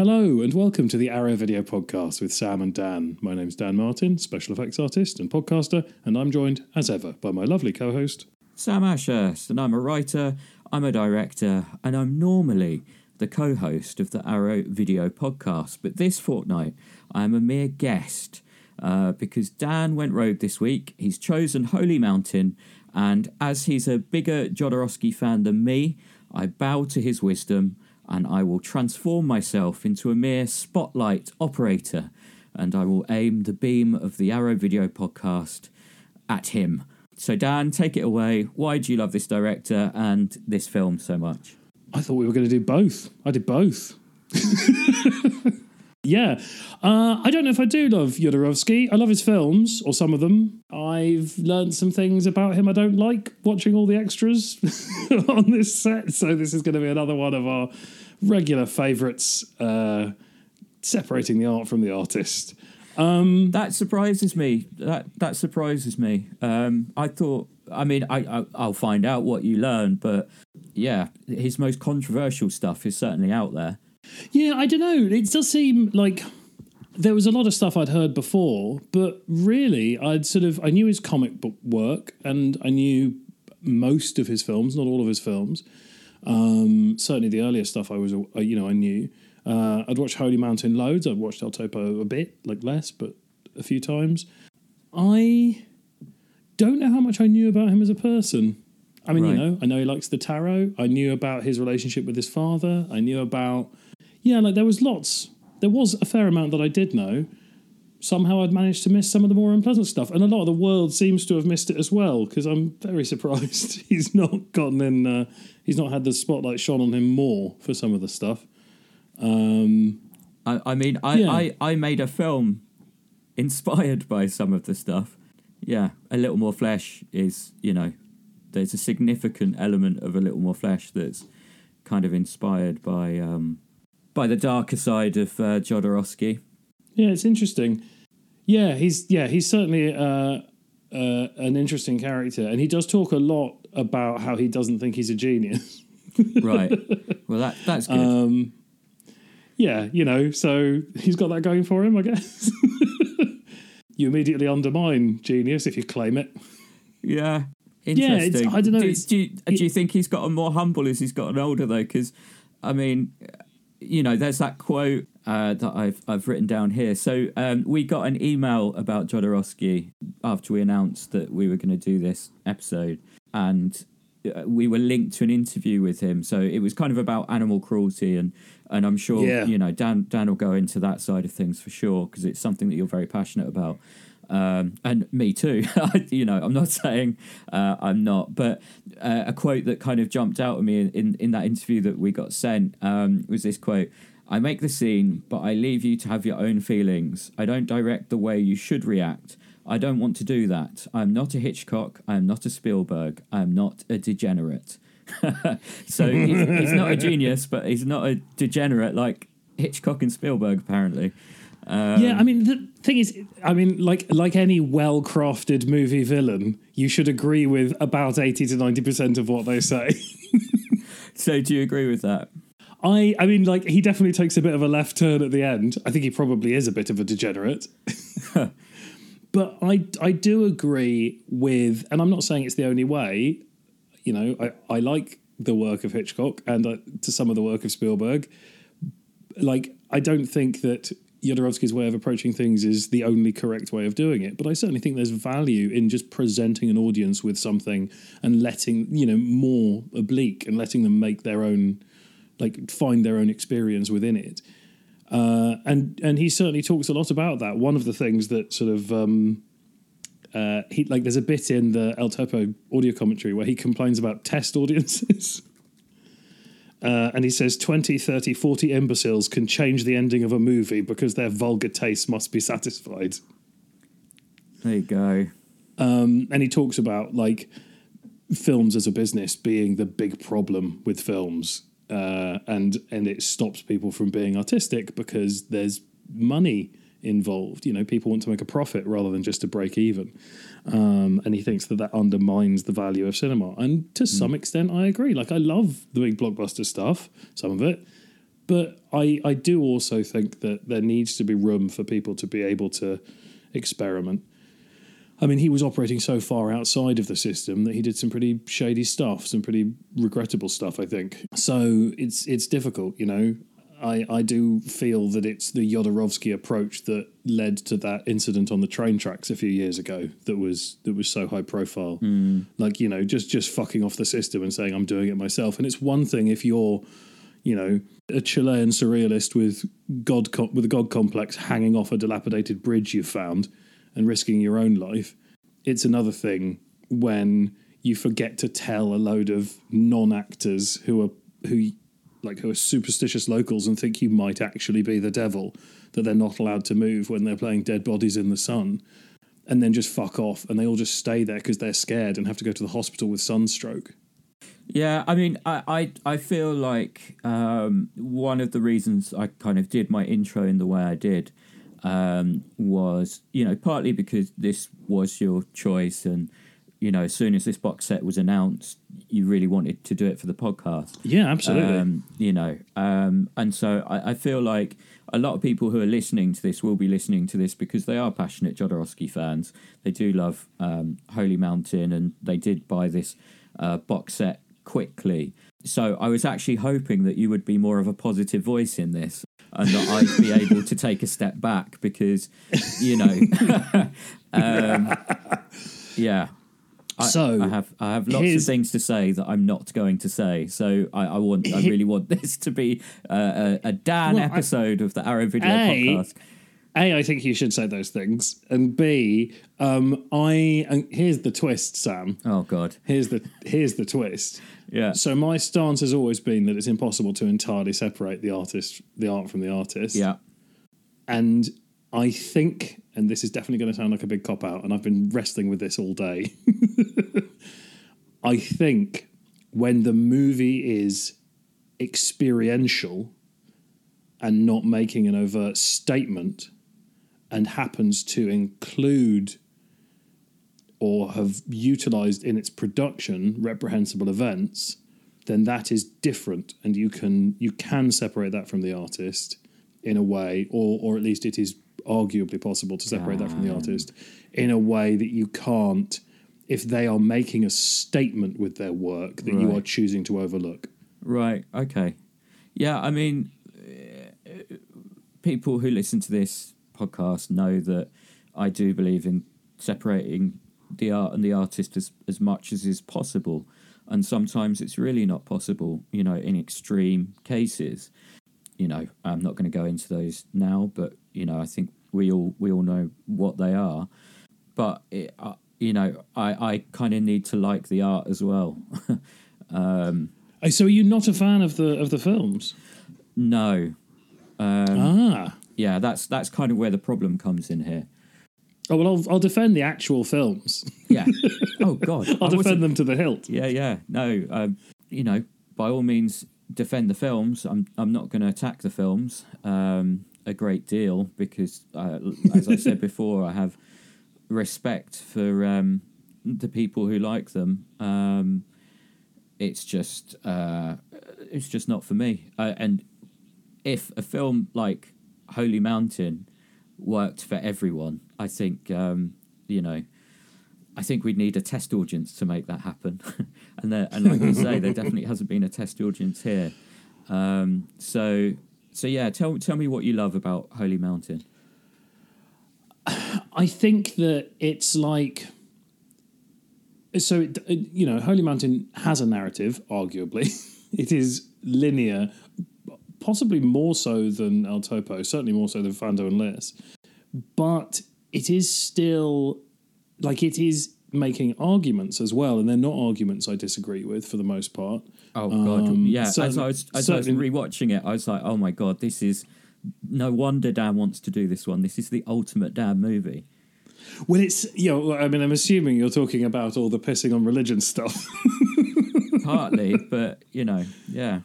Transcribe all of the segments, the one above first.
Hello and welcome to the Arrow Video Podcast with Sam and Dan. My name's Dan Martin, special effects artist and podcaster, and I'm joined, as ever, by my lovely co host. Sam Ashurst, and I'm a writer, I'm a director, and I'm normally the co host of the Arrow Video Podcast. But this fortnight, I'm a mere guest uh, because Dan went rogue this week. He's chosen Holy Mountain, and as he's a bigger Jodorowsky fan than me, I bow to his wisdom and I will transform myself into a mere spotlight operator and I will aim the beam of the Arrow Video Podcast at him. So, Dan, take it away. Why do you love this director and this film so much? I thought we were going to do both. I did both. yeah. Uh, I don't know if I do love Jodorowsky. I love his films, or some of them. I've learned some things about him I don't like watching all the extras on this set. So, this is going to be another one of our regular favourites, uh, separating the art from the artist. Um, that surprises me. That that surprises me. Um, I thought. I mean, I, I will find out what you learn, but yeah, his most controversial stuff is certainly out there. Yeah, I don't know. It does seem like there was a lot of stuff I'd heard before, but really, I'd sort of I knew his comic book work, and I knew most of his films, not all of his films. Um, certainly, the earlier stuff I was, uh, you know, I knew. Uh, I'd watched Holy Mountain loads. I'd watched El Topo a bit, like less, but a few times. I don't know how much I knew about him as a person. I mean, right. you know, I know he likes the tarot. I knew about his relationship with his father. I knew about, yeah, like there was lots. There was a fair amount that I did know. Somehow I'd managed to miss some of the more unpleasant stuff. And a lot of the world seems to have missed it as well, because I'm very surprised he's not gotten in, uh, he's not had the spotlight shone on him more for some of the stuff. Um, I, I mean, I, yeah. I, I made a film inspired by some of the stuff. Yeah, a little more flesh is, you know, there's a significant element of a little more flesh that's kind of inspired by um, by the darker side of uh, Jodorowsky. Yeah, it's interesting. Yeah, he's yeah he's certainly uh, uh, an interesting character, and he does talk a lot about how he doesn't think he's a genius. right. Well, that that's good. Um, yeah, you know, so he's got that going for him, I guess. you immediately undermine genius if you claim it. Yeah, interesting. Yeah, I don't know. Do, do, you, do, you, think he's gotten more humble as he's gotten older, though? Because, I mean, you know, there's that quote uh, that I've I've written down here. So um, we got an email about Jodorowsky after we announced that we were going to do this episode, and uh, we were linked to an interview with him. So it was kind of about animal cruelty and and I'm sure yeah. you know Dan Dan will go into that side of things for sure because it's something that you're very passionate about. Um, and me too. you know, I'm not saying uh, I'm not, but uh, a quote that kind of jumped out at me in, in, in that interview that we got sent um, was this quote I make the scene, but I leave you to have your own feelings. I don't direct the way you should react. I don't want to do that. I'm not a Hitchcock. I'm not a Spielberg. I'm not a degenerate. so he's, he's, not a genius, but he's not a degenerate like Hitchcock and Spielberg, apparently. Um, yeah, I mean the thing is, I mean, like like any well-crafted movie villain, you should agree with about eighty to ninety percent of what they say. so, do you agree with that? I, I mean, like he definitely takes a bit of a left turn at the end. I think he probably is a bit of a degenerate. but I, I do agree with, and I'm not saying it's the only way you know, I, I like the work of Hitchcock and uh, to some of the work of Spielberg. Like, I don't think that Jodorowsky's way of approaching things is the only correct way of doing it, but I certainly think there's value in just presenting an audience with something and letting, you know, more oblique and letting them make their own, like, find their own experience within it. Uh, and and he certainly talks a lot about that. One of the things that sort of um, uh, he like there's a bit in the El Topo audio commentary where he complains about test audiences. Uh, and he says 20, 30, 40 imbeciles can change the ending of a movie because their vulgar taste must be satisfied. There you go. Um, and he talks about like films as a business being the big problem with films, uh, and and it stops people from being artistic because there's money involved. You know, people want to make a profit rather than just to break even. Um, and he thinks that that undermines the value of cinema. And to mm. some extent, I agree. Like, I love the big blockbuster stuff, some of it, But I, I do also think that there needs to be room for people to be able to experiment. I mean, he was operating so far outside of the system that he did some pretty shady stuff, some pretty regrettable stuff, I think. So it's it's difficult, you know. I, I do feel that it's the Jodorowsky approach that led to that incident on the train tracks a few years ago that was that was so high profile. Mm. Like, you know, just just fucking off the system and saying I'm doing it myself. And it's one thing if you're, you know, a Chilean surrealist with god with a god complex hanging off a dilapidated bridge you've found and risking your own life. It's another thing when you forget to tell a load of non-actors who are who like who are superstitious locals and think you might actually be the devil that they're not allowed to move when they're playing dead bodies in the sun and then just fuck off and they all just stay there because they're scared and have to go to the hospital with sunstroke. Yeah i mean i i, I feel like um, one of the reasons i kind of did my intro in the way i did um, was you know partly because this was your choice and you know, as soon as this box set was announced, you really wanted to do it for the podcast. Yeah, absolutely. Um, you know, um, and so I, I, feel like a lot of people who are listening to this will be listening to this because they are passionate Jodorowsky fans. They do love um, Holy Mountain, and they did buy this uh, box set quickly. So I was actually hoping that you would be more of a positive voice in this, and that I'd be able to take a step back because, you know, um, yeah. I, so I have I have lots of things to say that I'm not going to say. So I, I want I really want this to be a, a Dan well, episode I, of the Arrow Video a, podcast. A, I think you should say those things, and B, um, I and here's the twist, Sam. Oh God, here's the here's the twist. Yeah. So my stance has always been that it's impossible to entirely separate the artist, the art from the artist. Yeah. And I think, and this is definitely going to sound like a big cop out, and I've been wrestling with this all day. I think when the movie is experiential and not making an overt statement and happens to include or have utilized in its production reprehensible events then that is different and you can you can separate that from the artist in a way or or at least it is arguably possible to separate that from the artist in a way that you can't if they are making a statement with their work that right. you are choosing to overlook. Right. Okay. Yeah. I mean, people who listen to this podcast know that I do believe in separating the art and the artist as, as much as is possible. And sometimes it's really not possible, you know, in extreme cases. You know, I'm not going to go into those now, but you know, I think we all we all know what they are. But it, uh, you know, I I kind of need to like the art as well. um, so, are you not a fan of the of the films? No. Um, ah. Yeah, that's that's kind of where the problem comes in here. Oh well, I'll, I'll defend the actual films. Yeah. Oh God, I'll defend them to the hilt. Yeah, yeah. No, um, you know, by all means, defend the films. I'm I'm not going to attack the films. Um, a great deal because, uh, as I said before, I have respect for um, the people who like them. Um, it's just uh, it's just not for me. Uh, and if a film like Holy Mountain worked for everyone, I think um, you know. I think we'd need a test audience to make that happen, and there, and like you say, there definitely hasn't been a test audience here. Um, so so yeah, tell tell me what you love about Holy Mountain. I think that it's like so it, you know Holy Mountain has a narrative. Arguably, it is linear, possibly more so than El Topo. Certainly more so than Fando and Lis, but it is still like it is making arguments as well, and they're not arguments I disagree with for the most part. Oh god, um, yeah. as I was as I was rewatching it, I was like, oh my god, this is no wonder Dan wants to do this one. This is the ultimate Dan movie. Well, it's you know, I mean, I'm assuming you're talking about all the pissing on religion stuff. Partly, but you know, yeah.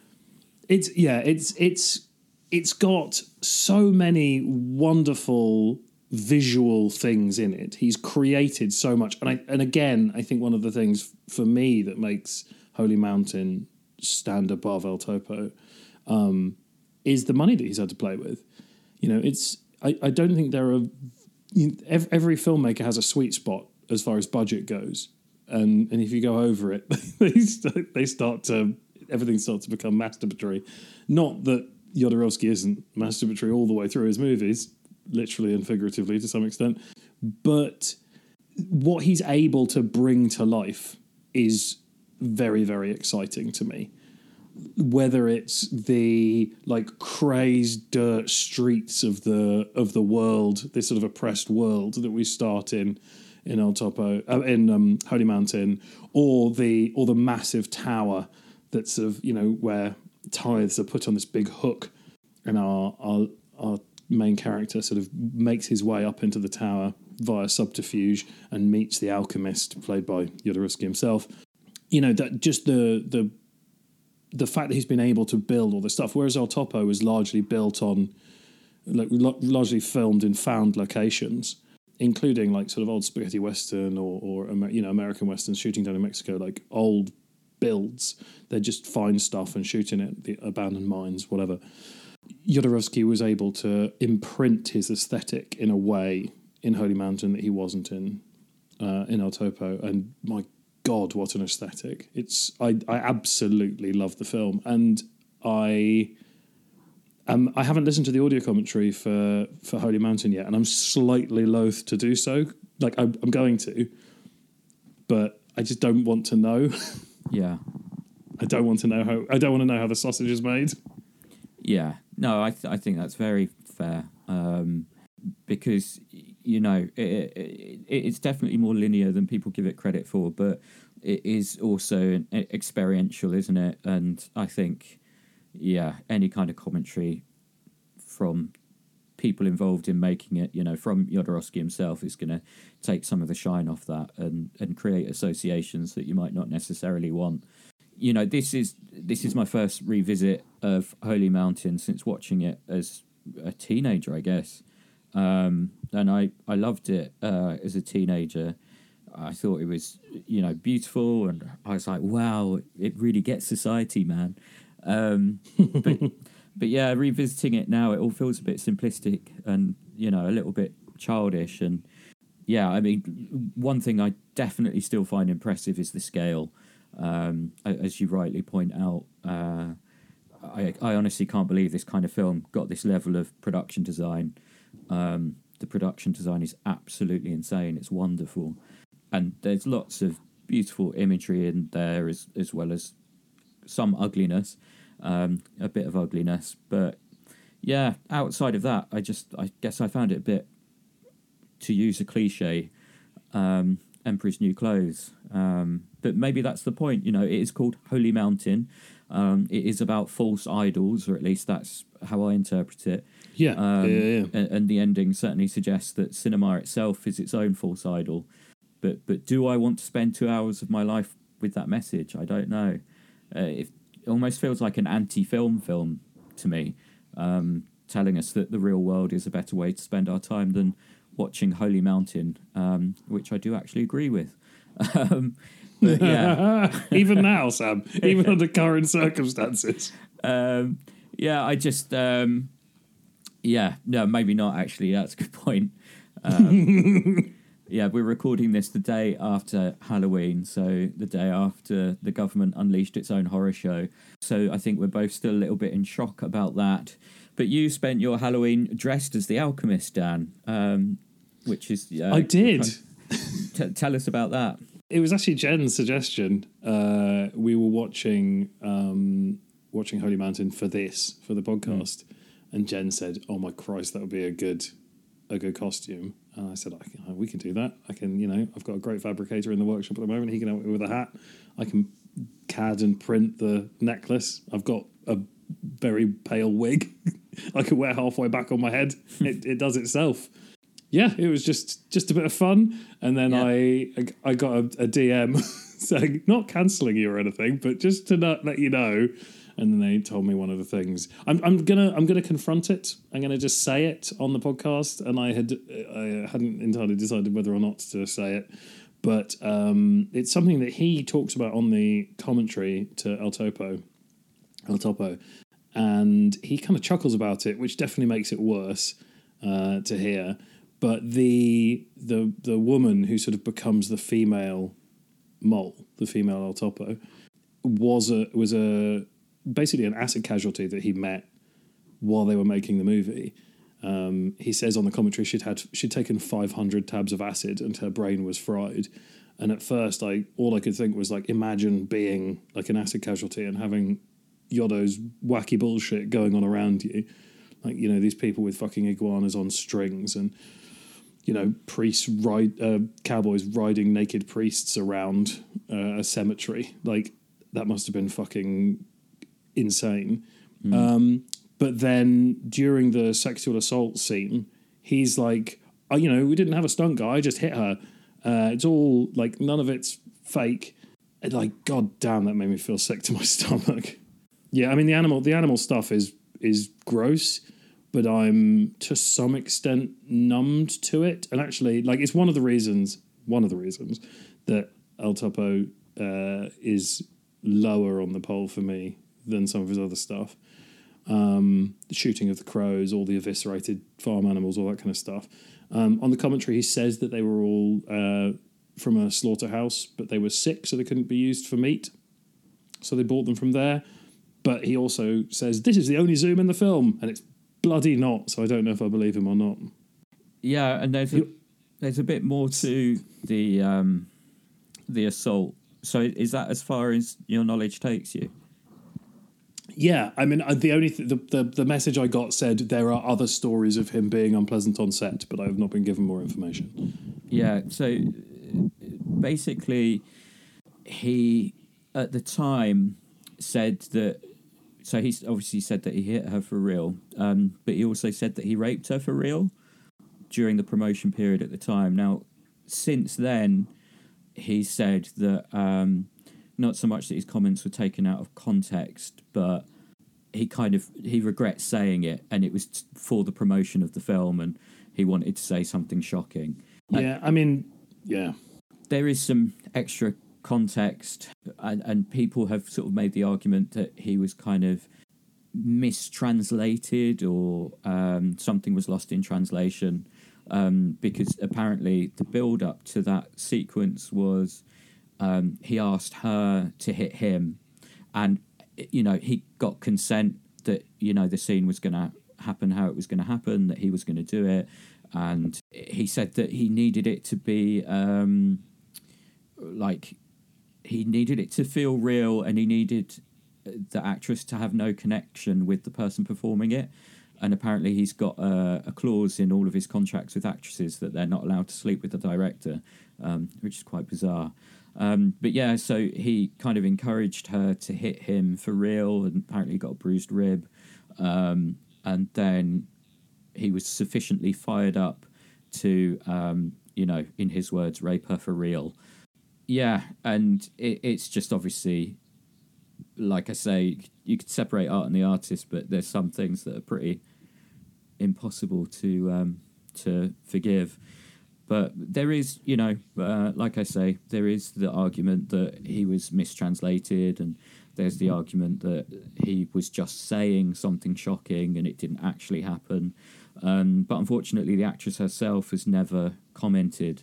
It's yeah, it's it's it's got so many wonderful visual things in it. He's created so much, and I and again, I think one of the things for me that makes Holy Mountain stand above El Topo um, is the money that he's had to play with. You know, it's I, I don't think there are you know, every filmmaker has a sweet spot as far as budget goes, and and if you go over it, they start, they start to everything starts to become masturbatory. Not that Jodorowsky isn't masturbatory all the way through his movies, literally and figuratively to some extent, but what he's able to bring to life is very very exciting to me. Whether it's the like crazed dirt streets of the of the world, this sort of oppressed world that we start in in El Topo, uh, in um, Holy Mountain, or the or the massive tower that's sort of you know where tithes are put on this big hook, and our our our main character sort of makes his way up into the tower via subterfuge and meets the alchemist played by Jodorowsky himself. You know that just the the the fact that he's been able to build all this stuff, whereas El Topo was largely built on, like, largely filmed in found locations, including like sort of old spaghetti western or, or you know American westerns shooting down in Mexico, like old builds. They just find stuff and shooting it, the abandoned mines, whatever. Jodorowsky was able to imprint his aesthetic in a way in Holy Mountain that he wasn't in uh, in El Topo, and my god, what an aesthetic! It's I I absolutely love the film, and I. Um, I haven't listened to the audio commentary for, for Holy Mountain yet, and I'm slightly loath to do so. Like I'm, I'm going to, but I just don't want to know. Yeah, I don't want to know how. I don't want to know how the sausage is made. Yeah, no, I th- I think that's very fair. Um, because you know it, it, it's definitely more linear than people give it credit for, but it is also experiential, isn't it? And I think, yeah, any kind of commentary from people involved in making it, you know, from Jodorowsky himself, is going to take some of the shine off that and and create associations that you might not necessarily want. You know, this is this is my first revisit of Holy Mountain since watching it as a teenager, I guess. Um, and I, I loved it uh, as a teenager. I thought it was, you know, beautiful, and I was like, wow, it really gets society, man. Um, but, but yeah, revisiting it now, it all feels a bit simplistic and you know a little bit childish. And yeah, I mean, one thing I definitely still find impressive is the scale. Um, as you rightly point out, uh, I, I honestly can't believe this kind of film got this level of production design. Um, the production design is absolutely insane. It's wonderful, and there's lots of beautiful imagery in there as as well as some ugliness, um, a bit of ugliness. But yeah, outside of that, I just I guess I found it a bit, to use a cliche, um, Emperor's New Clothes. Um, but maybe that's the point. You know, it is called Holy Mountain. Um, it is about false idols, or at least that's how I interpret it. Yeah, um, yeah, yeah, yeah. And, the ending certainly suggests that cinema itself is its own false idol. But but do I want to spend two hours of my life with that message? I don't know. Uh, it almost feels like an anti-film film to me, um, telling us that the real world is a better way to spend our time than watching Holy Mountain, um, which I do actually agree with. But yeah, even now, Sam, even under current circumstances. Um, yeah, I just um, yeah, no, maybe not. Actually, that's a good point. Um, yeah, we're recording this the day after Halloween, so the day after the government unleashed its own horror show. So I think we're both still a little bit in shock about that. But you spent your Halloween dressed as the alchemist, Dan, um, which is uh, I did. T- tell us about that. It was actually Jen's suggestion. Uh, we were watching um, watching Holy Mountain for this for the podcast. Mm and Jen said, "Oh my Christ, that would be a good, a good costume." And I said, I "We can do that. I can, you know, I've got a great fabricator in the workshop at the moment. He can help me with a hat. I can CAD and print the necklace. I've got a very pale wig I can wear halfway back on my head. it, it does itself." Yeah, it was just just a bit of fun, and then yeah. I I got a, a DM saying not cancelling you or anything, but just to not let you know and then they told me one of the things. I'm, I'm gonna I'm gonna confront it. I'm gonna just say it on the podcast, and I had I hadn't entirely decided whether or not to say it, but um, it's something that he talks about on the commentary to El Topo, El Topo, and he kind of chuckles about it, which definitely makes it worse uh, to hear. But the the the woman who sort of becomes the female mole, the female El Topo, was a was a basically an acid casualty that he met while they were making the movie. Um, he says on the commentary she'd had she'd taken 500 tabs of acid and her brain was fried. And at first, I all I could think was like, imagine being like an acid casualty and having Yodo's wacky bullshit going on around you, like you know these people with fucking iguanas on strings and you know priests ride uh, cowboys riding naked priests around uh, a cemetery. Like that must have been fucking insane. Mm. Um, but then during the sexual assault scene, he's like, oh, you know, we didn't have a stunt guy. I just hit her. Uh, it's all like none of it's fake. And like, god damn, that made me feel sick to my stomach. Yeah, I mean the animal the animal stuff is is gross, but I'm to some extent numbed to it. And actually, like, it's one of the reasons one of the reasons that El Topo uh, is lower on the poll for me than some of his other stuff um, the shooting of the crows, all the eviscerated farm animals, all that kind of stuff. Um, on the commentary, he says that they were all uh, from a slaughterhouse, but they were sick, so they couldn't be used for meat. So they bought them from there. But he also says this is the only zoom in the film, and it's bloody not. So I don't know if I believe him or not. Yeah, and there's a, there's a bit more to the um, the assault. So is that as far as your knowledge takes you? Yeah, I mean, uh, the only th- the, the the message I got said there are other stories of him being unpleasant on set, but I have not been given more information. Yeah, so basically, he at the time said that. So he's obviously said that he hit her for real, um, but he also said that he raped her for real during the promotion period at the time. Now, since then, he said that um, not so much that his comments were taken out of context, but he kind of he regrets saying it, and it was for the promotion of the film, and he wanted to say something shocking. Yeah, I mean, yeah, there is some extra context, and, and people have sort of made the argument that he was kind of mistranslated or um, something was lost in translation um, because apparently the build up to that sequence was um, he asked her to hit him, and you know he got consent that you know the scene was going to happen how it was going to happen, that he was going to do it, and he said that he needed it to be um, like he needed it to feel real, and he needed the actress to have no connection with the person performing it. And apparently, he's got a, a clause in all of his contracts with actresses that they're not allowed to sleep with the director, um, which is quite bizarre. Um, but yeah, so he kind of encouraged her to hit him for real, and apparently got a bruised rib. Um, and then he was sufficiently fired up to, um, you know, in his words, rape her for real. Yeah, and it, it's just obviously, like I say, you could separate art and the artist, but there's some things that are pretty impossible to um, to forgive. But there is, you know, uh, like I say, there is the argument that he was mistranslated, and there's the argument that he was just saying something shocking and it didn't actually happen. Um, but unfortunately, the actress herself has never commented.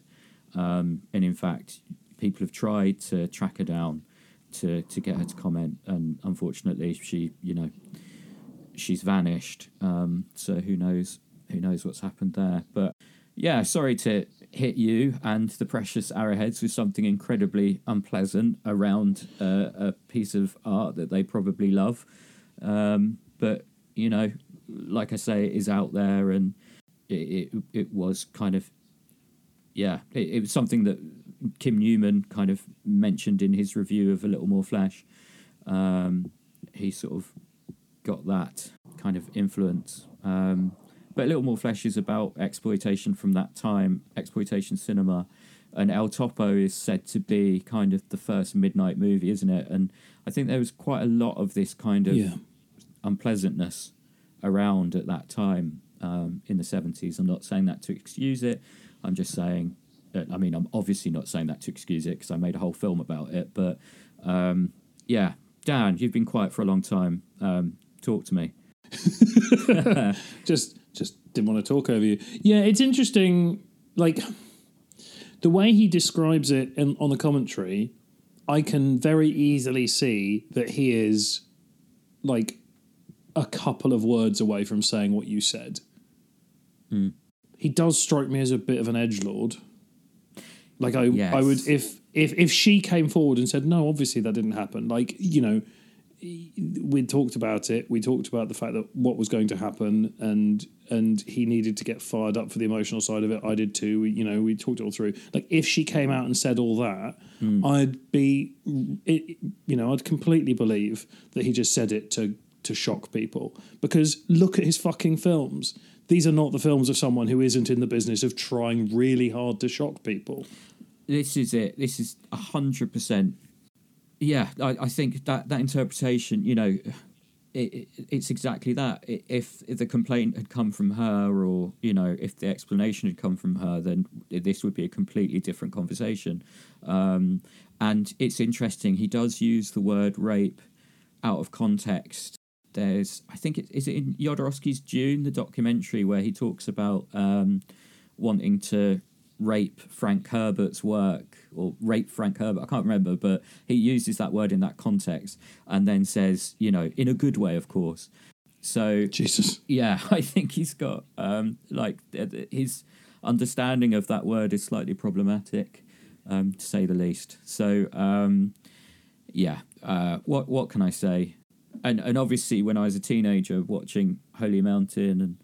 Um, and in fact, people have tried to track her down to, to get her to comment, and unfortunately, she, you know, she's vanished. Um, so who knows? Who knows what's happened there? But yeah, sorry to hit you and the precious arrowheads with something incredibly unpleasant around uh, a piece of art that they probably love. Um, but you know, like I say, it is out there, and it it, it was kind of yeah, it, it was something that Kim Newman kind of mentioned in his review of A Little More Flesh. Um, he sort of got that kind of influence. Um, but a little more flesh is about exploitation from that time, exploitation cinema. And El Topo is said to be kind of the first midnight movie, isn't it? And I think there was quite a lot of this kind of yeah. unpleasantness around at that time um, in the 70s. I'm not saying that to excuse it. I'm just saying, I mean, I'm obviously not saying that to excuse it because I made a whole film about it. But um, yeah, Dan, you've been quiet for a long time. Um, Talk to me. just just didn't want to talk over you. Yeah, it's interesting. Like the way he describes it in, on the commentary, I can very easily see that he is like a couple of words away from saying what you said. Mm. He does strike me as a bit of an edge lord. Like I, yes. I would if if if she came forward and said no, obviously that didn't happen. Like you know, we talked about it. We talked about the fact that what was going to happen, and and he needed to get fired up for the emotional side of it. I did too. We, you know, we talked it all through. Like if she came out and said all that, mm. I'd be, it, you know, I'd completely believe that he just said it to to shock people. Because look at his fucking films. These are not the films of someone who isn't in the business of trying really hard to shock people. This is it. This is hundred percent yeah, I, I, think that that interpretation, you know, it, it, it's exactly that. If, if the complaint had come from her, or you know, if the explanation had come from her, then this would be a completely different conversation. Um, and it's interesting. He does use the word rape out of context. There's, I think, it, is it in Jodorowsky's Dune, the documentary, where he talks about um, wanting to rape Frank Herbert's work or rape Frank Herbert. I can't remember, but he uses that word in that context and then says, you know, in a good way, of course. So Jesus, yeah, I think he's got um, like his understanding of that word is slightly problematic, um, to say the least. So um, yeah, uh, what what can I say? And and obviously, when I was a teenager, watching Holy Mountain and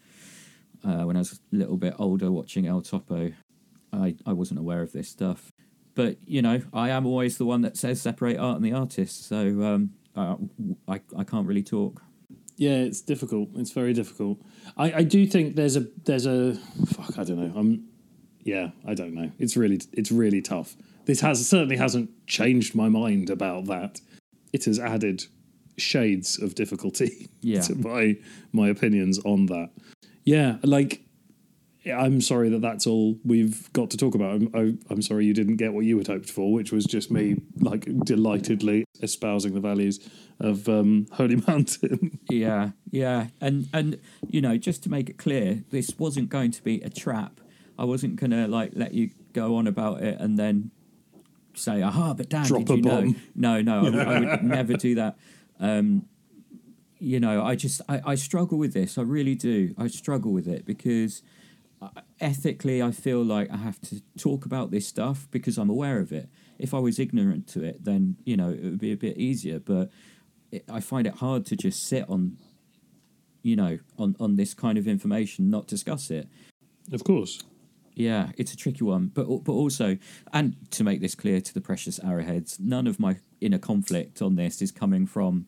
uh, when I was a little bit older, watching El Topo, I, I wasn't aware of this stuff. But, you know, I am always the one that says separate art and the artist. So um, uh, I, I can't really talk. Yeah, it's difficult. It's very difficult. I, I do think there's a there's a fuck. I don't know. I'm yeah. I don't know. It's really it's really tough. This has certainly hasn't changed my mind about that. It has added shades of difficulty yeah. to my my opinions on that. Yeah, like I'm sorry that that's all we've got to talk about. I'm, I, i am sorry you didn't get what you had hoped for, which was just me like delightedly espousing the values of um, Holy Mountain. yeah, yeah, and and you know, just to make it clear, this wasn't going to be a trap. I wasn't going to like let you go on about it and then say, "Aha!" But Dan, Drop did you bomb. know? No, no, I, I would never do that. Um, you know, I just I, I struggle with this. I really do. I struggle with it because ethically, I feel like I have to talk about this stuff because I'm aware of it. If I was ignorant to it, then you know it would be a bit easier. But it, I find it hard to just sit on, you know, on on this kind of information, not discuss it. Of course. Yeah, it's a tricky one, but but also, and to make this clear to the precious arrowheads, none of my inner conflict on this is coming from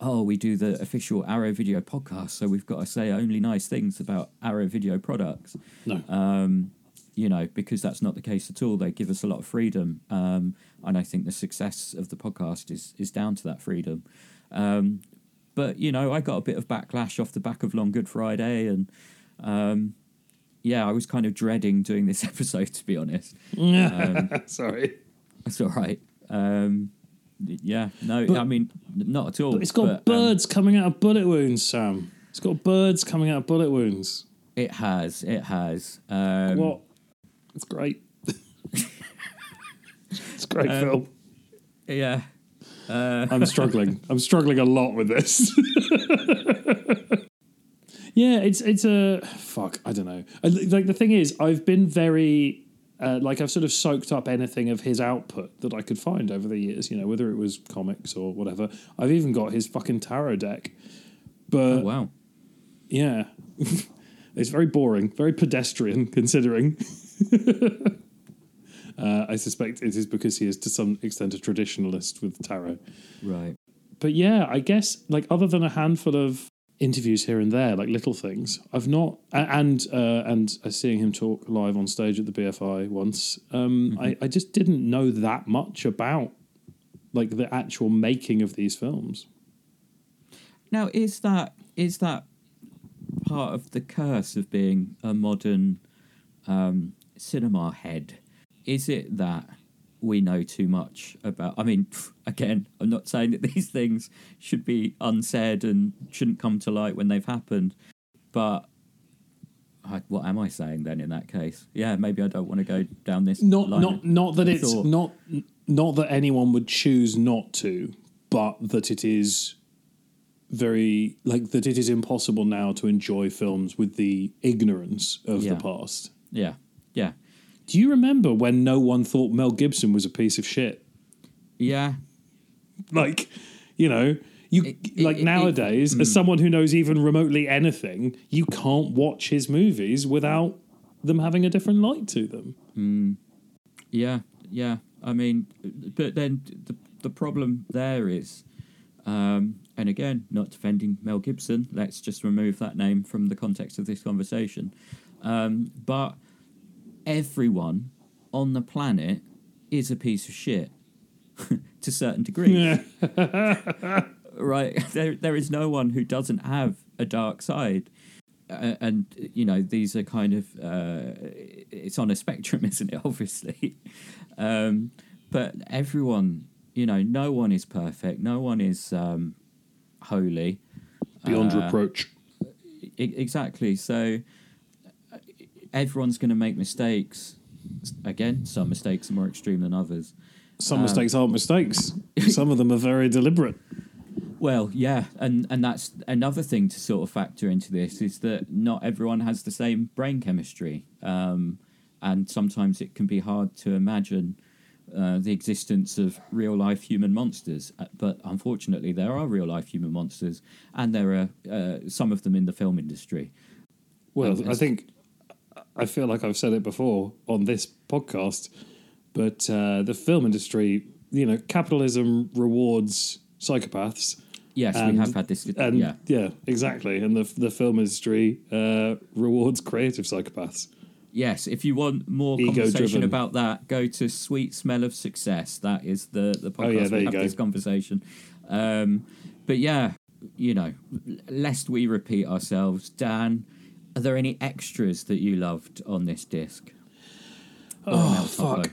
oh, we do the official Arrow Video podcast, so we've got to say only nice things about Arrow Video products. No. Um, you know, because that's not the case at all. They give us a lot of freedom, um, and I think the success of the podcast is is down to that freedom. Um, but you know, I got a bit of backlash off the back of Long Good Friday, and um, yeah, I was kind of dreading doing this episode to be honest. Um, Sorry, that's all right. Yeah, no, but, I mean, not at all. But it's got but, um, birds um, coming out of bullet wounds, Sam. It's got birds coming out of bullet wounds. It has. It has. Um, what? It's great. it's great um, film. Yeah. Uh, I'm struggling. I'm struggling a lot with this. yeah, it's it's a fuck. I don't know. Like the thing is, I've been very uh, like I've sort of soaked up anything of his output that I could find over the years, you know, whether it was comics or whatever. I've even got his fucking tarot deck. But oh, wow. Yeah. it's very boring, very pedestrian considering. uh, I suspect it is because he is to some extent a traditionalist with tarot. Right. But yeah, I guess like other than a handful of interviews here and there, like little things. I've not, and uh, and seeing him talk live on stage at the BFI once, um, mm-hmm. I, I just didn't know that much about like the actual making of these films. Now, is that is that part of the curse of being a modern um, cinema head? Is it that we know too much about. I mean, again, I'm not saying that these things should be unsaid and shouldn't come to light when they've happened, but I, what am I saying then in that case? Yeah, maybe I don't want to go down this. Not not not that it's thought. not not that anyone would choose not to, but that it is very like that it is impossible now to enjoy films with the ignorance of yeah. the past. Yeah, yeah. Do you remember when no one thought Mel Gibson was a piece of shit? Yeah. Like, you know, you it, like it, nowadays, it, as mm. someone who knows even remotely anything, you can't watch his movies without them having a different light to them. Mm. Yeah, yeah. I mean, but then the the problem there is, um, and again, not defending Mel Gibson. Let's just remove that name from the context of this conversation. Um, but everyone on the planet is a piece of shit. To certain degrees. right? There, there is no one who doesn't have a dark side. Uh, and you know these are kind of uh, it's on a spectrum isn't it obviously? Um, but everyone you know no one is perfect. No one is um, holy. Beyond uh, reproach. exactly. So everyone's going to make mistakes. Again, some mistakes are more extreme than others. Some um, mistakes aren't mistakes. some of them are very deliberate. Well, yeah, and and that's another thing to sort of factor into this is that not everyone has the same brain chemistry, um, and sometimes it can be hard to imagine uh, the existence of real life human monsters. Uh, but unfortunately, there are real life human monsters, and there are uh, some of them in the film industry. Well, I think I feel like I've said it before on this podcast, but uh, the film industry, you know, capitalism rewards psychopaths. Yes, and, we have had this. And yeah, yeah, exactly. And the the film industry uh, rewards creative psychopaths. Yes, if you want more Ego conversation driven. about that, go to Sweet Smell of Success. That is the the podcast oh, yeah, we have go. this conversation. Um, but yeah, you know, lest we repeat ourselves, Dan are there any extras that you loved on this disc? Oh fuck.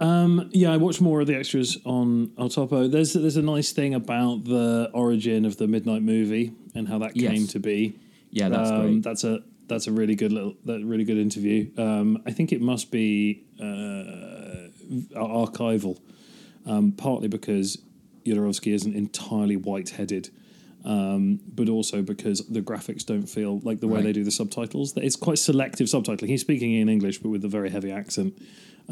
Um, yeah, I watched more of the extras on El Topo. There's there's a nice thing about the origin of the Midnight movie and how that yes. came to be. Yeah, that's um, great. That's a that's a really good little that really good interview. Um, I think it must be uh, archival, um, partly because Jodorowsky isn't entirely white headed um, but also because the graphics don't feel like the way right. they do the subtitles. It's quite selective subtitling. He's speaking in English, but with a very heavy accent.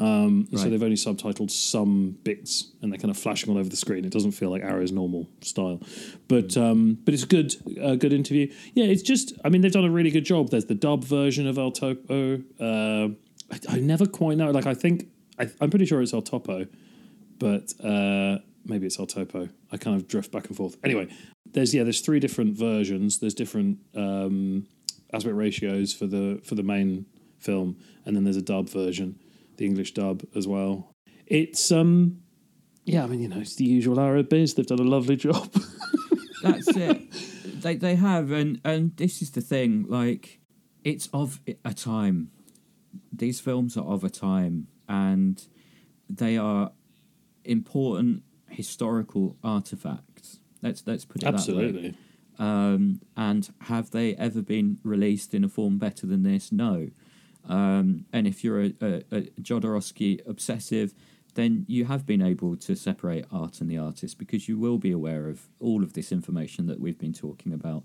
Um, right. So they've only subtitled some bits, and they're kind of flashing all over the screen. It doesn't feel like Arrow's normal style, but um, but it's a good a good interview. Yeah, it's just I mean they've done a really good job. There's the dub version of El Topo. Uh, I, I, never quite know. Like I think I, am pretty sure it's El Topo, but uh, maybe it's El Topo. I kind of drift back and forth. Anyway, there's yeah, there's three different versions. There's different um, aspect ratios for the for the main film, and then there's a dub version, the English dub as well. It's um, yeah, I mean you know it's the usual Arrow biz. They've done a lovely job. That's it. They they have, and and this is the thing. Like it's of a time. These films are of a time, and they are important historical artifacts Let's let's put it Absolutely. that way. Um, and have they ever been released in a form better than this? No. Um, and if you're a, a, a Jodorowsky obsessive, then you have been able to separate art and the artist because you will be aware of all of this information that we've been talking about.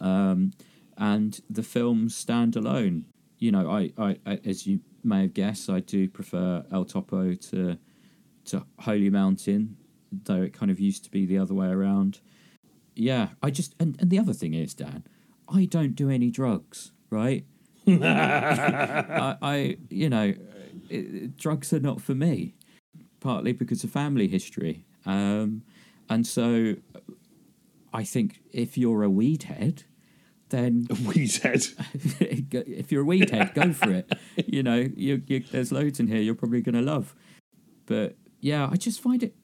Um, and the films stand alone. You know, I, I, I, as you may have guessed, I do prefer El Topo to to Holy Mountain though it kind of used to be the other way around. Yeah, I just and, and the other thing is, Dan, I don't do any drugs, right? I, I, you know, it, drugs are not for me, partly because of family history, um, and so I think if you're a weed head, then a weed head. if you're a weed head, go for it. You know, you, you, there's loads in here you're probably going to love. But yeah, I just find it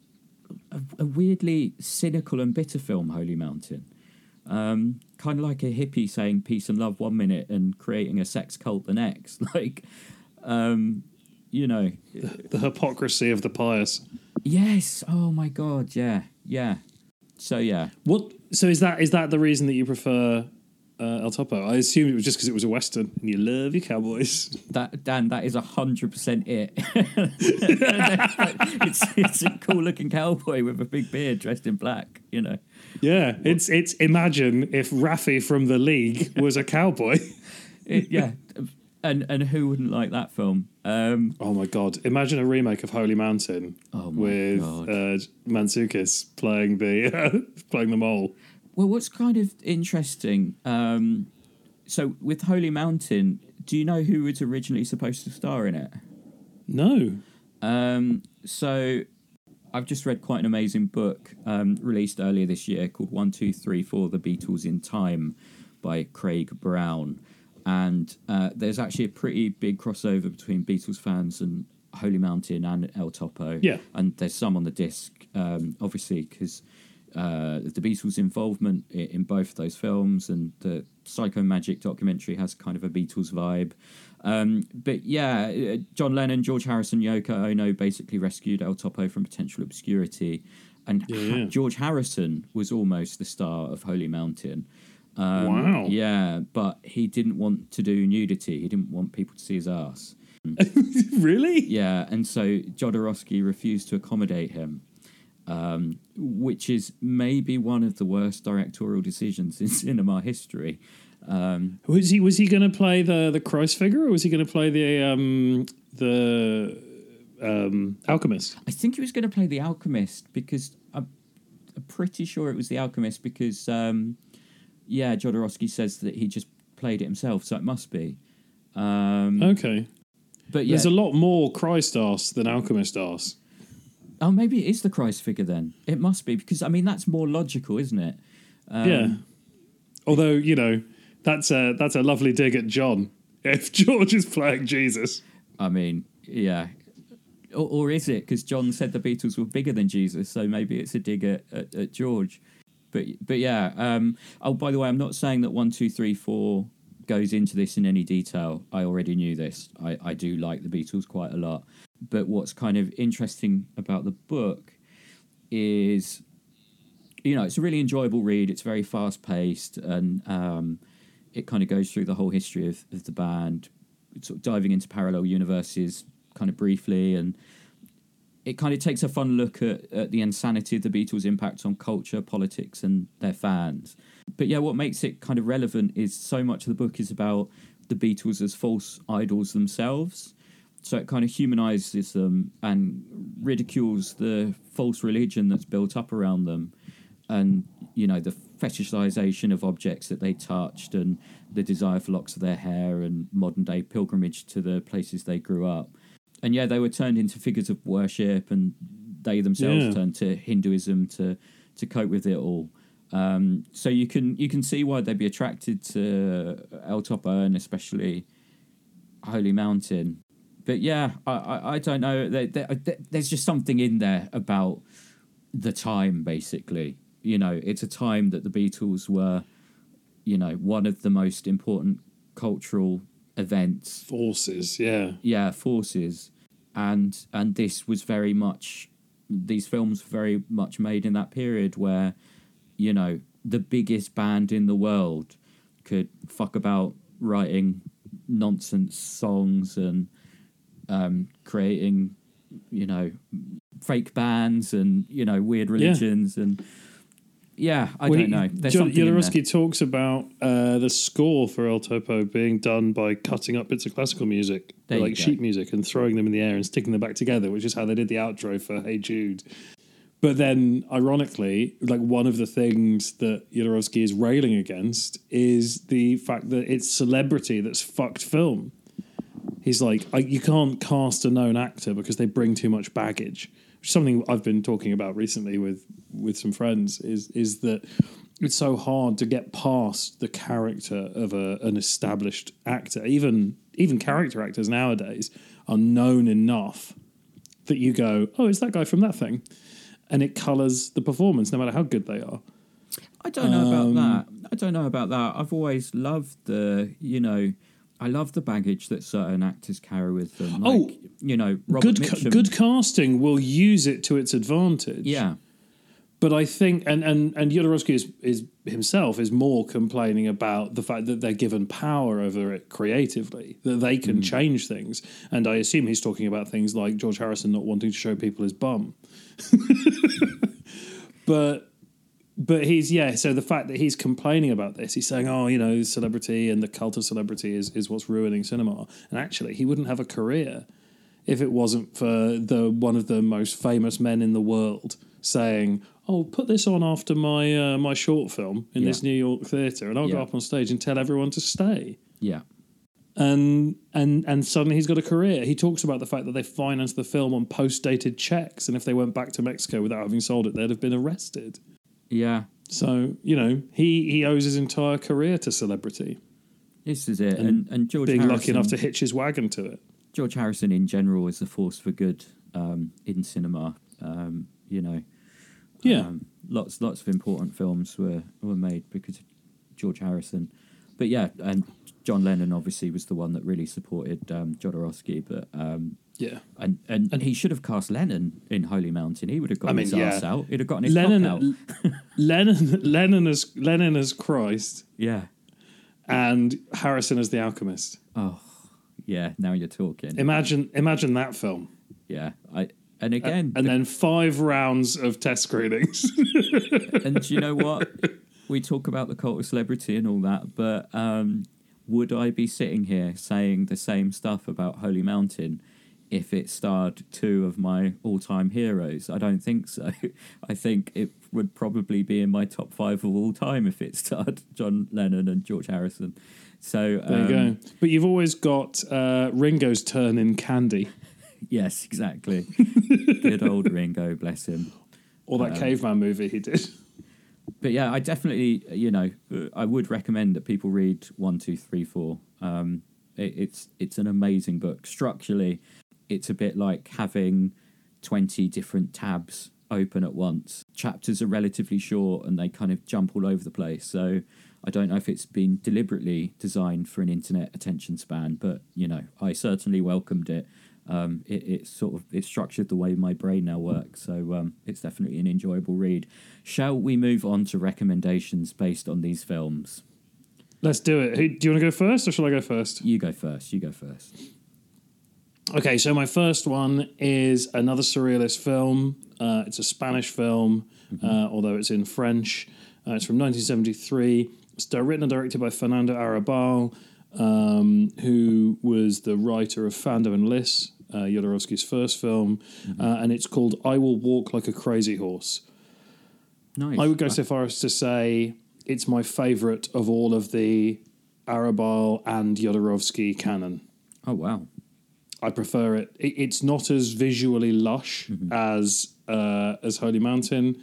a, a weirdly cynical and bitter film, Holy Mountain. Um, kind of like a hippie saying peace and love one minute and creating a sex cult the next. Like, um, you know, the, the hypocrisy of the pious. Yes. Oh my God. Yeah. Yeah. So yeah. What? So is that is that the reason that you prefer uh, El Topo? I assumed it was just because it was a western and you love your cowboys. That Dan, that is hundred percent it. it's it's a cool looking cowboy with a big beard, dressed in black. You know. Yeah, it's it's imagine if Raffi from the League was a cowboy. it, yeah, and and who wouldn't like that film? Um, oh my god! Imagine a remake of Holy Mountain oh with uh, Mantzoukas playing the uh, playing the mole. Well, what's kind of interesting? Um, so with Holy Mountain, do you know who was originally supposed to star in it? No. Um, so I've just read quite an amazing book um, released earlier this year called One Two Three Four: The Beatles in Time by Craig Brown and uh, there's actually a pretty big crossover between Beatles fans and Holy Mountain and El Topo. Yeah, and there's some on the disc, um, obviously, because uh, the Beatles' involvement in, in, both of those films, and the Psychomagic documentary has kind of a Beatles vibe. Um, but yeah, uh, John Lennon, George Harrison, Yoko Ono basically rescued El Topo from potential obscurity, and yeah, yeah. George Harrison was almost the star of Holy Mountain. Um, wow. Yeah, but he didn't want to do nudity. He didn't want people to see his ass. really? Yeah, and so Jodorowsky refused to accommodate him, um, which is maybe one of the worst directorial decisions in cinema history. Um, was he was he going to play the the Christ figure, or was he going to play the um, the um, alchemist? I think he was going to play the alchemist because I'm, I'm, pretty sure it was the alchemist because um, yeah, Jodorowsky says that he just played it himself, so it must be. Um, okay. But yeah. There's a lot more Christ ass than Alchemist ass. Oh, maybe it is the Christ figure then. It must be, because, I mean, that's more logical, isn't it? Um, yeah. Although, you know, that's a, that's a lovely dig at John if George is playing Jesus. I mean, yeah. Or, or is it? Because John said the Beatles were bigger than Jesus, so maybe it's a dig at, at, at George but but yeah. Um, oh, by the way, I'm not saying that one, two, three, four goes into this in any detail. I already knew this. I, I do like the Beatles quite a lot. But what's kind of interesting about the book is, you know, it's a really enjoyable read. It's very fast paced and um, it kind of goes through the whole history of, of the band, sort of diving into parallel universes kind of briefly and it kind of takes a fun look at, at the insanity of the Beatles' impact on culture, politics, and their fans. But yeah, what makes it kind of relevant is so much of the book is about the Beatles as false idols themselves. So it kind of humanizes them and ridicules the false religion that's built up around them, and you know the fetishization of objects that they touched, and the desire for locks of their hair, and modern day pilgrimage to the places they grew up and yeah, they were turned into figures of worship, and they themselves yeah. turned to Hinduism to to cope with it all. Um, so you can you can see why they'd be attracted to El Topo and especially Holy Mountain. But yeah, I I, I don't know. There, there, there's just something in there about the time, basically. You know, it's a time that the Beatles were, you know, one of the most important cultural events forces yeah yeah forces and and this was very much these films were very much made in that period where you know the biggest band in the world could fuck about writing nonsense songs and um, creating you know fake bands and you know weird religions yeah. and yeah, I well, don't know. There's Jodorowsky talks about uh, the score for El Topo being done by cutting up bits of classical music, like sheet music, and throwing them in the air and sticking them back together, which is how they did the outro for Hey Jude. But then, ironically, like one of the things that Jodorowsky is railing against is the fact that it's celebrity that's fucked film. He's like, you can't cast a known actor because they bring too much baggage something I've been talking about recently with with some friends is is that it's so hard to get past the character of a, an established actor. Even even character actors nowadays are known enough that you go, oh, it's that guy from that thing, and it colours the performance no matter how good they are. I don't know um, about that. I don't know about that. I've always loved the you know I love the baggage that certain actors carry with them. Like, oh, you know, Robert good Mitchum. good casting will use it to its advantage. Yeah, but I think, and and and Jodorowsky is, is himself is more complaining about the fact that they're given power over it creatively, that they can mm. change things. And I assume he's talking about things like George Harrison not wanting to show people his bum. but but he's yeah so the fact that he's complaining about this he's saying oh you know celebrity and the cult of celebrity is, is what's ruining cinema and actually he wouldn't have a career if it wasn't for the one of the most famous men in the world saying oh put this on after my uh, my short film in yeah. this new york theater and i'll yeah. go up on stage and tell everyone to stay yeah and and and suddenly he's got a career. He talks about the fact that they financed the film on post dated checks, and if they went back to Mexico without having sold it, they'd have been arrested. Yeah. So you know he he owes his entire career to celebrity. This is it, and and, and George being Harrison, lucky enough to hitch his wagon to it. George Harrison, in general, is a force for good um, in cinema. Um, you know, yeah, um, lots lots of important films were were made because of George Harrison. But yeah, and John Lennon obviously was the one that really supported um, Jodorowsky, but um, yeah, and, and and he should have cast Lennon in Holy Mountain. He would have got I mean, his yeah. ass out. He'd have gotten his Lennon, out. Lennon, Lennon as Lennon as Christ. Yeah, and Harrison as the alchemist. Oh, yeah. Now you're talking. Imagine, imagine that film. Yeah, I. And again, uh, and the, then five rounds of test screenings. and you know what? We talk about the cult of celebrity and all that, but um, would I be sitting here saying the same stuff about Holy Mountain if it starred two of my all time heroes? I don't think so. I think it would probably be in my top five of all time if it starred John Lennon and George Harrison. So there um, you go. Um, but you've always got uh, Ringo's turn in Candy. yes, exactly. Good old Ringo, bless him. Or that um, caveman movie he did but yeah, I definitely, you know, I would recommend that people read one, two, three, four. Um, it, it's it's an amazing book. Structurally, it's a bit like having twenty different tabs open at once. Chapters are relatively short and they kind of jump all over the place. So I don't know if it's been deliberately designed for an internet attention span, but you know, I certainly welcomed it um, it, it's sort of it's structured the way my brain now works. So um, it's definitely an enjoyable read. Shall we move on to recommendations based on these films? Let's do it. Hey, do you want to go first, or shall I go first? You go first. You go first. Okay, so my first one is another surrealist film. Uh, it's a Spanish film, mm-hmm. uh, although it's in French. Uh, it's from 1973. It's written and directed by Fernando Arrabal, um, who was the writer of Fando and Lis, uh, Jodorowsky's first film, mm-hmm. uh, and it's called I Will Walk Like a Crazy Horse. Nice. I would go so far as to say it's my favourite of all of the Arrabal and Jodorowsky canon. Oh, wow. I prefer it. it it's not as visually lush mm-hmm. as uh, as Holy Mountain,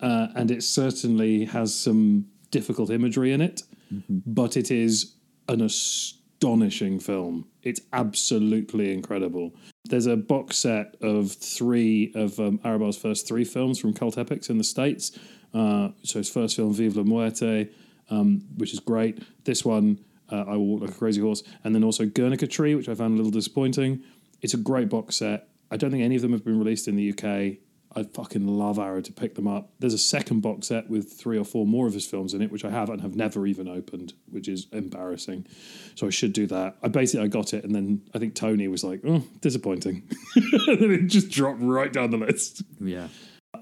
uh, and it certainly has some difficult imagery in it, mm-hmm. but it is an astonishing film. It's absolutely incredible. There's a box set of three of um, Arrabal's first three films from Cult Epics in the States. Uh, so his first film, Vive la Muerte, um, which is great. This one, uh, I Will Walk Like a Crazy Horse. And then also Guernica Tree, which I found a little disappointing. It's a great box set. I don't think any of them have been released in the UK. I fucking love Arrow to pick them up. There's a second box set with three or four more of his films in it, which I have and have never even opened, which is embarrassing. So I should do that. I basically I got it, and then I think Tony was like, "Oh, disappointing," and then it just dropped right down the list. Yeah.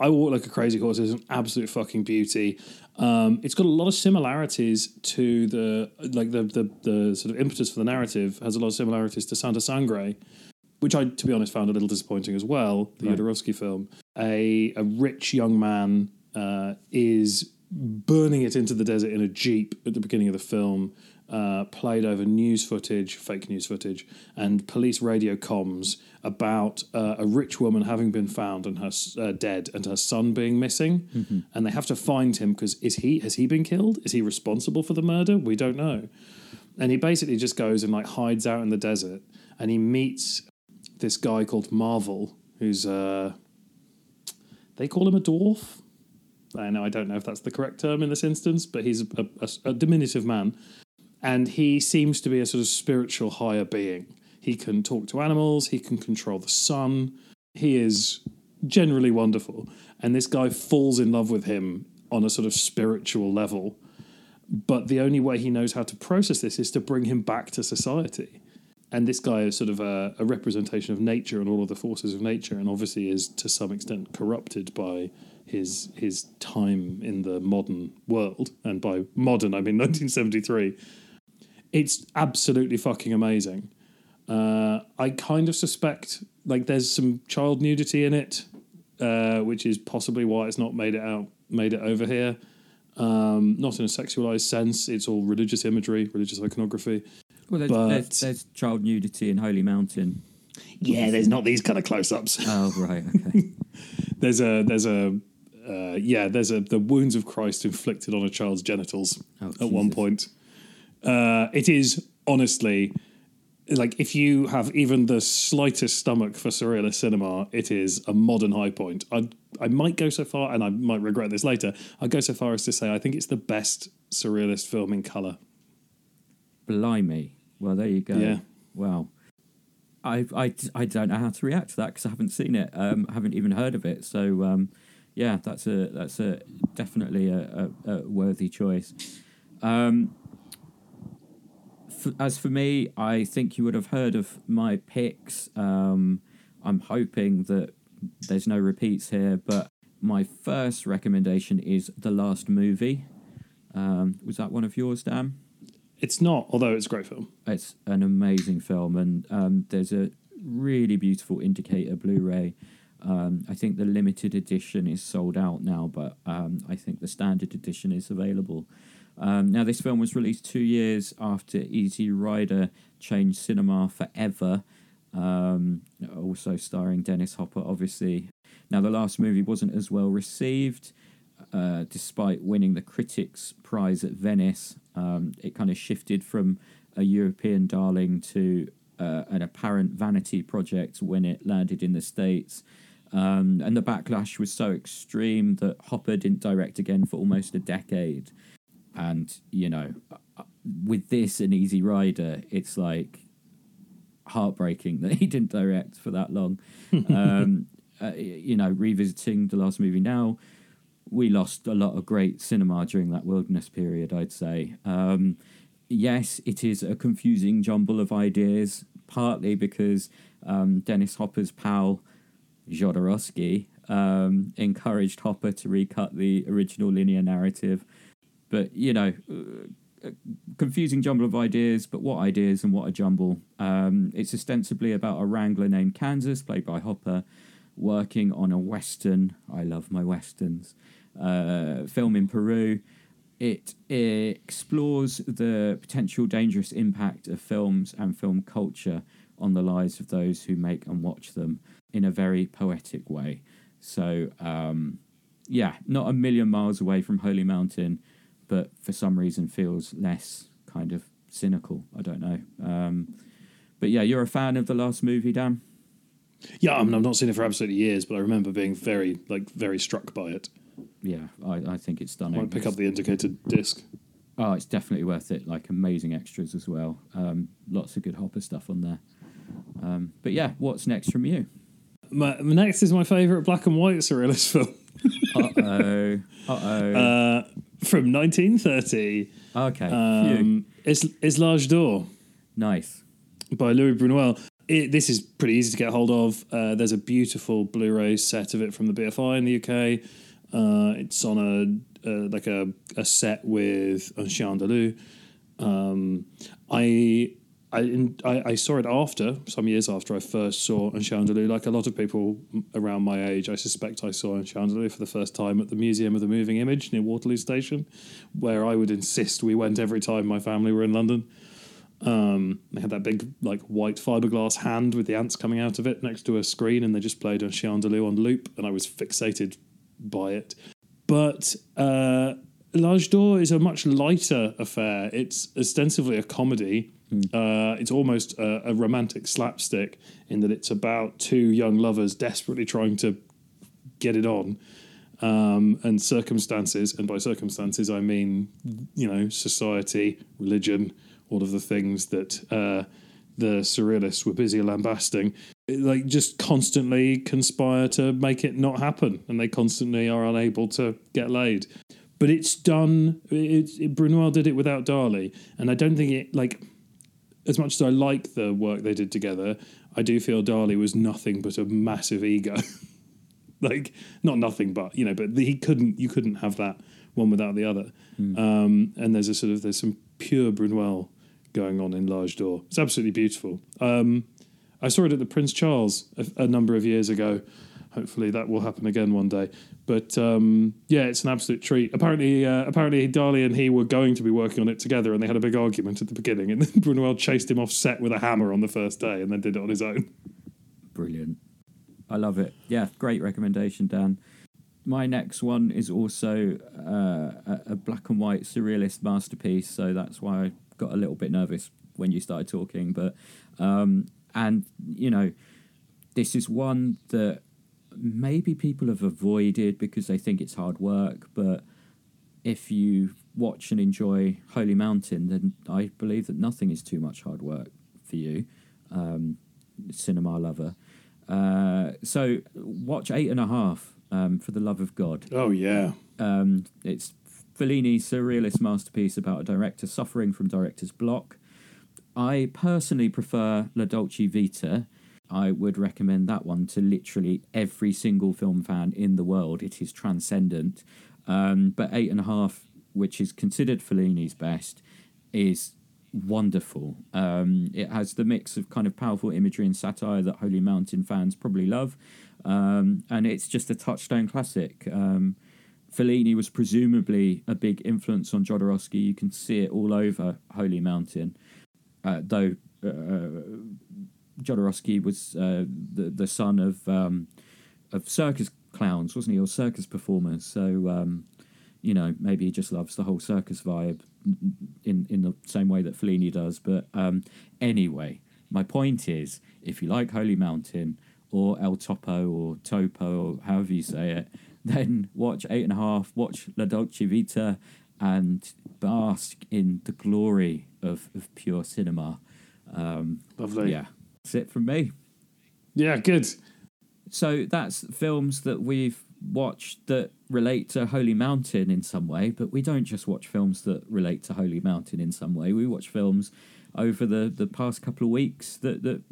I Walk Like a Crazy Horse is an absolute fucking beauty. Um, it's got a lot of similarities to the like the, the the sort of impetus for the narrative has a lot of similarities to Santa Sangre, which I, to be honest, found a little disappointing as well. The right. Film, a a rich young man uh, is burning it into the desert in a jeep at the beginning of the film. Uh, played over news footage, fake news footage, and police radio comms about uh, a rich woman having been found and her uh, dead, and her son being missing, mm-hmm. and they have to find him because is he has he been killed? Is he responsible for the murder? We don't know. And he basically just goes and like hides out in the desert, and he meets this guy called Marvel, who's uh, they call him a dwarf. I know I don't know if that's the correct term in this instance, but he's a, a, a diminutive man, and he seems to be a sort of spiritual higher being. He can talk to animals, he can control the sun. He is generally wonderful. And this guy falls in love with him on a sort of spiritual level. But the only way he knows how to process this is to bring him back to society. And this guy is sort of a, a representation of nature and all of the forces of nature, and obviously is to some extent corrupted by his his time in the modern world. And by modern, I mean 1973. It's absolutely fucking amazing. Uh, I kind of suspect like there's some child nudity in it, uh, which is possibly why it's not made it out, made it over here. Um, not in a sexualized sense. It's all religious imagery, religious iconography. Well, there's, but, there's, there's child nudity in Holy Mountain. Yeah, there's not these kind of close-ups. Oh right, okay. there's a there's a uh, yeah there's a the wounds of Christ inflicted on a child's genitals oh, at Jesus. one point. Uh, it is honestly like if you have even the slightest stomach for surrealist cinema, it is a modern high point. I I might go so far, and I might regret this later. I'd go so far as to say I think it's the best surrealist film in color. Blimey! Well, there you go. Yeah. Wow. I I, I don't know how to react to that because I haven't seen it. Um, I haven't even heard of it. So um, yeah, that's a that's a definitely a, a, a worthy choice. Um, as for me, I think you would have heard of my picks. Um, I'm hoping that there's no repeats here, but my first recommendation is The Last Movie. Um, was that one of yours, Dan? It's not, although it's a great film. It's an amazing film, and um, there's a really beautiful indicator Blu-ray. Um, I think the limited edition is sold out now, but um, I think the standard edition is available. Um, now, this film was released two years after Easy Rider changed cinema forever. Um, also starring Dennis Hopper, obviously. Now, the last movie wasn't as well received, uh, despite winning the Critics' Prize at Venice. Um, it kind of shifted from a European darling to uh, an apparent vanity project when it landed in the States. Um, and the backlash was so extreme that Hopper didn't direct again for almost a decade and you know with this and easy rider it's like heartbreaking that he didn't direct for that long. Um, uh, you know revisiting the last movie now we lost a lot of great cinema during that wilderness period i'd say. Um, yes it is a confusing jumble of ideas partly because um, dennis hopper's pal jodorowsky um, encouraged hopper to recut the original linear narrative but you know, uh, confusing jumble of ideas. But what ideas and what a jumble! Um, it's ostensibly about a wrangler named Kansas, played by Hopper, working on a western. I love my westerns. Uh, film in Peru. It, it explores the potential dangerous impact of films and film culture on the lives of those who make and watch them in a very poetic way. So, um, yeah, not a million miles away from Holy Mountain, but for some reason feels less kind of cynical. I don't know. Um, but yeah, you're a fan of the last movie, Dan? Yeah, I mean, I've not seen it for absolutely years, but I remember being very, like, very struck by it. Yeah, I, I think it's stunning. I might pick up the Indicator disc. Oh, it's definitely worth it. Like amazing extras as well. Um, lots of good Hopper stuff on there. Um, but yeah, what's next from you? My, next is my favourite black and white surrealist film. Uh oh. Uh from 1930. Okay. Um, it's, it's L'Age d'Or. Nice. By Louis Buñuel. It, this is pretty easy to get hold of. Uh, there's a beautiful Blu-ray set of it from the BFI in the UK. Uh, it's on a uh, like a, a set with Un Chien Andalou. Um, I I, I, I saw it after some years after I first saw Chien Like a lot of people around my age, I suspect I saw Chien for the first time at the Museum of the Moving Image near Waterloo Station, where I would insist we went every time my family were in London. Um, they had that big like white fiberglass hand with the ants coming out of it next to a screen, and they just played Chien on loop, and I was fixated by it. But uh, L'Age d'Or is a much lighter affair. It's ostensibly a comedy Mm. Uh, it's almost a, a, romantic slapstick in that it's about two young lovers desperately trying to get it on, um, and circumstances, and by circumstances I mean you know society, religion, all of the things that uh, the surrealists were busy lambasting, like just constantly conspire to make it not happen, and they constantly are unable to get laid. But it's done. It, it, Buñuel did it without Dali, and I don't think it like. As much as I like the work they did together, I do feel Dali was nothing but a massive ego. like not nothing, but you know, but the, he couldn't. You couldn't have that one without the other. Mm. Um, and there's a sort of there's some pure Buñuel going on in L'Age d'Or. It's absolutely beautiful. Um, I saw it at the Prince Charles a, a, number of years ago. Hopefully that will happen again one day. But um, yeah, it's an absolute treat. Apparently, uh, apparently Dali and he were going to be working on it together, and they had a big argument at the beginning. And then Buñuel chased him off set with a hammer on the first day, and then did it on his own. Brilliant. I love it. Yeah, great recommendation, Dan. My next one is also uh, a black and white surrealist masterpiece, so that's why I got a little bit nervous when you started talking. But um, and you know, this is one that maybe people have avoided because they think it's hard work. But if you watch and enjoy Holy Mountain, then I believe that nothing is too much hard work for you, um, cinema lover. Uh, so watch eight and a half um, for the love of God. Oh yeah, um, it's Fellini's surrealist masterpiece about a director suffering from director's block. I personally prefer La Dolce Vita. I would recommend that one to literally every single film fan in the world. It is transcendent. Um, but Eight and a Half, which is considered Fellini's best, is wonderful. Um, it has the mix of kind of powerful imagery and satire that Holy Mountain fans probably love. Um, and it's just a touchstone classic. Um, Fellini was presumably a big influence on Jodorowsky. You can see it all over Holy Mountain, uh, though uh, Jodorowsky was uh, the the son of um, of circus clowns, wasn't he, or circus performers? So um, you know, maybe he just loves the whole circus vibe in in the same way that Fellini does. But um, anyway, my point is, if you like Holy Mountain or El Topo or Topo or however you say it then watch Eight and a Half, watch La Dolce Vita, and bask in the glory of, of pure cinema. Um, Lovely. Yeah, that's it from me. Yeah, good. So that's films that we've watched that relate to Holy Mountain in some way, but we don't just watch films that relate to Holy Mountain in some way. We watch films over the, the past couple of weeks that, that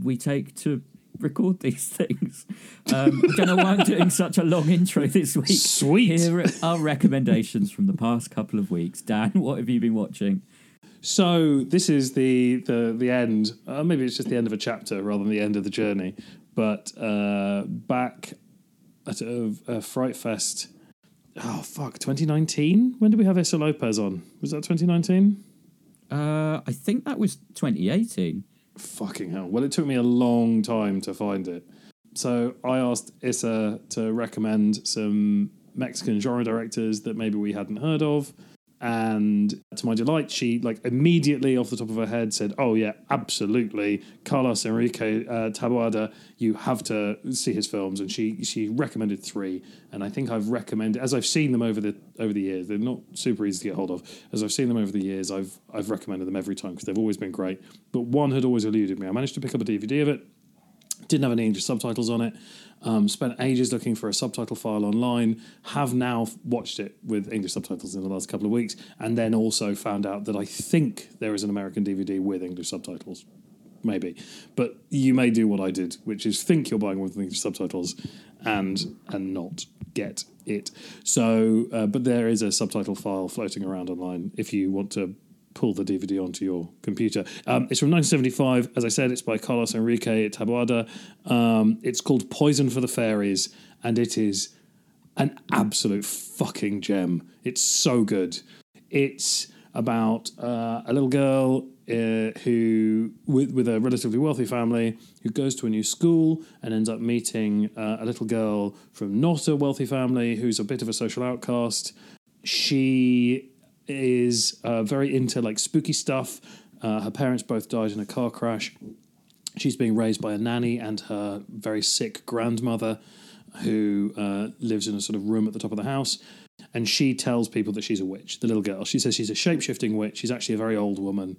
we take to record these things. Um, I don't know why I'm doing such a long intro this week. Sweet. Here are recommendations from the past couple of weeks. Dan, what have you been watching? So this is the the the end. Uh, maybe it's just the end of a chapter rather than the end of the journey. But uh, back at a, a Fright Fest. Oh fuck! 2019. When did we have Issa Lopez on? Was that 2019? Uh, I think that was 2018. Fucking hell. Well, it took me a long time to find it. So I asked Issa to recommend some Mexican genre directors that maybe we hadn't heard of. And to my delight, she like immediately off the top of her head said, "Oh yeah, absolutely, Carlos Enrique uh. You have to see his films." And she she recommended three, and I think I've recommended as I've seen them over the over the years. They're not super easy to get hold of. As I've seen them over the years, I've I've recommended them every time because they've always been great. But one had always eluded me. I managed to pick up a DVD of it. Didn't have any English subtitles on it. Um, spent ages looking for a subtitle file online. Have now watched it with English subtitles in the last couple of weeks, and then also found out that I think there is an American DVD with English subtitles. Maybe, but you may do what I did, which is think you're buying with English subtitles, and and not get it. So, uh, but there is a subtitle file floating around online if you want to pull the DVD onto your computer. Um, it's from 1975. As I said, it's by Carlos Enrique Taboada. Um, it's called Poison for the Fairies, and it is an absolute fucking gem. It's so good. It's about uh, a little girl uh, who, with, with a relatively wealthy family, who goes to a new school and ends up meeting uh, a little girl from not a wealthy family who's a bit of a social outcast. She is uh, very into like spooky stuff. Uh, her parents both died in a car crash. She's being raised by a nanny and her very sick grandmother, who uh, lives in a sort of room at the top of the house. and she tells people that she's a witch. The little girl. She says she's a shape shifting witch. She's actually a very old woman.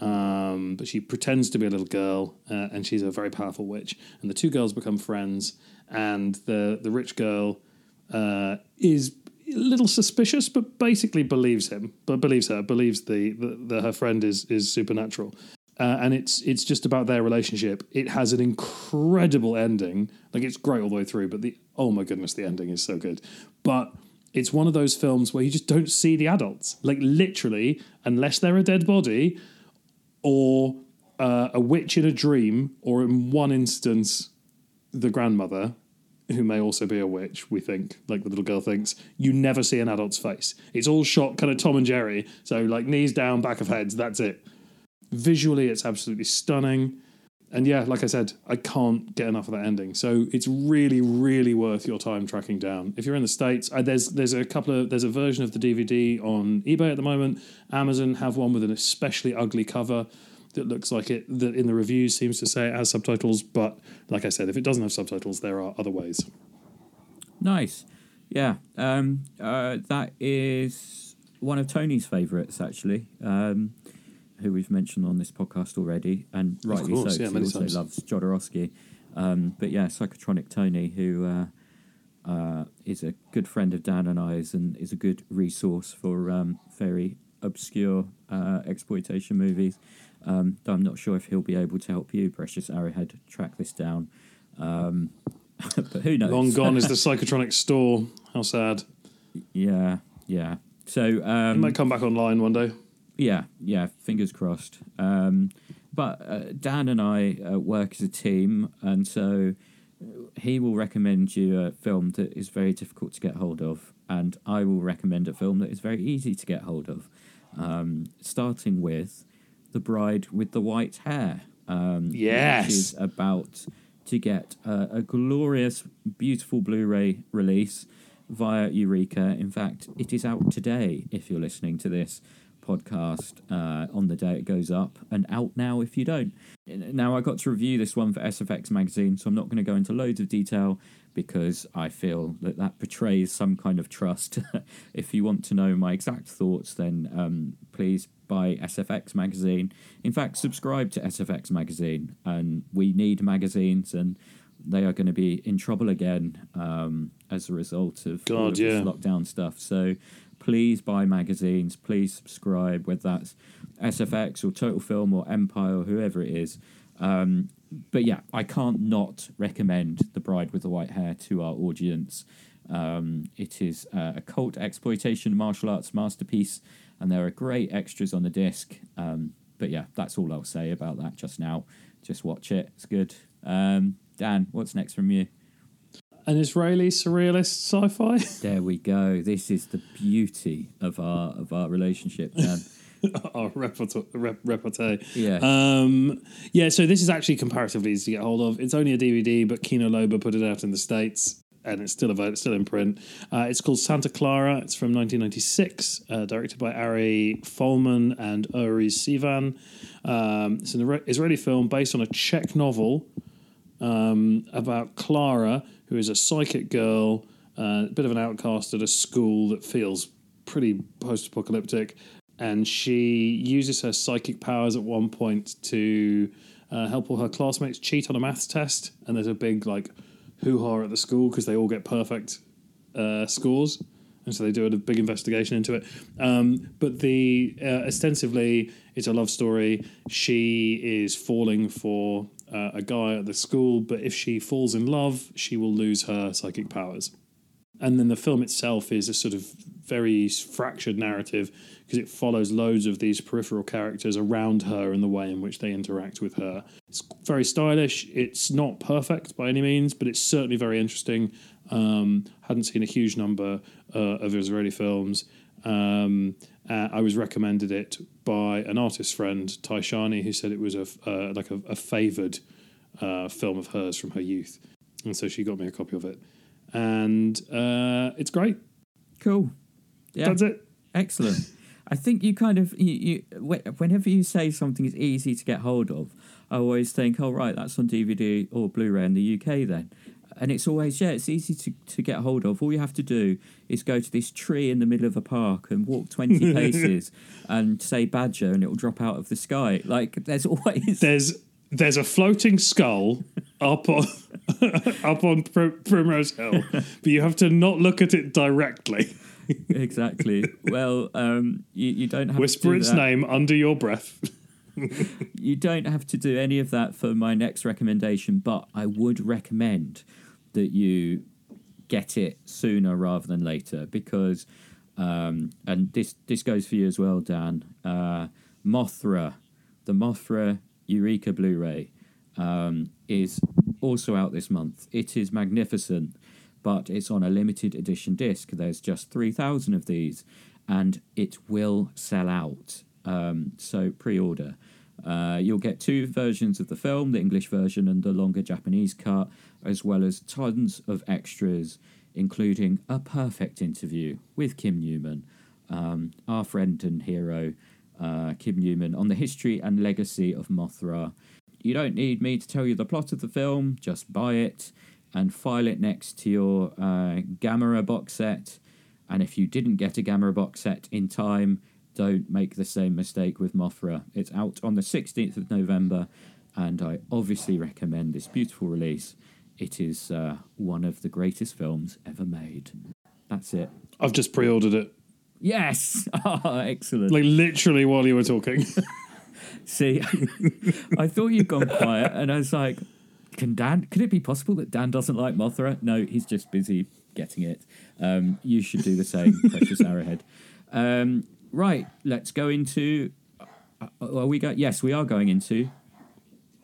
Um, but she pretends to be a little girl, uh, and she's a very powerful witch. And the two girls become friends, and the the rich girl uh, is little suspicious, but basically believes him, but believes her, believes the, the her friend is is supernatural. Uh, and it's it's just about their relationship. It has an incredible ending. Like it's great all the way through, but the oh my goodness, the ending is so good. But it's one of those films where you just don't see the adults. Like literally, unless they're a dead body, or uh, a witch in a dream, or in one instance, the grandmother, who may also be a witch, we think, like the little girl thinks, you never see an adult's face. It's all shot kind of Tom and Jerry. So, like, knees down, back of heads, that's it. Visually, it's absolutely stunning. And yeah, like I said, I can't get enough of that ending. So it's really, really worth your time tracking down. If you're in the states, I, there's there's a couple of there's a version of the DVD on eBay at the moment. Amazon have one with an especially ugly cover that looks like it that in the reviews seems to say it has subtitles. But like I said, if it doesn't have subtitles, there are other ways. Nice, yeah. Um, uh, that is one of Tony's favourites actually. Um, who we've mentioned on this podcast already, and rightly course, so. Yeah, he also times. loves Jodorowsky. Um, but yeah, Psychotronic Tony, who uh, uh, is a good friend of Dan and I's, and is a good resource for um, very obscure uh, exploitation movies. Um, I'm not sure if he'll be able to help you, Precious Arrowhead, track this down. Um, but who knows? Long gone is the Psychotronic store. How sad. Yeah, yeah. So um, it might come back online one day. Yeah, yeah, fingers crossed. Um, but uh, Dan and I uh, work as a team, and so he will recommend you a film that is very difficult to get hold of, and I will recommend a film that is very easy to get hold of. Um, starting with The Bride with the White Hair. Um, yes. Which is about to get a glorious, beautiful Blu ray release via Eureka. In fact, it is out today if you're listening to this podcast uh, on the day it goes up and out now if you don't. Now, I got to review this one for SFX magazine, so I'm not going to go into loads of detail because I feel that that betrays some kind of trust. if you want to know my exact thoughts, then um, please buy SFX magazine. In fact, subscribe to SFX magazine, and we need magazines and they are going to be in trouble again um, as a result of God, of yeah. this lockdown stuff. So please buy magazines, please subscribe, whether that's SFX or Total Film or Empire or whoever it is. Um, but yeah, I can't not recommend The Bride with the White Hair to our audience. Um, it is uh, a cult exploitation martial arts masterpiece, and there are great extras on the disc. Um, but yeah, that's all I'll say about that just now. Just watch it; it's good. Um, Dan, what's next from you? an Israeli surrealist sci-fi. There we go. This is the beauty of our of our relationship, Dan. our repertoire, rep, repertoire. Yeah. Um, yeah, so this is actually comparatively easy to get hold of. It's only a DVD, but Kino Lorber put it out in the States and it's still available, still in print. Uh, it's called Santa Clara. It's from 1996, uh, directed by Ari Folman and Uri Sivan. Um, it's an Israeli film based on a Czech novel um, about Clara, who is a psychic girl, uh, a bit of an outcast at a school that feels pretty post apocalyptic. And she uses her psychic powers at one point to uh, help all her classmates cheat on a maths test. And there's a big, like, hoo ha at the school because they all get perfect uh, scores. And so they do a big investigation into it. Um, but the uh, ostensively, it's a love story. She is falling for uh, a guy at the school, but if she falls in love, she will lose her psychic powers. And then the film itself is a sort of very fractured narrative because it follows loads of these peripheral characters around her and the way in which they interact with her. It's very stylish. It's not perfect by any means, but it's certainly very interesting. Um, hadn't seen a huge number uh, of Israeli films. Um, uh, I was recommended it by an artist friend, Tai Shani, who said it was a uh, like a, a favoured uh, film of hers from her youth, and so she got me a copy of it, and uh, it's great. Cool. Yeah, that's it. Excellent. I think you kind of you, you whenever you say something is easy to get hold of, I always think, oh right, that's on DVD or Blu-ray in the UK then. and it's always yeah, it's easy to, to get hold of. All you have to do is go to this tree in the middle of a park and walk twenty paces and say badger, and it will drop out of the sky. Like there's always there's there's a floating skull up on up on Primrose Hill, but you have to not look at it directly. Exactly. Well, um, you, you don't have whisper to its that. name under your breath. you don't have to do any of that for my next recommendation, but I would recommend that you get it sooner rather than later because, um, and this this goes for you as well, Dan. Uh, Mothra, the Mothra Eureka Blu-ray, um, is also out this month. It is magnificent, but it's on a limited edition disc. There's just three thousand of these, and it will sell out. Um, so pre-order. Uh, you'll get two versions of the film, the English version and the longer Japanese cut, as well as tons of extras, including a perfect interview with Kim Newman, um, our friend and hero, uh, Kim Newman, on the history and legacy of Mothra. You don't need me to tell you the plot of the film, just buy it and file it next to your uh, Gamera box set. And if you didn't get a Gamera box set in time, don't make the same mistake with Mothra. It's out on the 16th of November, and I obviously recommend this beautiful release. It is uh, one of the greatest films ever made. That's it. I've just pre ordered it. Yes! Oh, excellent. Like literally while you were talking. See, I thought you'd gone quiet, and I was like, can Dan, could it be possible that Dan doesn't like Mothra? No, he's just busy getting it. Um, you should do the same, Precious Arrowhead. Um, right, let's go into. Uh, are we go? Yes, we are going into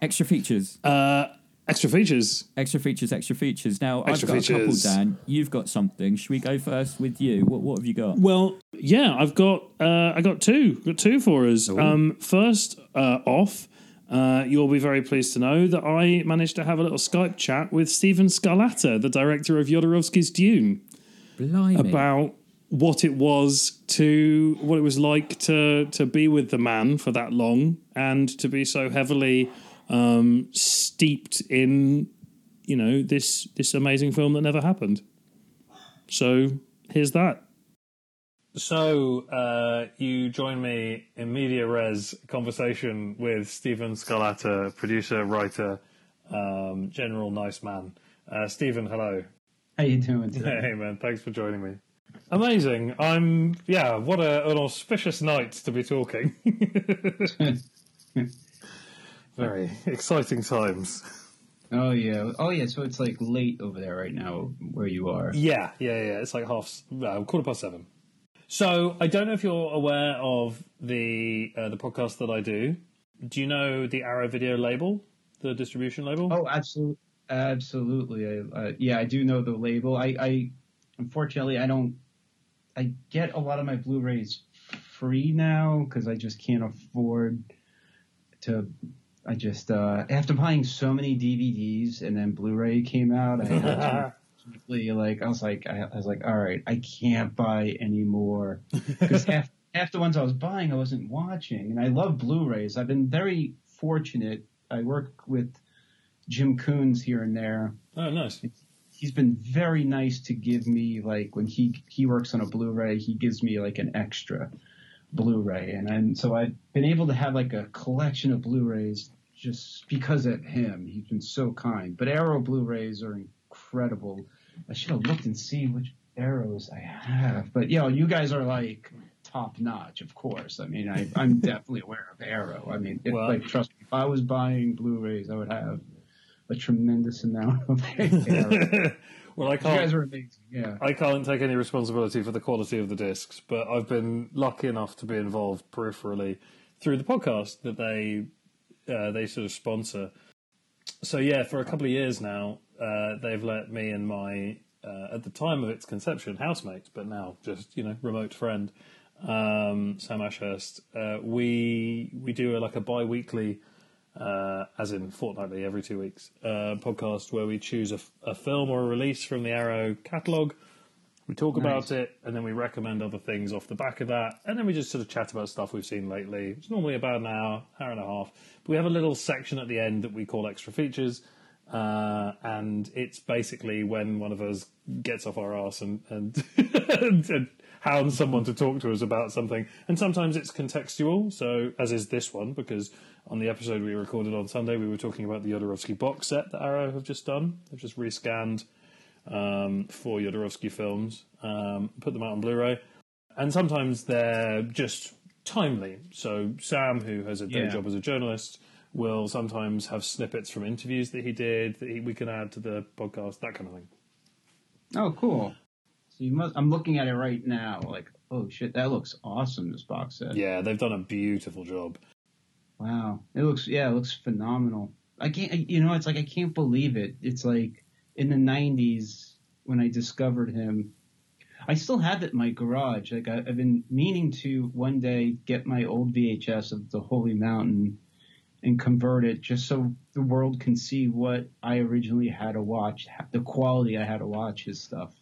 extra features. Uh, extra features. Extra features. Extra features. Now extra I've got features. a couple. Dan, you've got something. Should we go first with you? What What have you got? Well, yeah, I've got. Uh, I got two. Got two for us. Ooh. Um, first uh, off. Uh, you'll be very pleased to know that I managed to have a little Skype chat with Stephen Scarlata, the director of Jodorowsky's Dune, Blimey. about what it was to what it was like to to be with the man for that long and to be so heavily um, steeped in you know this this amazing film that never happened. So here's that. So uh, you join me in media res conversation with Stephen Scarlata, producer, writer, um, general nice man. Uh, Stephen, hello. How you doing today? Hey man, thanks for joining me. Amazing. I'm yeah. What a, an auspicious night to be talking. Very exciting times. Oh yeah, oh yeah. So it's like late over there right now, where you are. Yeah, yeah, yeah. It's like half uh, quarter past seven. So I don't know if you're aware of the uh, the podcast that I do. Do you know the Arrow Video label, the distribution label? Oh, absolutely, absolutely. I, uh, yeah, I do know the label. I, I unfortunately I don't. I get a lot of my Blu-rays free now because I just can't afford to. I just uh, after buying so many DVDs and then Blu-ray came out, I had to like I was like I, I was like all right I can't buy any more because half half the ones I was buying I wasn't watching. And I love Blu-rays. I've been very fortunate. I work with Jim Coons here and there. Oh nice. He's been very nice to give me like when he he works on a Blu-ray he gives me like an extra Blu-ray. And and so I've been able to have like a collection of Blu-rays just because of him. He's been so kind. But Arrow Blu-rays are incredible. I should have looked and see which arrows I have. But you know, you guys are like top notch, of course. I mean, I, I'm definitely aware of Arrow. I mean, if, Well- like trust me, if I was buying Blu-rays, I would have a tremendous amount of Arrow. well, I can't. you guys are amazing. Yeah. I can't take any responsibility for the quality of the discs, but I've been lucky enough to be involved peripherally through the podcast that they uh, they sort of sponsor. So yeah, for a couple of years now, uh, they've let me and my uh, at the time of its conception housemate, but now just you know remote friend um, Sam Ashurst. Uh, we we do a, like a bi-weekly, uh, as in fortnightly, every two weeks, uh, podcast where we choose a film or a release from the Arrow catalog. We talk about it, and then we recommend other things off the back of that, and then we just sort of chat about stuff we've seen lately. It's normally about an hour, hour and a half. But we have a little section at the end that we call extra features, uh, and and it's basically when one of us gets off our ass and and, and hounds someone to talk to us about something. And sometimes it's contextual, so as is this one, because on the episode we recorded on Sunday, we were talking about the Jodorowsky box set that Arrow have just done. They've just rescanned um, four Jodorowsky films, um, put them out on Blu-ray, and sometimes they're just timely. So Sam, who has a day yeah. job as a journalist, will sometimes have snippets from interviews that he did that he, we can add to the podcast, that kind of thing. Oh, cool. So you must. I'm looking at it right now. Like, oh shit, that looks awesome. This box set. Yeah, they've done a beautiful job. Wow, it looks. Yeah, it looks phenomenal. I can't. You know, it's like I can't believe it. It's like in the '90s when I discovered him. I still have it in my garage. Like I, I've been meaning to one day get my old VHS of the Holy Mountain and convert it just so the world can see what I originally had to watch, the quality I had to watch his stuff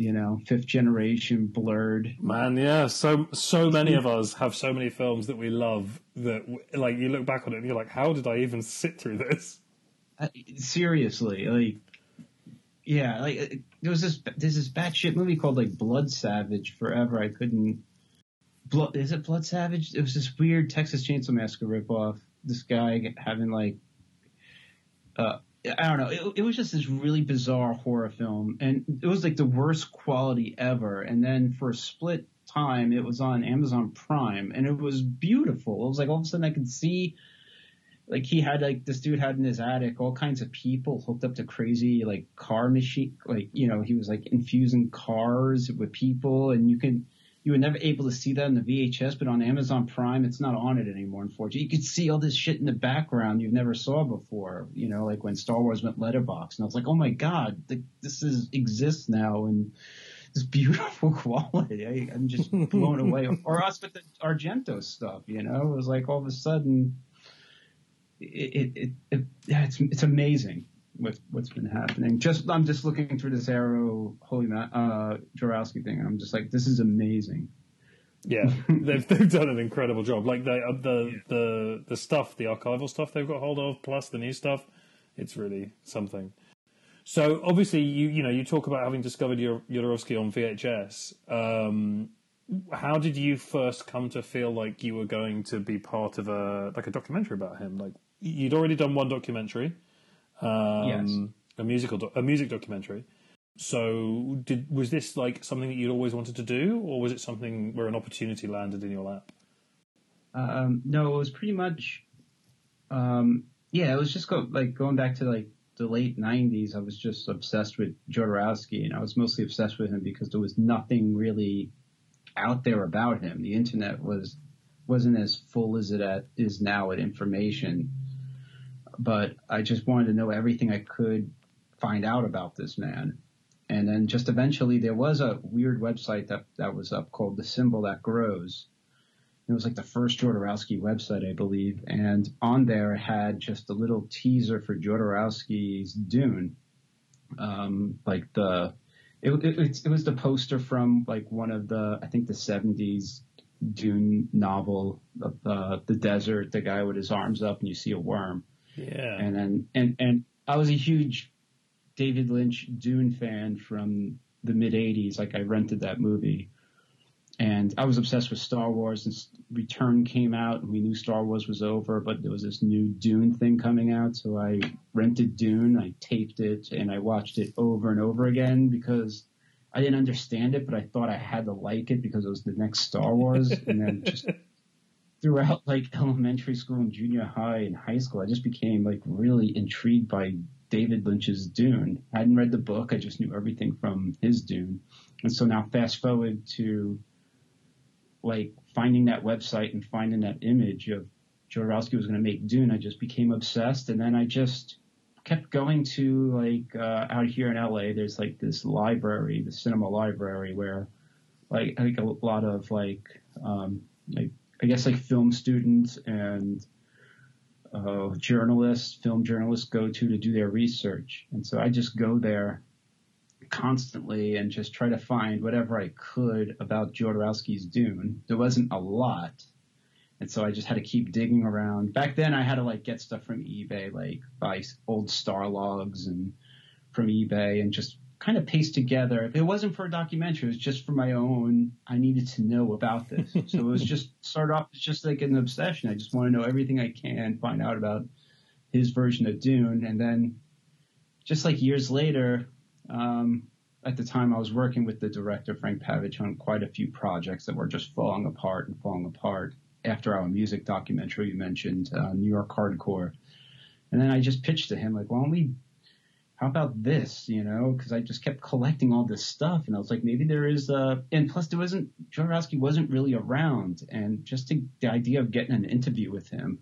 you know, fifth generation blurred. Man, yeah, so so many of us have so many films that we love that like you look back on it and you're like, how did I even sit through this? Uh, seriously, like, yeah, like uh, there was this there's this batshit movie called like Blood Savage. Forever, I couldn't. Blood is it Blood Savage? It was this weird Texas Chainsaw Massacre ripoff. This guy having like. Uh, I don't know. It, it, was just this really bizarre horror film, and it was like the worst quality ever. And then for a split time, it was on Amazon Prime, and it was beautiful. It was like all of a sudden I could see, like he had like this dude had in his attic all kinds of people hooked up to crazy like car machine, like you know he was like infusing cars with people, and you can you were never able to see that in the VHS, but on Amazon Prime, it's not on it anymore. Unfortunately, you could see all this shit in the background you've never saw before. You know, like when Star Wars went letterbox, and I was like, oh my god, the, this is exists now, and this beautiful quality. I, am just blown away. Or us with the Argento stuff. You know, it was like all of a sudden, it, it, it, it yeah, it's it's amazing with what's been happening. Just I'm just looking through this Arrow Holy uh, Jodorowsky thing, and I'm just like, this is amazing. Yeah, they've they've done an incredible job. Like the uh, the yeah. the the stuff, the archival stuff they've got hold of, plus the new stuff, it's really something. So obviously, you you know you talk about having discovered your Jodorowsky on VHS. Um, how did you first come to feel like you were going to be part of a like a documentary about him? Like you'd already done one documentary um, yes. a musical, do- a music documentary. So, did was this like something that you'd always wanted to do, or was it something where an opportunity landed in your lap? Um, no, it was pretty much, um, yeah, it was just go, like going back to like the late '90s. I was just obsessed with Jodorowsky, and I was mostly obsessed with him because there was nothing really out there about him. The internet was wasn't as full as it at, is now with information but I just wanted to know everything I could find out about this man. And then just eventually there was a weird website that, that was up called The Symbol That Grows. It was like the first Jodorowsky website, I believe. And on there it had just a little teaser for Jodorowsky's Dune. Um, like the, it, it, it was the poster from like one of the, I think the 70s Dune novel, the, the desert, the guy with his arms up and you see a worm. Yeah. And then and and I was a huge David Lynch Dune fan from the mid '80s. Like I rented that movie, and I was obsessed with Star Wars. And Return came out, and we knew Star Wars was over, but there was this new Dune thing coming out. So I rented Dune, I taped it, and I watched it over and over again because. I didn't understand it, but I thought I had to like it because it was the next Star Wars, and then just throughout like elementary school and junior high and high school, I just became like really intrigued by David Lynch's Dune. I hadn't read the book, I just knew everything from his Dune. And so now fast forward to like finding that website and finding that image of Jodorowsky was going to make Dune, I just became obsessed. And then I just kept going to like uh, out here in LA, there's like this library, the cinema library where like I think a lot of like um, like I guess like film students and uh, journalists, film journalists go to to do their research. And so I just go there constantly and just try to find whatever I could about Jodorowsky's Dune. There wasn't a lot, and so I just had to keep digging around. Back then, I had to like get stuff from eBay, like buy old Starlogs and from eBay, and just kind of paste together. If it wasn't for a documentary, it was just for my own. I needed to know about this, so it was just start off as just like an obsession. I just want to know everything I can, find out about his version of Dune, and then just like years later. Um, at the time, I was working with the director Frank Pavich on quite a few projects that were just falling apart and falling apart after our music documentary you mentioned, uh, New York Hardcore. And then I just pitched to him, like, why don't we, how about this, you know? Because I just kept collecting all this stuff. And I was like, maybe there is a, and plus there wasn't, Jodorowsky wasn't really around. And just to, the idea of getting an interview with him,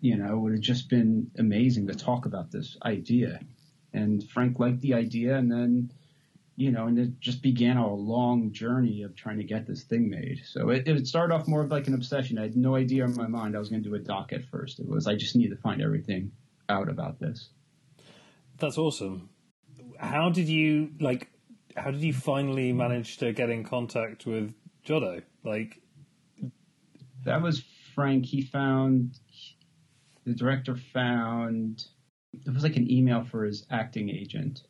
you know, would have just been amazing to talk about this idea. And Frank liked the idea. And then, you know, and it just began a long journey of trying to get this thing made. So it, it started off more of like an obsession. I had no idea in my mind I was going to do a doc at first. It was I just needed to find everything out about this. That's awesome. How did you like? How did you finally manage to get in contact with Jodo? Like that was Frank. He found the director found it was like an email for his acting agent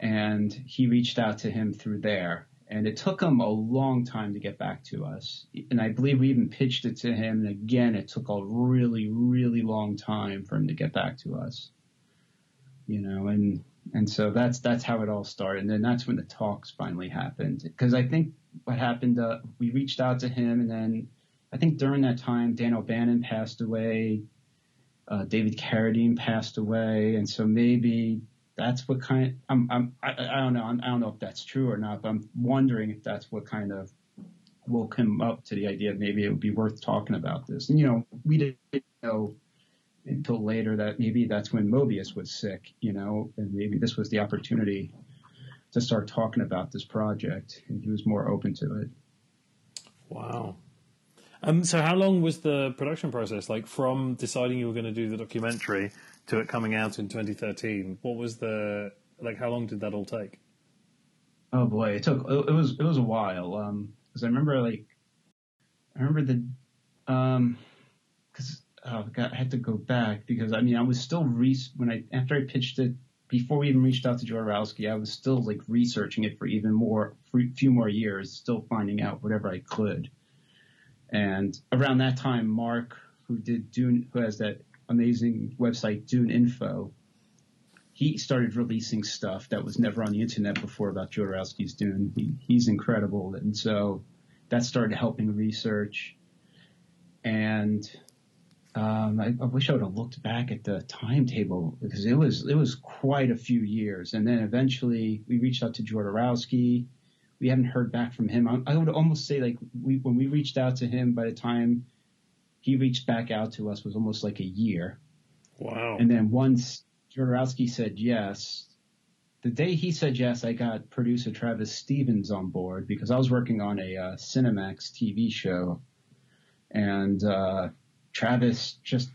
and he reached out to him through there. And it took him a long time to get back to us. And I believe we even pitched it to him. And again, it took a really, really long time for him to get back to us. You know, and and so that's that's how it all started. And then that's when the talks finally happened. Because I think what happened, uh, we reached out to him, and then I think during that time, Dan O'Bannon passed away. Uh, David Carradine passed away, and so maybe that's what kind. I'm, I'm I, I don't know. I'm, I do not know if that's true or not, but I'm wondering if that's what kind of woke him up to the idea maybe it would be worth talking about this. And you know, we didn't know until later that maybe that's when Moebius was sick. You know, and maybe this was the opportunity to start talking about this project, and he was more open to it. Wow. Um, so, how long was the production process? Like, from deciding you were going to do the documentary to it coming out in 2013. What was the like? How long did that all take? Oh boy, it took it was it was a while. Um, because I remember like I remember the um Uh, oh God, I had to go back because I mean I was still re when I after I pitched it before we even reached out to Jodorowsky, I was still like researching it for even more for few more years, still finding out whatever I could. And around that time, Mark, who did Dune, who has that amazing website, Dune Info, he started releasing stuff that was never on the internet before about Jodorowsky's Dune. He, he's incredible. And so that started helping research. And um, I, I, wish I would have looked back at the timetable because it was it was quite a few years. And then eventually we reached out to Jodorowsky. We haven't heard back from him. I, I would almost say like we when we reached out to him by the time he reached back out to us was almost like a year. Wow. And then once Jodorowsky said yes, the day he said yes, I got producer Travis Stevens on board because I was working on a uh, Cinemax TV show, and uh, Travis just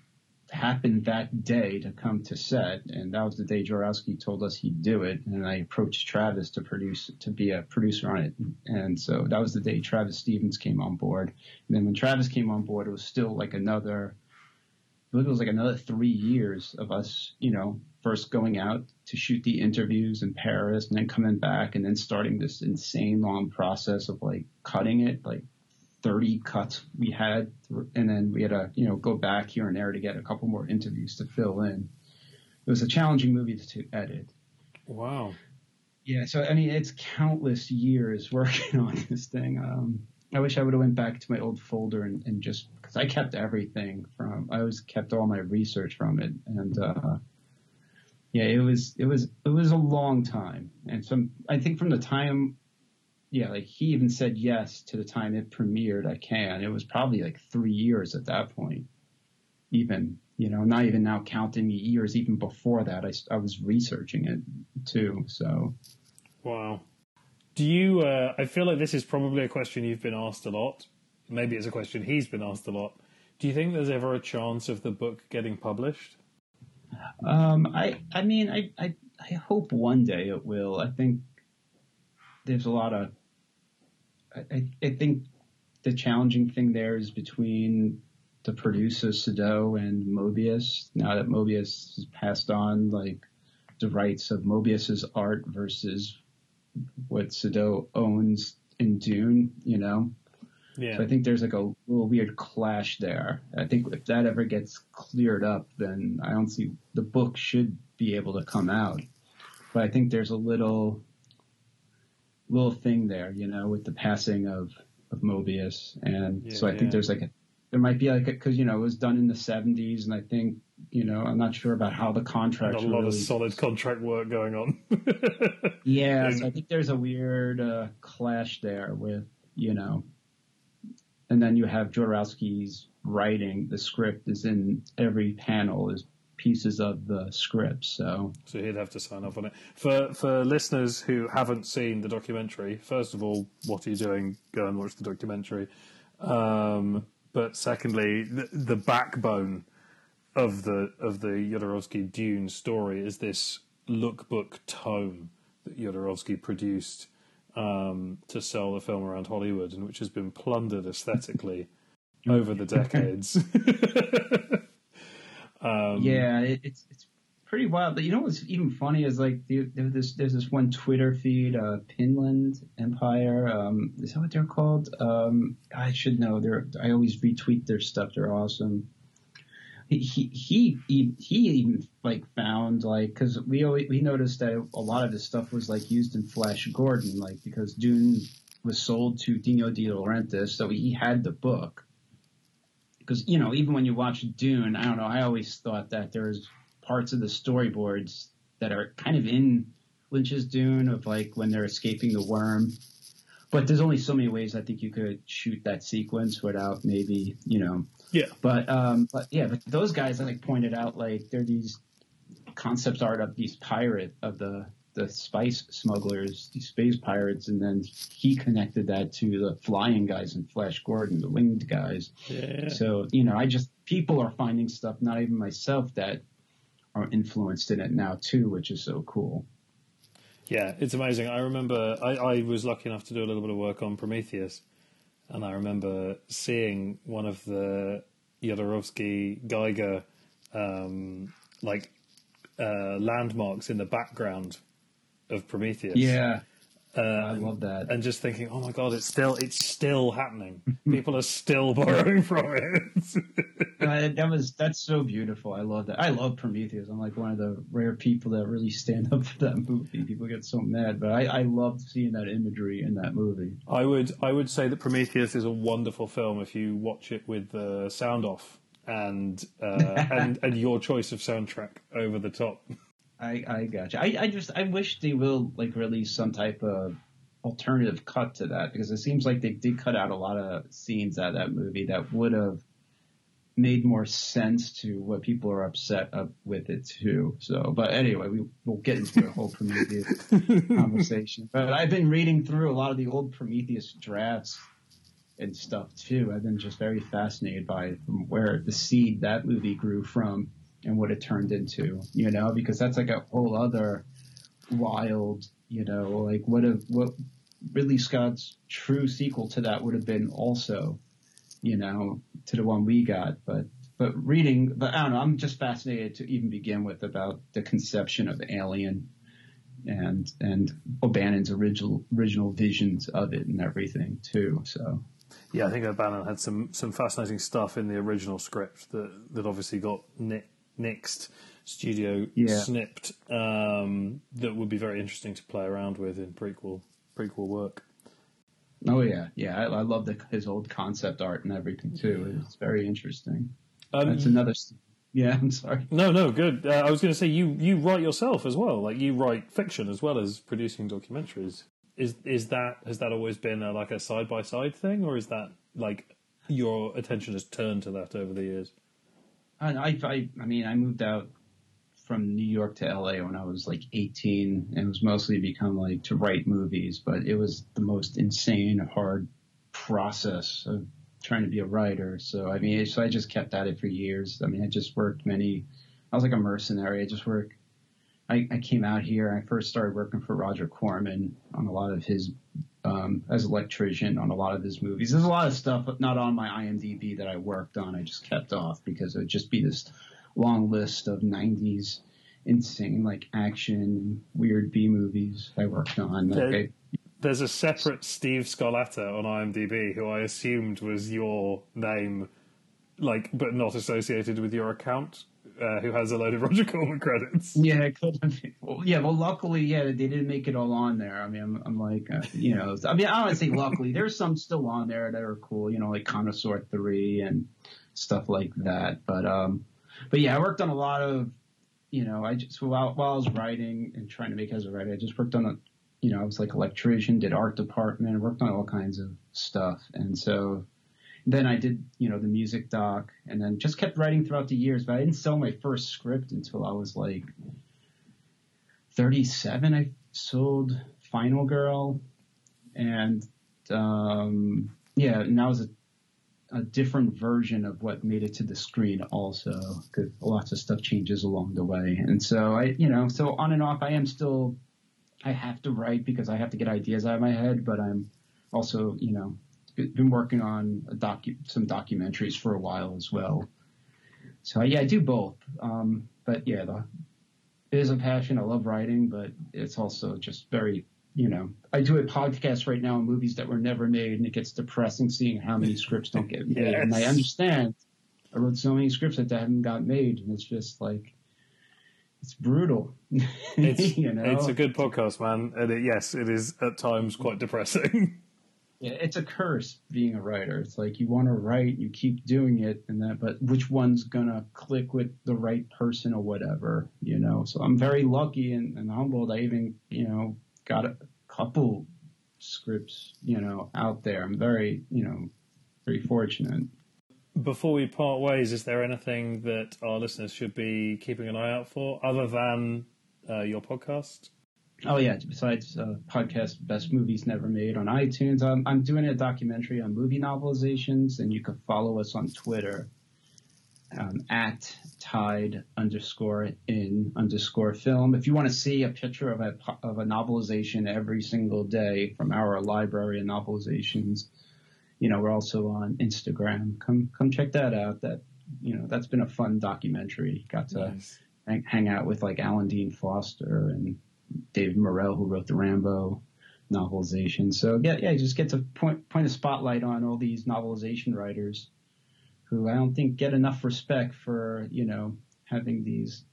happened that day to come to set, and that was the day Jodorowsky told us he'd do it. And I approached Travis to produce to be a producer on it, and so that was the day Travis Stevens came on board. And then when Travis came on board, it was still like another. I believe it was like another three years of us, you know, first going out to shoot the interviews in Paris and then coming back and then starting this insane long process of like cutting it, like 30 cuts we had, and then we had to, you know, go back here and there to get a couple more interviews to fill in. It was a challenging movie to, to edit. Wow. Yeah, so I mean, it's countless years working on this thing. Um, I wish I would have went back to my old folder and, and just because I kept everything from. I always kept all my research from it, and uh, yeah, it was it was it was a long time. And some I think from the time yeah, like he even said yes to the time it premiered at Cannes. It was probably like three years at that point. Even, you know, not even now counting the years, even before that, I, I was researching it too. So, wow. Do you, uh, I feel like this is probably a question you've been asked a lot. Maybe it's a question he's been asked a lot. Do you think there's ever a chance of the book getting published? Um, I, I mean, I, I, I hope one day it will. I think there's a lot of I, I think the challenging thing there is between the producer Seydoux and Moebius. Now that Moebius has passed on, like the rights of Moebius's art versus what Seydoux owns in Dune, you know. Yeah. So I think there's like a little weird clash there. I think if that ever gets cleared up, then I don't see the book should be able to come out. But I think there's a little little thing there, you know, with the passing of of Moebius, and yeah, so I yeah. think there's like a there might be like because you know it was done in the 70s, and I think you know I'm not sure about how the contract. A lot really... of solid contract work going on. yeah, so I think there's a weird uh, clash there with you know, and then you have Jodorowsky's writing. The script is in every panel is pieces of the script. So, so he'd have to sign off on it. For for listeners who haven't seen the documentary, first of all, what are you doing? Go and watch the documentary. Um, but secondly, the, the, backbone of the of the Jodorowsky Dune story is this lookbook tome that Jodorowsky produced um, to sell the film around Hollywood, and which has been plundered aesthetically over the decades. Um, yeah, it, it's it's pretty wild. But you know what's even funny is like there's this there's this one Twitter feed, uh, Pinland Empire. Um, is that what they're called? Um, I should know. They're I always retweet their stuff. They're awesome. He he he he even like found like because we always, we noticed that a lot of his stuff was like used in Flash Gordon like because Dune was sold to Dino De Laurentiis, so he had the book because you know even when you watch Dune, I don't know. I always thought that there's parts of the storyboards that are kind of in Lynch's Dune of like when they're escaping the worm. But there's only so many ways I think you could shoot that sequence without maybe you know. Yeah. But um, but yeah, but those guys I like pointed out like they're these concept art of these pirate of the the spice smugglers, the space pirates, and then he connected that to the flying guys in Flash Gordon, the winged guys. Yeah. So you know, I just people are finding stuff, not even myself, that are influenced in it now too, which is so cool. Yeah, it's amazing. I remember I, I was lucky enough to do a little bit of work on Prometheus, and I remember seeing one of the Jodorowsky Giger um, like uh, landmarks in the background of Prometheus. Yeah. Uh, I love that. And just thinking, oh my god, it's still it's still happening. People are still borrowing from it. uh, that was that's so beautiful. I love that. I love Prometheus. I'm like one of the rare people that really stand up for that movie. People get so mad, but I, I loved seeing that imagery in that movie. I would I would say that Prometheus is a wonderful film if you watch it with the sound off and uh, and and your choice of soundtrack over the top. I I gotcha. I I just I wish they will like release some type of alternative cut to that because it seems like they did cut out a lot of scenes out of that movie that would have made more sense to what people are upset up with it too. So, but anyway, we will get into the whole Prometheus conversation. But I've been reading through a lot of the old Prometheus drafts and stuff too. I've been just very fascinated by where the seed that movie grew from and what it turned into, you know, because that's like a whole other wild, you know, like what if what Ridley Scott's true sequel to that would have been also, you know, to the one we got. But but reading, but I don't know, I'm just fascinated to even begin with about the conception of Alien and and O'Bannon's original original visions of it and everything too. So yeah, I think O'Bannon had some some fascinating stuff in the original script that that obviously got nicked next studio yeah. snipped um, that would be very interesting to play around with in prequel prequel work. Oh yeah, yeah, I, I love the, his old concept art and everything too. It's very interesting. Um, That's another. Yeah, I'm sorry. No, no, good. Uh, I was going to say you you write yourself as well. Like you write fiction as well as producing documentaries. Is is that has that always been a, like a side by side thing, or is that like your attention has turned to that over the years? I, I, I mean, I moved out from New York to LA when I was like 18 and it was mostly become like to write movies, but it was the most insane, hard process of trying to be a writer. So, I mean, so I just kept at it for years. I mean, I just worked many, I was like a mercenary. I just worked, I, I came out here. I first started working for Roger Corman on a lot of his um, as electrician on a lot of his movies. There's a lot of stuff not on my IMDb that I worked on. I just kept off because it would just be this long list of 90s insane like action weird B movies I worked on. Like, there, there's a separate Steve Scarlata on IMDb who I assumed was your name, like, but not associated with your account uh, who has a load of Roger Corman credits. Yeah. Well, yeah, well, luckily, yeah, they didn't make it all on there. I mean, I'm, I'm like, uh, you know, I mean, I want say luckily. There's some still on there that are cool, you know, like Carnosaur 3 and stuff like that. But, um, but yeah, I worked on a lot of, you know, I just, while, while I was writing and trying to make as a writer, I just worked on a, you know, I was like electrician, did art department, worked on all kinds of stuff. And so, then I did, you know, the music doc, and then just kept writing throughout the years. But I didn't sell my first script until I was like 37. I sold Final Girl, and um, yeah, and that was a, a different version of what made it to the screen. Also, because lots of stuff changes along the way, and so I, you know, so on and off, I am still. I have to write because I have to get ideas out of my head, but I'm also, you know, been working on docu- some documentaries for a while as well. So yeah, I do both. Um, but yeah, the, it is a passion. I love writing, but it's also just very, you know, I do a podcast right now on movies that were never made, and it gets depressing seeing how many scripts don't get made. yes. And I understand. I wrote so many scripts that haven't got made, and it's just like it's brutal. It's, you know? it's a good podcast, man, and it, yes, it is at times quite depressing. yeah, it's a curse being a writer. It's like you want to write, you keep doing it, and that, but which one's gonna click with the right person or whatever, you know? So I'm very lucky and, and humbled. I even, you know, got a couple scripts, you know, out there. I'm very, you know, very fortunate. Before we part ways, is there anything that our listeners should be keeping an eye out for other than uh, your podcast? Oh yeah, besides uh, podcast Best Movies Never Made on iTunes, I'm, I'm doing a documentary on movie novelizations, and you can follow us on Twitter um, at Tide underscore in underscore film. If you want to see a picture of a of a novelization every single day from our library of novelizations, you know we're also on Instagram. Come come check that out. That you know that's been a fun documentary. Got to nice. hang, hang out with like Alan Dean Foster and David Morrell, who wrote the Rambo novelization. So yeah, yeah, just get to point point a spotlight on all these novelization writers who I don't think get enough respect for you know having these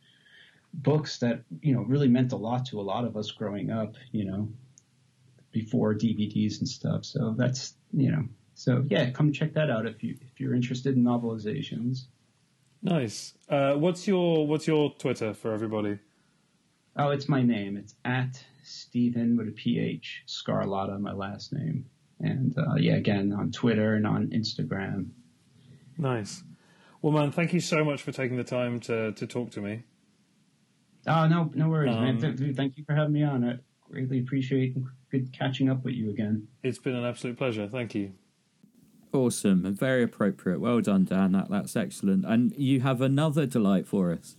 books that you know really meant a lot to a lot of us growing up. You know, before DVDs and stuff. So that's you know. So yeah, come check that out if you if you're interested in novelizations. Nice. Uh, what's your what's your Twitter for everybody? Oh, it's my name. It's at Stephen with a PH Scarlata, my last name. And uh, yeah, again on Twitter and on Instagram. Nice. Well, man, thank you so much for taking the time to to talk to me. Oh no, no worries, um, man. Th- thank you for having me on. I greatly appreciate good catching up with you again. It's been an absolute pleasure. Thank you. Awesome and very appropriate. Well done, Dan. That that's excellent. And you have another delight for us.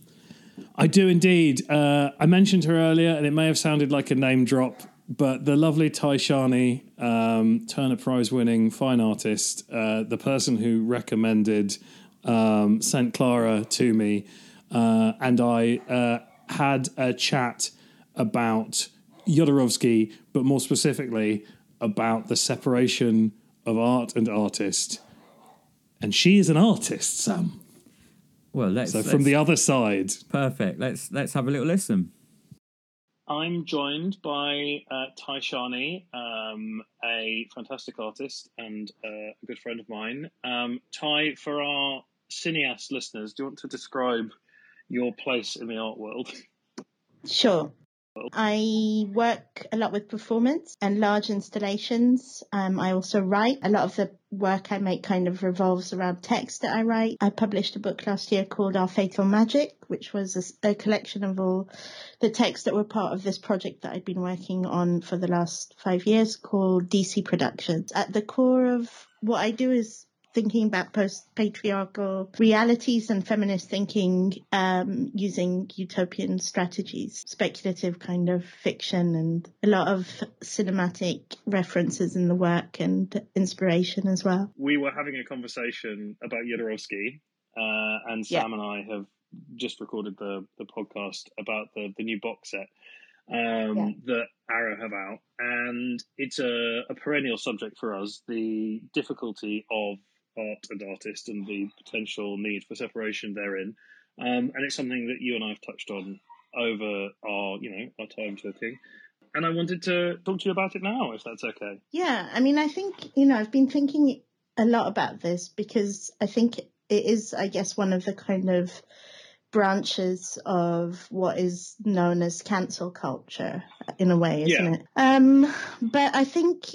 I do indeed. Uh, I mentioned her earlier, and it may have sounded like a name drop, but the lovely Tai Shani, um, Turner Prize winning fine artist, uh, the person who recommended um, St. Clara to me, uh, and I uh, had a chat about Jodorowsky, but more specifically about the separation of art and artist. And she is an artist, Sam. Well, let's so from let's, the other side. Perfect. Let's let's have a little listen. I'm joined by uh, Tai Shani, um, a fantastic artist and uh, a good friend of mine. Um, Tai, for our cineast listeners, do you want to describe your place in the art world? Sure. I work a lot with performance and large installations. Um, I also write. A lot of the work I make kind of revolves around text that I write. I published a book last year called Our Fatal Magic, which was a, a collection of all the texts that were part of this project that I'd been working on for the last five years called DC Productions. At the core of what I do is thinking about post-patriarchal realities and feminist thinking um, using utopian strategies, speculative kind of fiction, and a lot of cinematic references in the work and inspiration as well. We were having a conversation about Jodorowsky, uh, and Sam yeah. and I have just recorded the the podcast about the the new box set um, yeah. that Arrow have out, and it's a, a, perennial subject for us: the difficulty of art and artist, and the potential need for separation therein. Um, and it's something that you and I have touched on over our, you know, our time talking. And I wanted to talk to you about it now, if that's okay. Yeah, I mean, I think you know, I've been thinking a lot about this because I think it is, I guess, one of the kind of branches of what is known as cancel culture in a way, isn't yeah. it? Um, but I think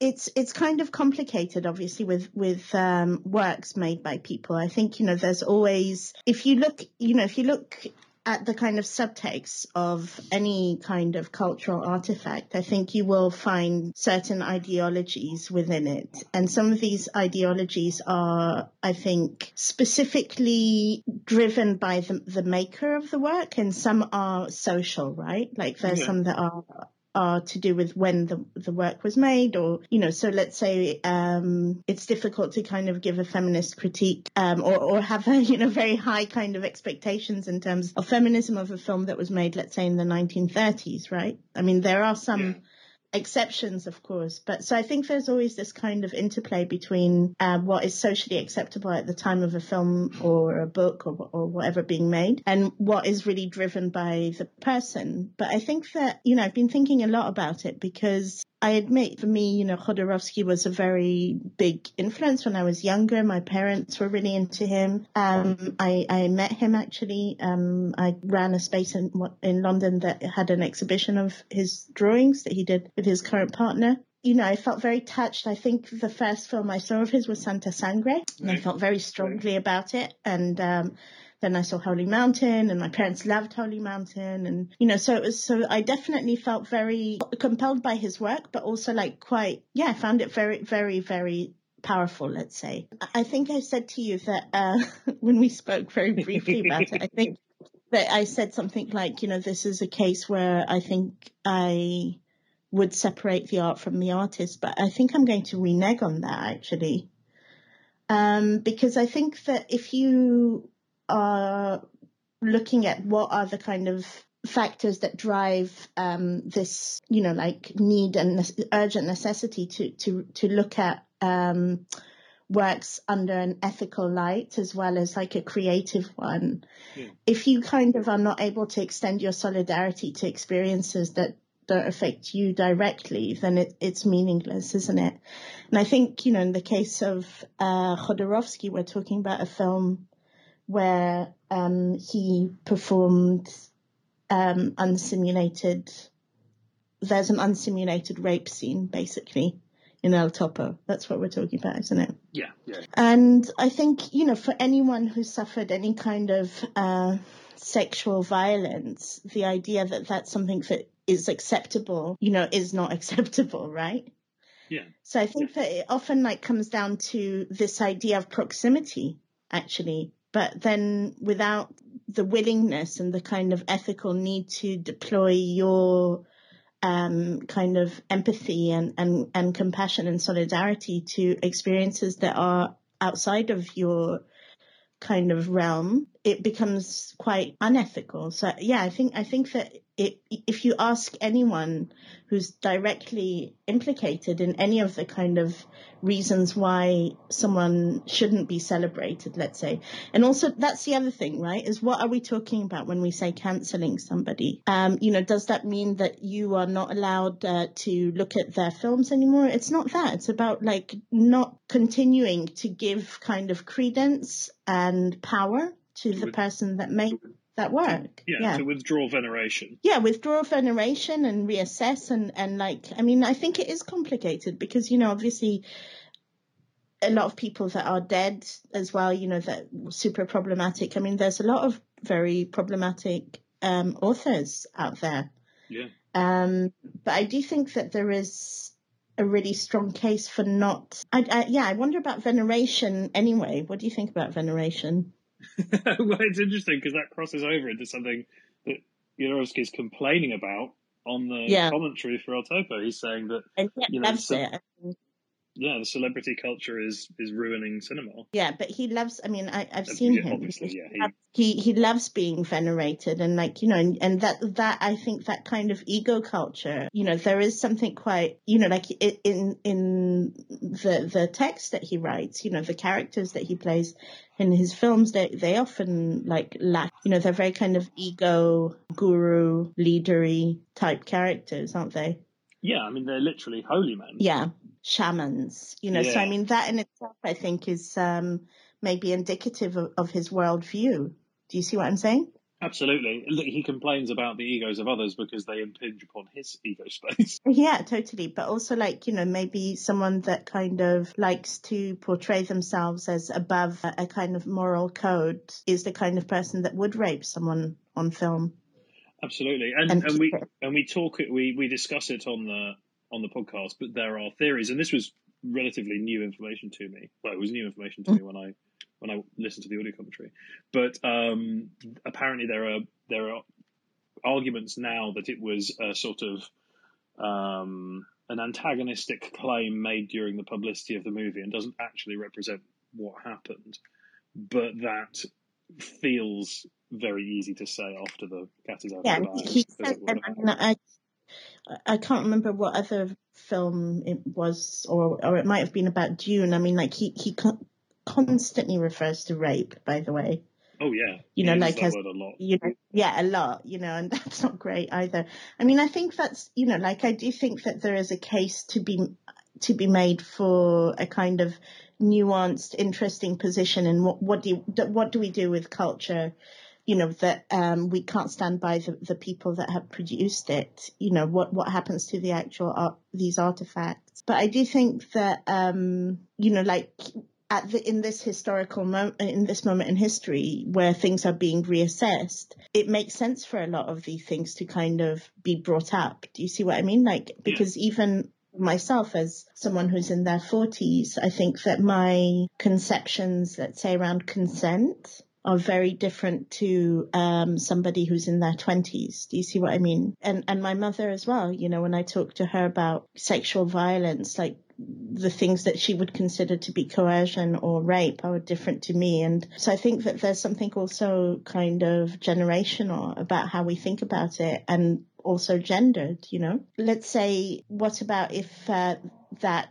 it's it's kind of complicated, obviously, with with um, works made by people. I think you know there's always if you look you know if you look at the kind of subtext of any kind of cultural artifact, I think you will find certain ideologies within it. And some of these ideologies are, I think, specifically driven by the, the maker of the work, and some are social, right? Like there's yeah. some that are are to do with when the, the work was made or, you know, so let's say, um, it's difficult to kind of give a feminist critique, um, or, or have a, you know, very high kind of expectations in terms of feminism of a film that was made, let's say in the 1930s, right? I mean, there are some, yeah exceptions, of course. But so I think there's always this kind of interplay between uh, what is socially acceptable at the time of a film or a book or, or whatever being made and what is really driven by the person. But I think that, you know, I've been thinking a lot about it because I admit for me, you know, Jodorowsky was a very big influence when I was younger. My parents were really into him. Um, I, I met him actually. Um, I ran a space in, in London that had an exhibition of his drawings that he did with his current partner you know, I felt very touched. I think the first film I saw of his was Santa Sangre, and I felt very strongly about it. And um, then I saw Holy Mountain and my parents loved Holy Mountain. And, you know, so it was, so I definitely felt very compelled by his work, but also like quite, yeah, I found it very, very, very powerful, let's say. I think I said to you that uh, when we spoke very briefly about it, I think that I said something like, you know, this is a case where I think I would separate the art from the artist, but I think I'm going to renege on that actually. Um, because I think that if you are looking at what are the kind of factors that drive um, this, you know, like need and urgent necessity to to to look at um, works under an ethical light as well as like a creative one. Yeah. If you kind of are not able to extend your solidarity to experiences that don't affect you directly, then it, it's meaningless, isn't it? And I think, you know, in the case of uh, Jodorowsky, we're talking about a film where um, he performed um, unsimulated. There's an unsimulated rape scene, basically, in El Topo. That's what we're talking about, isn't it? Yeah, yeah. And I think you know, for anyone who suffered any kind of uh, sexual violence, the idea that that's something that is acceptable, you know, is not acceptable, right? Yeah. So I think yeah. that it often like comes down to this idea of proximity, actually, but then without the willingness and the kind of ethical need to deploy your um, kind of empathy and, and, and compassion and solidarity to experiences that are outside of your kind of realm, it becomes quite unethical. So yeah, I think I think that it, if you ask anyone who's directly implicated in any of the kind of reasons why someone shouldn't be celebrated, let's say. And also, that's the other thing, right? Is what are we talking about when we say canceling somebody? Um, you know, does that mean that you are not allowed uh, to look at their films anymore? It's not that. It's about like not continuing to give kind of credence and power to the person that made that work. Yeah, yeah, to withdraw veneration. Yeah, withdraw veneration and reassess and and like I mean I think it is complicated because you know obviously a lot of people that are dead as well, you know, that super problematic. I mean, there's a lot of very problematic um, authors out there. Yeah. Um, but I do think that there is a really strong case for not. I, I, yeah, I wonder about veneration anyway. What do you think about veneration? well, it's interesting because that crosses over into something that Jodorowsky is complaining about on the yeah. commentary for El Topo. He's saying that and you know, loves some, it yeah, the celebrity culture is is ruining cinema. Yeah, but he loves. I mean, I, I've seen yeah, him. Obviously, yeah, he, he he loves being venerated, and like you know, and, and that that I think that kind of ego culture. You know, there is something quite you know, like in in the the text that he writes. You know, the characters that he plays in his films, they they often like lack. You know, they're very kind of ego guru leadery type characters, aren't they? Yeah, I mean they're literally holy men. Yeah, shamans. You know, yeah. so I mean that in itself, I think, is um, maybe indicative of, of his worldview. Do you see what I'm saying? Absolutely. He complains about the egos of others because they impinge upon his ego space. Yeah, totally. But also, like, you know, maybe someone that kind of likes to portray themselves as above a, a kind of moral code is the kind of person that would rape someone on film. Absolutely, and and, and we and we talk it, we we discuss it on the on the podcast, but there are theories, and this was relatively new information to me. Well, it was new information to me when I when I listened to the audio commentary. But um, apparently, there are there are arguments now that it was a sort of um, an antagonistic claim made during the publicity of the movie and doesn't actually represent what happened, but that feels very easy to say after the cat is out yeah, of the bag. He said, I, I can't remember what other film it was, or or it might have been about Dune. I mean, like he he constantly refers to rape. By the way. Oh yeah. You know, like as you know, yeah, a lot. You know, and that's not great either. I mean, I think that's you know, like I do think that there is a case to be to be made for a kind of nuanced, interesting position and what what do you, what do we do with culture you know, that um, we can't stand by the, the people that have produced it. You know, what, what happens to the actual art, these artifacts. But I do think that, um, you know, like at the, in this historical moment, in this moment in history where things are being reassessed, it makes sense for a lot of these things to kind of be brought up. Do you see what I mean? Like, because even myself as someone who's in their 40s, I think that my conceptions, let's say around consent, are very different to um, somebody who's in their 20s. Do you see what I mean? And and my mother as well. You know, when I talk to her about sexual violence, like the things that she would consider to be coercion or rape are different to me. And so I think that there's something also kind of generational about how we think about it and also gendered, you know. Let's say, what about if uh, that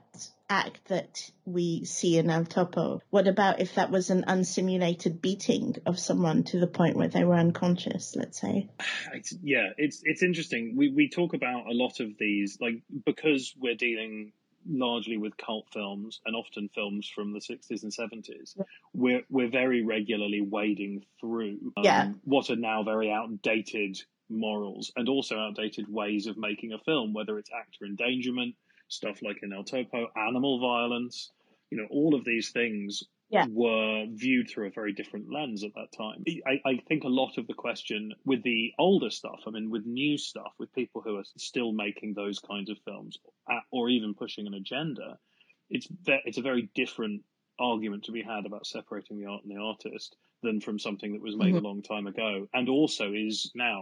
act that we see in El Topo? What about if that was an unsimulated beating of someone to the point where they were unconscious, let's say? It's, yeah, it's it's interesting. We we talk about a lot of these like because we're dealing largely with cult films and often films from the 60s and 70s we're we're very regularly wading through um, yeah. what are now very outdated morals and also outdated ways of making a film whether it's actor endangerment stuff like in El Topo, animal violence, you know, all of these things yeah. were viewed through a very different lens at that time. I, I, think a lot of the question with the older stuff, I mean, with new stuff, with people who are still making those kinds of films or even pushing an agenda, it's it's a very different argument to be had about separating the art and the artist than from something that was made mm-hmm. a long time ago, and also is now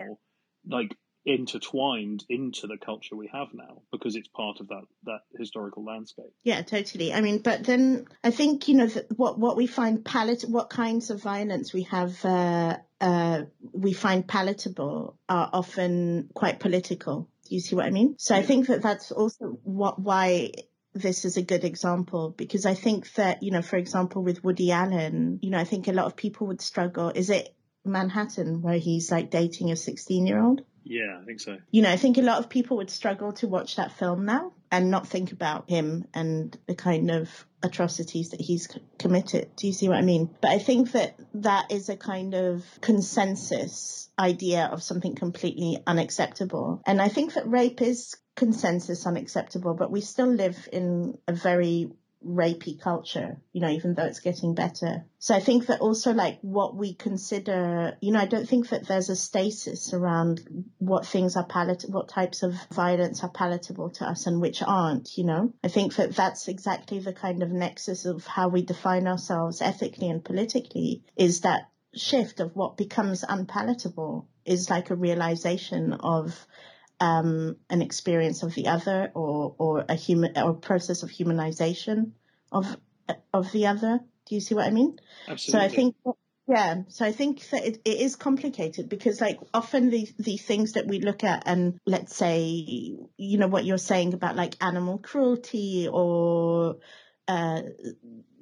like intertwined into the culture we have now because it's part of that that historical landscape. Yeah, totally. I mean, but then I think you know what what we find palat what kinds of violence we have uh, uh, we find palatable are often quite political. Do you see what I mean? So I think that that's also what why this is a good example because I think that, you know, for example, with Woody Allen, you know, I think a lot of people would struggle. Is it Manhattan where he's like dating a 16 year old? Yeah, I think so. You know, I think a lot of people would struggle to watch that film now and not think about him and the kind of atrocities that he's committed. Do you see what I mean? But I think that that is a kind of consensus idea of something completely unacceptable. And I think that rape is consensus unacceptable, but we still live in a very rapey culture, you know, even though it's getting better. So I think that also like what we consider, you know, I don't think that there's a stasis around what things are palatable, what types of violence are palatable to us and which aren't, you know. I think that that's exactly the kind of nexus of how we define ourselves ethically and politically is that shift of what becomes unpalatable is like a realization of um, an experience of the other or, or a human or process of humanization of of the other. Do you see what I mean? Absolutely. So I think yeah, so I think that it, it is complicated because like often the the things that we look at and let's say you know what you're saying about like animal cruelty or uh,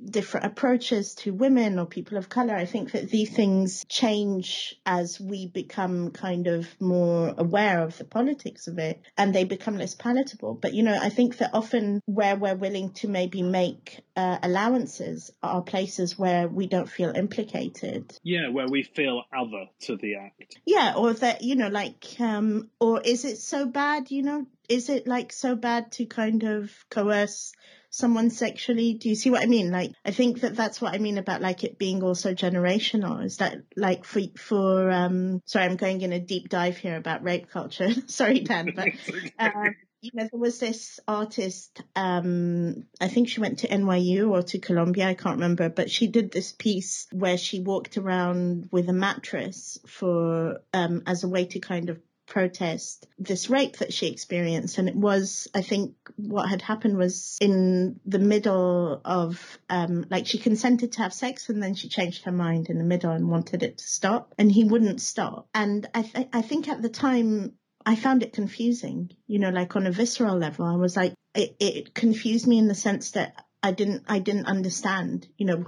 different approaches to women or people of color. I think that these things change as we become kind of more aware of the politics of it and they become less palatable. But, you know, I think that often where we're willing to maybe make uh, allowances are places where we don't feel implicated. Yeah, where we feel other to the act. Yeah, or that, you know, like, um, or is it so bad, you know, is it like so bad to kind of coerce someone sexually. Do you see what I mean? Like, I think that that's what I mean about like it being also generational is that like for, for, um, sorry, I'm going in a deep dive here about rape culture. sorry, Dan, but, um, you know, there was this artist, um, I think she went to NYU or to Columbia, I can't remember, but she did this piece where she walked around with a mattress for, um, as a way to kind of protest this rape that she experienced. And it was, I think, what had happened was in the middle of, um, like she consented to have sex and then she changed her mind in the middle and wanted it to stop and he wouldn't stop. And I, th- I think at the time, I found it confusing, you know, like on a visceral level. I was like, it, it confused me in the sense that I didn't, I didn't understand, you know,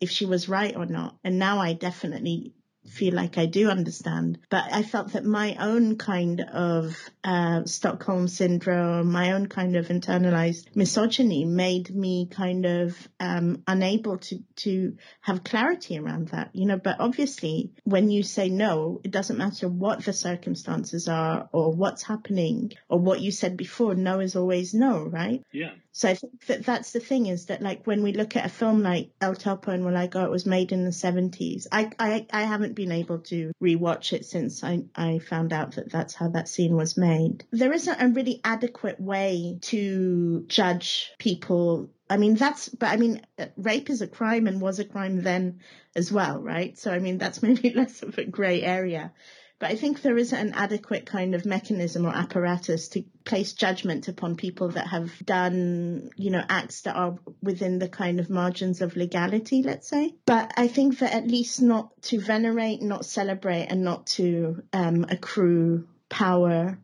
if she was right or not. And now I definitely feel like I do understand. But I felt that my own kind of uh, Stockholm syndrome, my own kind of internalized misogyny made me kind of um, unable to, to have clarity around that, you know. But obviously, when you say no, it doesn't matter what the circumstances are or what's happening or what you said before. No is always no, right? Yeah. So I think that that's the thing is that like when we look at a film like El Topo and we're like, oh, it was made in the 70s. I, I, I haven't been able to rewatch it since I, I found out that that's how that scene was made. There isn't a really adequate way to judge people I mean, that's, but I mean, rape is a crime and was a crime then as well, right? So, I mean, that's maybe less of a grey area. But I think there isn't an adequate kind of mechanism or apparatus to place judgment upon people that have done, you know, acts that are within the kind of margins of legality, let's say. But I think that at least not to venerate, not celebrate, and not to um, accrue power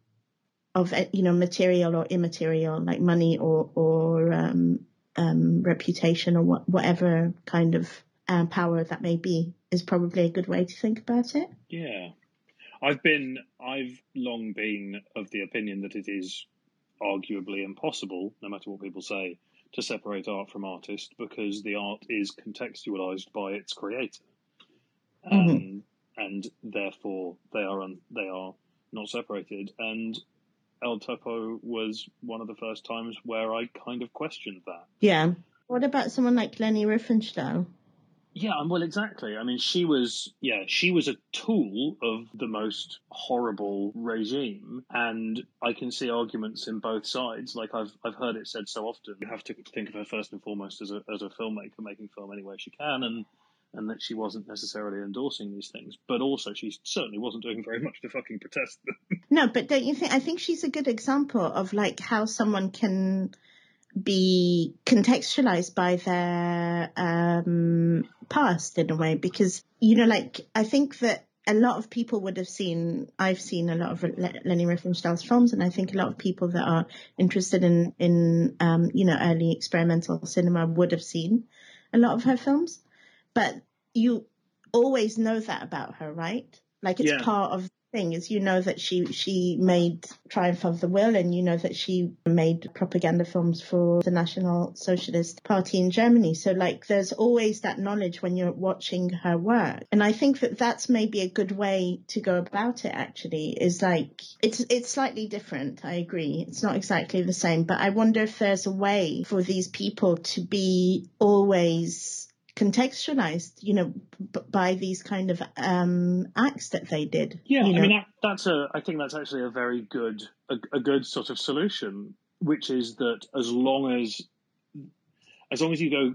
of, you know, material or immaterial, like money or, or um, um, reputation or what, whatever kind of um, power that may be is probably a good way to think about it. Yeah. I've been, I've long been of the opinion that it is arguably impossible, no matter what people say, to separate art from artist because the art is contextualized by its creator, mm-hmm. um, and therefore they are un, they are not separated. And El Topo was one of the first times where I kind of questioned that. Yeah. What about someone like Leni Riefenstahl? Yeah, well, exactly. I mean, she was, yeah, she was a tool of the most horrible regime, and I can see arguments in both sides. Like I've I've heard it said so often. You have to think of her first and foremost as a as a filmmaker making film any way she can, and and that she wasn't necessarily endorsing these things, but also she certainly wasn't doing very much to fucking protest them. No, but don't you think? I think she's a good example of like how someone can be contextualized by their um, past in a way because you know like i think that a lot of people would have seen i've seen a lot of leni riefenstahl's films and i think a lot of people that are interested in in um, you know early experimental cinema would have seen a lot of her films but you always know that about her right like it's yeah. part of thing is you know that she she made Triumph of the Will and you know that she made propaganda films for the National Socialist Party in Germany. So like there's always that knowledge when you're watching her work. And I think that that's maybe a good way to go about it actually is like it's it's slightly different. I agree. It's not exactly the same, but I wonder if there's a way for these people to be always contextualized, you know, b- by these kind of um, acts that they did. Yeah, you know? I mean that, that's a. I think that's actually a very good, a, a, good sort of solution, which is that as long as, as long as you go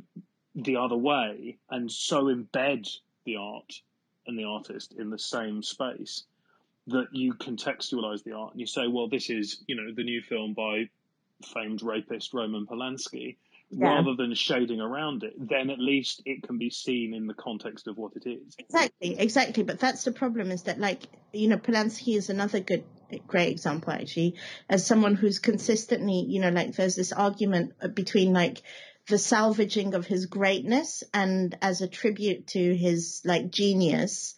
the other way and so embed the art and the artist in the same space that you contextualize the art and you say, well, this is you know the new film by famed rapist Roman Polanski yeah. rather than shading around it, then at least it can be seen in the context of what it is. Exactly, exactly. But that's the problem is that, like, you know, Polanski is another good, great example, actually, as someone who's consistently, you know, like, there's this argument between, like, the salvaging of his greatness and as a tribute to his, like, genius,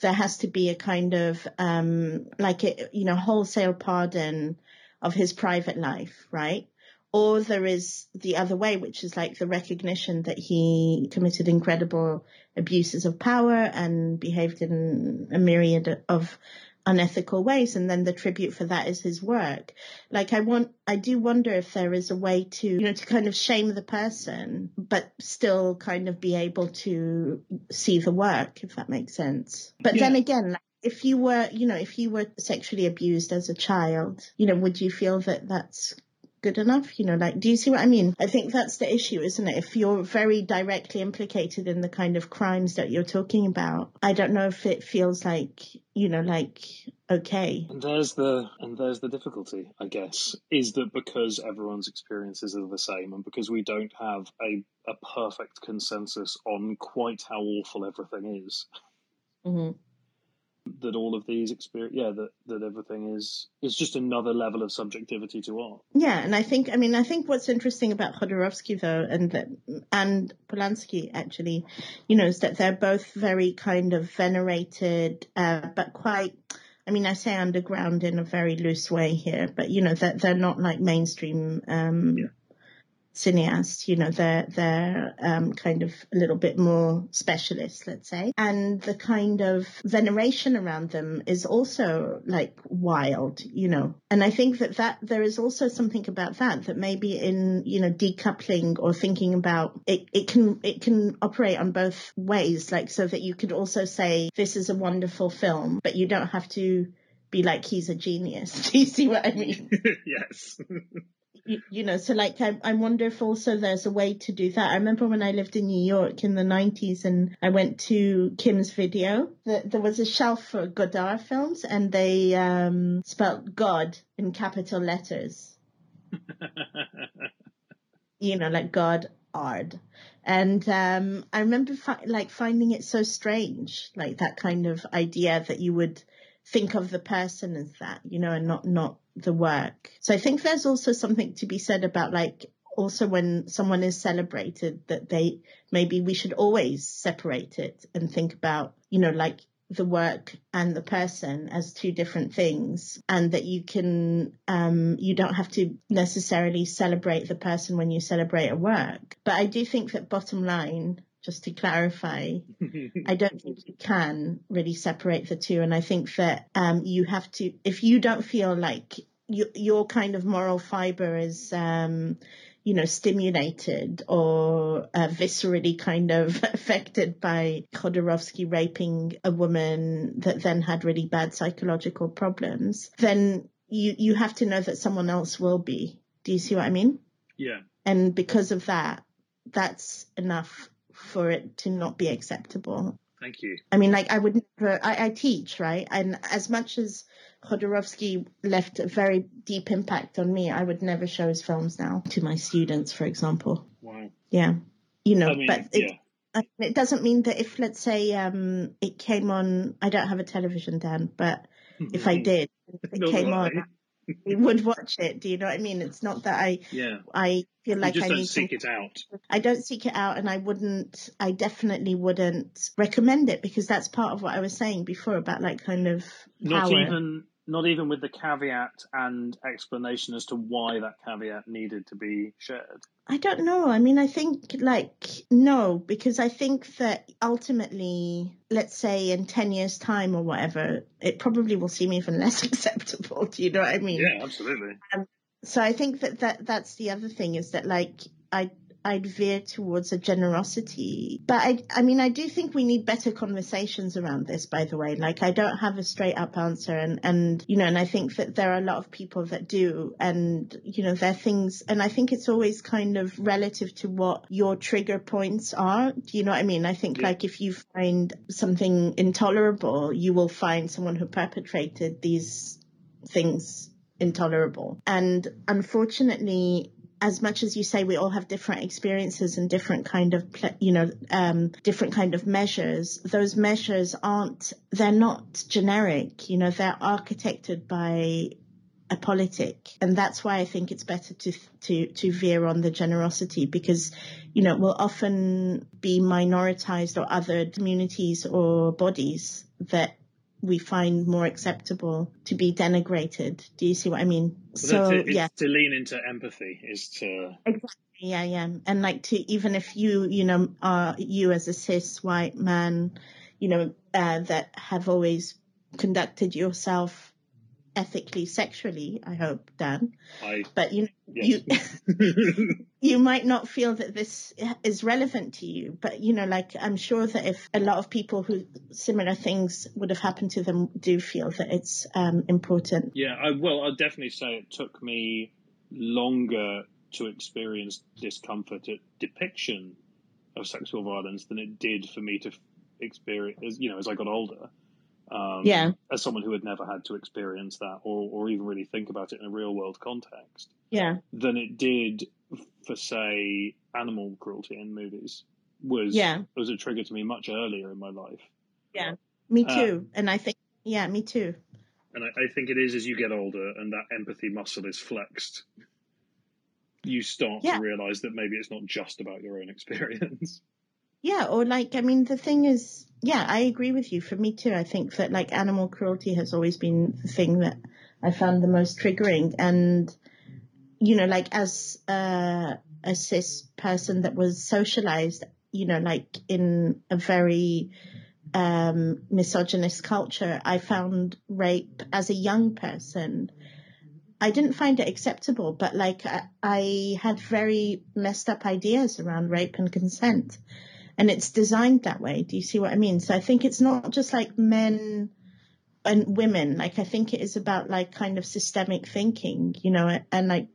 there has to be a kind of, um, like, a, you know, wholesale pardon of his private life, right? Or there is the other way, which is like the recognition that he committed incredible abuses of power and behaved in a myriad of unethical ways. And then the tribute for that is his work. Like I want, I do wonder if there is a way to, you know, to kind of shame the person, but still kind of be able to see the work, if that makes sense. But yeah. then again, if you were, you know, if you were sexually abused as a child, you know, would you feel that that's good enough? You know, like, do you see what I mean? I think that's the issue, isn't it? If you're very directly implicated in the kind of crimes that you're talking about, I don't know if it feels like, you know, like, okay. And there's the, and there's the difficulty, I guess, is that because everyone's experiences are the same and because we don't have a, a perfect consensus on quite how awful everything is. Mm-hmm that all of these experience yeah that that everything is is just another level of subjectivity to art. Yeah and i think i mean i think what's interesting about Jodorowsky though and that and Polanski actually you know is that they're both very kind of venerated uh, but quite I mean, I say underground in a very loose way here, but you know that they're, they're not like mainstream um, yeah cineasts. You know, they're they're um, kind of a little bit more specialist, let's say, and the kind of veneration around them is also like wild. You know, and I think that that there is also something about that that maybe in you know decoupling or thinking about it, it can it can operate on both ways, like so that you could also say this is a wonderful film, but you don't have to be like he's a genius. Do you see what I mean? yes. you, you know, so like I, I wonder if also there's a way to do that. I remember when I lived in New York in the 90s and I went to Kim's video, the, there was a shelf for Godard films and they um, spelt God in capital letters. you know, like God Ard. And um, I remember fi- like finding it so strange, like that kind of idea that you would think of the person as that, you know, and not not the work. So I think there's also something to be said about like also when someone is celebrated that they maybe we should always separate it and think about, you know, like the work and the person as two different things and that you can um, you don't have to necessarily celebrate the person when you celebrate a work but i do think that bottom line just to clarify, I don't think you can really separate the two. And I think that um, you have to, if you don't feel like you, your kind of moral fiber is, um, you know, stimulated or uh, viscerally kind of affected by Jodorowsky raping a woman that then had really bad psychological problems, then you, you have to know that someone else will be. Do you see what I mean? Yeah. And because of that, that's enough for it to not be acceptable. Thank you. I mean, like I would never, I, I teach, right? And as much as Jodorowsky left a very deep impact on me, I would never show his films now to my students, for example. Wow. Yeah. You know, I mean, but it, yeah. it doesn't mean that if, let's say, um, it came on, I don't have a television, Dan, but if I did, it came on, would watch it. Do you know what I mean? It's not that I yeah I feel like you just I don't need seek to, it out. I don't seek it out, and I wouldn't. I definitely wouldn't recommend it because that's part of what I was saying before about like kind of Not power. even not even with the caveat and explanation as to why that caveat needed to be shared. I don't know. I mean, I think like no, because I think that ultimately, let's say in ten years' time or whatever, it probably will seem even less acceptable. Do you know what I mean? Yeah, absolutely. Um, so I think that, that that's the other thing is that like I I'd veer towards a generosity. But I I mean I do think we need better conversations around this by the way. Like I don't have a straight up answer and and you know and I think that there are a lot of people that do and you know there are things and I think it's always kind of relative to what your trigger points are. Do you know what I mean? I think Yeah. like if you find something intolerable, you will find someone who perpetrated these things intolerable. And unfortunately, as much as you say we all have different experiences and different kind of you know um, different kind of measures. Those measures aren't they're not generic you know they're architected by a politic. And that's why i think it's better to to to veer on the generosity because you know we'll often be minoritized or other communities or bodies that we find more acceptable to be denigrated do you see what i mean So so it. It's yeah to lean into empathy is to exactly yeah, yeah. And like to even if you, you know, are you as a cis white man, you know, uh, that have always conducted yourself ethically, sexually, I hope, Dan. I But you, yes. you, you might not feel that this is relevant to you. But you know, like I'm sure that if a lot of people who similar things would have happened to them do feel that it's um, important. Yeah, I well, I'll definitely say it took me longer to experience discomfort at depiction of sexual violence than it did for me to experience, you know, as I got older. Um, Yeah. As someone who had never had to experience that or, or even really think about it in a real world context, Yeah, than it did for, say, animal cruelty in movies was Yeah. was a trigger to me much earlier in my life. yeah. Me too. and I think, yeah, me too. And I, I think it is as you get older and that empathy muscle is flexed, you start Yeah. to realize that maybe it's not just about your own experience. Yeah, or like, I mean, the thing is, yeah, I agree with you. For me too, I think that like animal cruelty has always been the thing that I found the most triggering. And, you know, like as a, a cis person that was socialized, you know, like in a very um, misogynist culture, I found rape as a young person. I didn't find it acceptable, but like I, I had very messed up ideas around rape and consent and it's designed that way. Do you see what I mean? So I think it's not just like men and women. Like I think it is about like kind of systemic thinking, you know, and like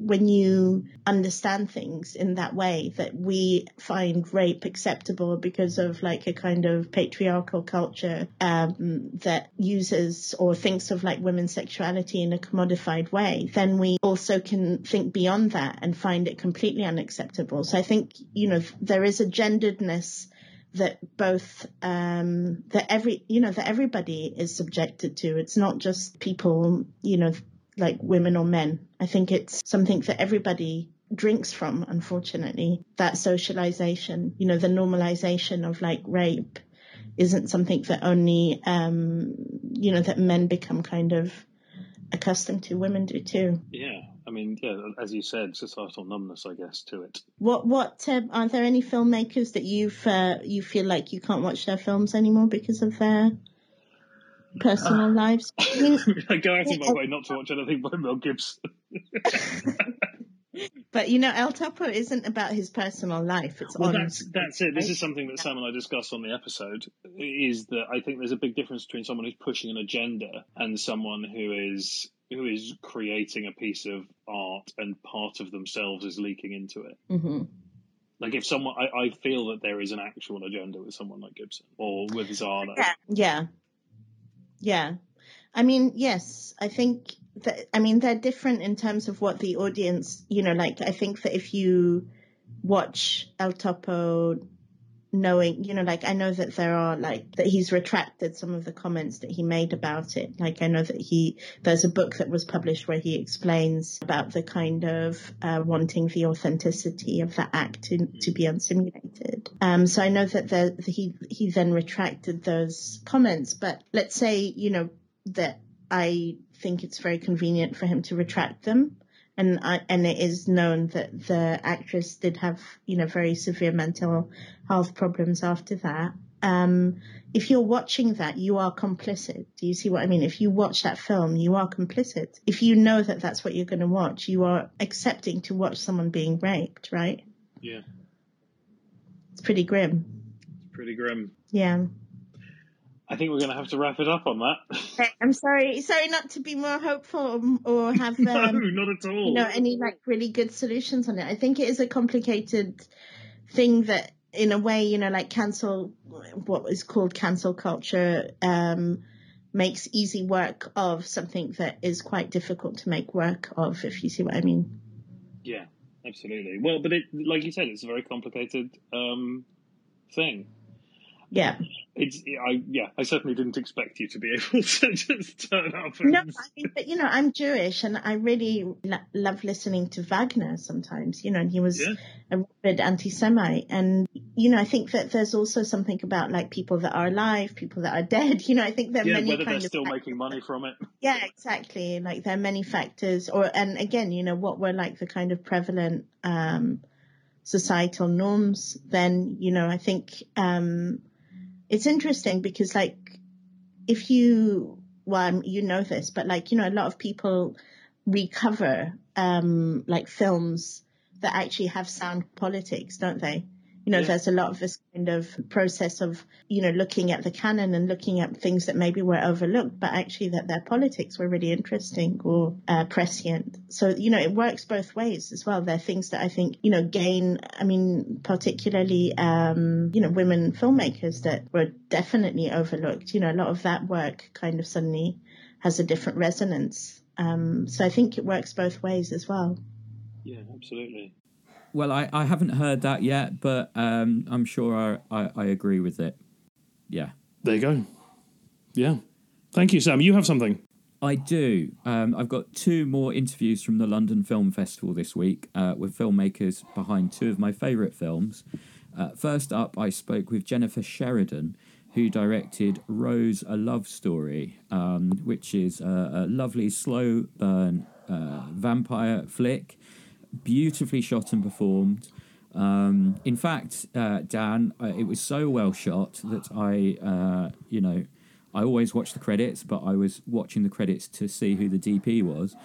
when you understand things in that way that we find rape acceptable because of like a kind of patriarchal culture um, that uses or thinks of like women's sexuality in a commodified way, then we also can think beyond that and find it completely unacceptable. So I think, you know, there is a genderedness that both um that every you know that everybody is subjected to it's not just people you know like women or men. I think it's something that everybody drinks from unfortunately. That socialization you know the normalization of like rape isn't something that only um you know that men become kind of accustomed to. Women do too. Yeah, I mean, yeah, as you said, societal numbness, I guess, to it. what what uh, are there any filmmakers that you've uh, you feel like you can't watch their films anymore because of their personal lives I mean, I go out of my way not to watch anything by Mel Gibson. But you know, El Topo isn't about his personal life. It's Well, on. that's that's it. This is something that Sam and I discussed on the episode. Is that I think there's a big difference between someone who's pushing an agenda and someone who is who is creating a piece of art and part of themselves is leaking into it. hmm Like if someone, I, I feel that there is an actual agenda with someone like Gibson or with Zana. Yeah. Yeah. Yeah. I mean, yes, I think that, I mean, they're different in terms of what the audience, you know, like, I think that if you watch El Topo knowing, you know, like I know that there are like that he's retracted some of the comments that he made about it. Like I know that he there's a book that was published where he explains about the kind of uh, wanting the authenticity of that act to, to be unsimulated. Um, so I know that the, he he then retracted those comments. But let's say you know that I think it's very convenient for him to retract them and I, and it is known that the actress did have you know very severe mental health problems after that. Um, if you're watching that, you are complicit. Do you see what I mean? If you watch that film, you are complicit. If you know that that's what you're going to watch, you are accepting to watch someone being raped, right? Yeah. It's pretty grim. It's pretty grim. Yeah. I think we're going to have to wrap it up on that. I'm sorry, sorry not to be more hopeful or, have um, no, not at all. You know, any like really good solutions on it. I think it is a complicated thing that, in a way, you know, like cancel, what is called cancel culture, um, makes easy work of something that is quite difficult to make work of. If you see what I mean. Yeah, absolutely. Well, but it, like you said, it's a very complicated um, thing. Yeah. It's I yeah I certainly didn't expect you to be able to just turn up. And... No, I mean, but you know I'm Jewish and I really lo- love listening to Wagner sometimes. You know, and he was yeah. a rabid anti-Semite, and you know I think that there's also something about like people that are alive, people that are dead. You know, I think there are yeah, many whether they're still making money from it. Yeah, exactly. Like there are many factors, or and again, you know, what were like the kind of prevalent. um societal norms, then, you know, I think, um, it's interesting because like if you well you know this but like you know a lot of people recover um like films that actually have sound politics don't they you know, yeah. there's a lot of this kind of process of, you know, looking at the canon and looking at things that maybe were overlooked, but actually that their politics were really interesting or uh, prescient. So, you know, it works both ways as well. There are things that I think, you know, gain, I mean, particularly, um, you know, women filmmakers that were definitely overlooked. You know, a lot of that work kind of suddenly has a different resonance. Um, so I think it works both ways as well. Yeah, absolutely. Well, I, I haven't heard that yet, but um, I'm sure I, I, I agree with it. Yeah. There you go. Yeah. Thank you, Sam. You have something. I do. Um, I've got two more interviews from the London Film Festival this week uh, with filmmakers behind two of my favourite films. Uh, first up, I spoke with Jennifer Sheridan, who directed Rose a Love Story, um, which is a, a, lovely slow burn uh, vampire flick beautifully shot and performed. Um, in fact, uh, Dan, uh, it was so well shot that I, uh, you know, I always watch the credits, but I was watching the credits to see who the DP was.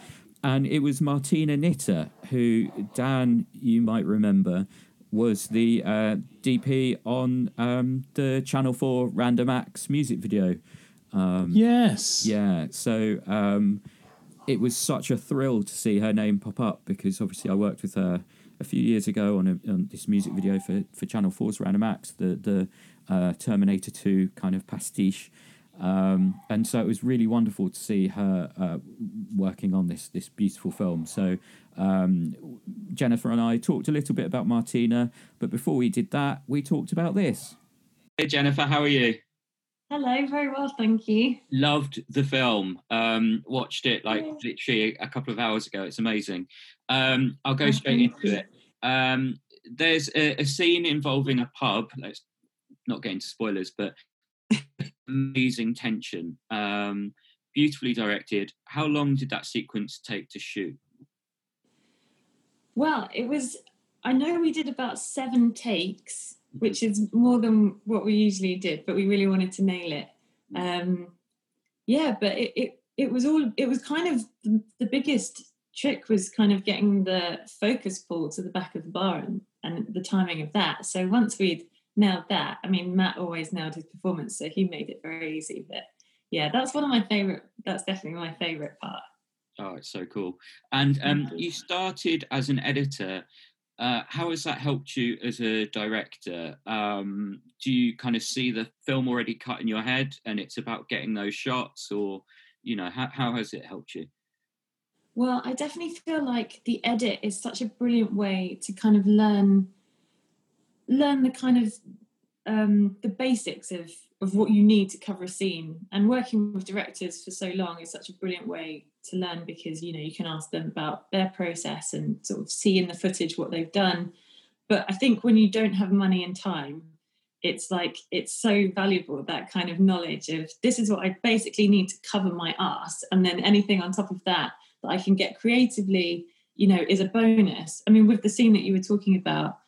And it was Martyna Knitter, who, Dan, you might remember, was the uh, DP on um, the Channel 4 Random Acts music video. Um, yes. Yeah. So um, it was such a thrill to see her name pop up because obviously I worked with her a few years ago on, a, on this music video for, for Channel 4's Random Acts, the, the uh, Terminator 2 kind of pastiche. Um, and so it was really wonderful to see her uh, working on this this beautiful film. So um, Jennifer and I talked a little bit about Martyna, but before we did that, we talked about this. Hey Jennifer, how are you? Hello, very well, thank you. Loved the film. Um, watched it like yeah. literally a couple of hours ago. It's amazing. Um, I'll go straight into it. Um, there's a, a, scene involving a pub. Let's not get into spoilers, but amazing tension. Um, beautifully directed. How long did that sequence take to shoot? Well, it was. I know we did about seven takes which is more than what we usually did, but we really wanted to nail it. Um, yeah, but it, it, it was all it was kind of the, the biggest trick was kind of getting the focus pull to the back of the bar and, and the timing of that. So once we'd nailed that, I mean Matt always nailed his performance, so he made it very easy. But yeah, that's one of my favorite. That's definitely my favorite part. Oh, it's so cool. And um, you started as an editor uh, how has that helped you as a director? Um, do you kind of see the film already cut in your head and it's about getting those shots, or you know, how, how has it helped you? Well, I definitely feel like the edit is such a brilliant way to kind of learn learn the kind of um, the basics of of what you need to cover a scene. And working with directors for so long is such a brilliant way to learn because you know you can ask them about their process and sort of see in the footage what they've done. But I think when you don't have money and time, it's like it's so valuable that kind of knowledge of this is what I basically need to cover my ass, and then anything on top of that that I can get creatively, you know, is a bonus. I mean, with the scene that you were talking about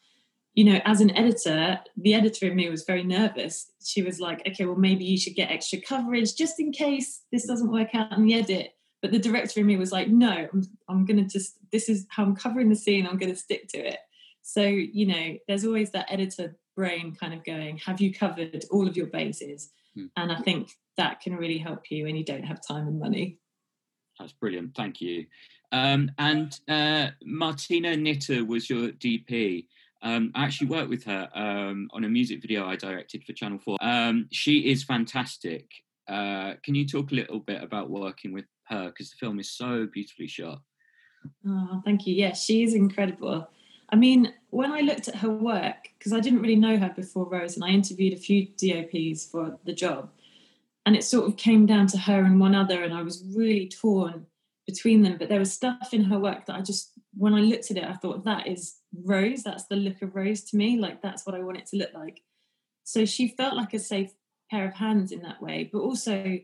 you know, as an editor, the editor in me was very nervous. She was like, okay, well, maybe you should get extra coverage just in case this doesn't work out in the edit. But the director in me was like, no, I'm, I'm going to just, this is how I'm covering the scene. I'm going to stick to it. So, you know, there's always that editor brain kind of going, have you covered all of your bases? Hmm. And I think that can really help you when you don't have time and money. That's brilliant. Thank you. Um, and uh, Martyna Knitter was your DP. Um, I actually worked with her um, on a music video I directed for Channel 4. Um, she is fantastic. Uh, can you talk a little bit about working with her? Because the film is so beautifully shot. Oh, thank you. Yes, she is incredible. I mean, when I looked at her work, because I didn't really know her before Rose, and I interviewed a few DOPs for the job, and it sort of came down to her and one other, and I was really torn between them. But there was stuff in her work that I just, when I looked at it, I thought that is Rose. That's the look of Rose to me. Like that's what I want it to look like. So she felt like a safe pair of hands in that way. But also,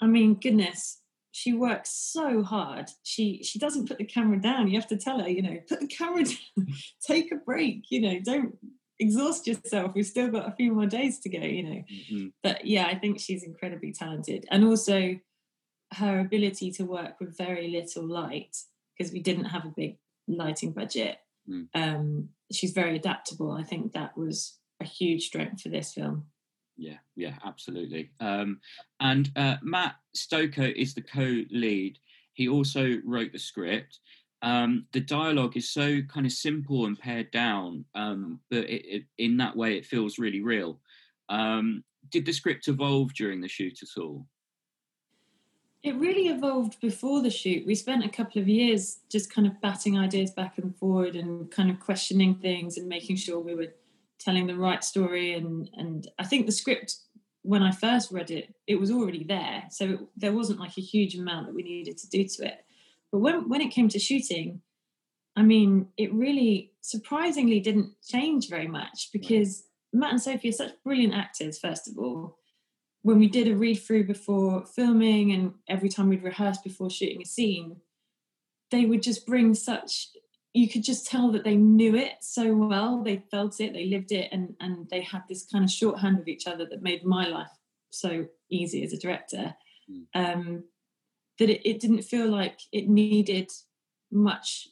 I mean, goodness, she works so hard. She she doesn't put the camera down. You have to tell her, you know, put the camera down, take a break. You know, don't exhaust yourself. We've still got a few more days to go. You know, mm-hmm. but yeah, I think she's incredibly talented, and also her ability to work with very little light because we didn't have a big lighting budget Mm. Um, she's very adaptable. I think that was a huge strength for this film. Yeah, yeah, absolutely. Um, and uh, Matt Stokoe is the co-lead. He also wrote the script. Um, the dialogue is so kind of simple and pared down, um, but it, it, in that way, it feels really real. Um, did the script evolve during the shoot at all? It really evolved before the shoot. We spent a couple of years just kind of batting ideas back and forward and kind of questioning things and making sure we were telling the right story. And and I think the script, when I first read it, it was already there, so it, there wasn't like a huge amount that we needed to do to it. But when when it came to shooting, I mean, it really surprisingly didn't change very much because Matt and Sophie are such brilliant actors. First of all, when we did a read through before filming and every time we'd rehearse before shooting a scene, they would just bring such you could just tell that they knew it so well they felt it they lived it and and they had this kind of shorthand with each other that made my life so easy as a director mm. um, that it, it, didn't feel like it needed much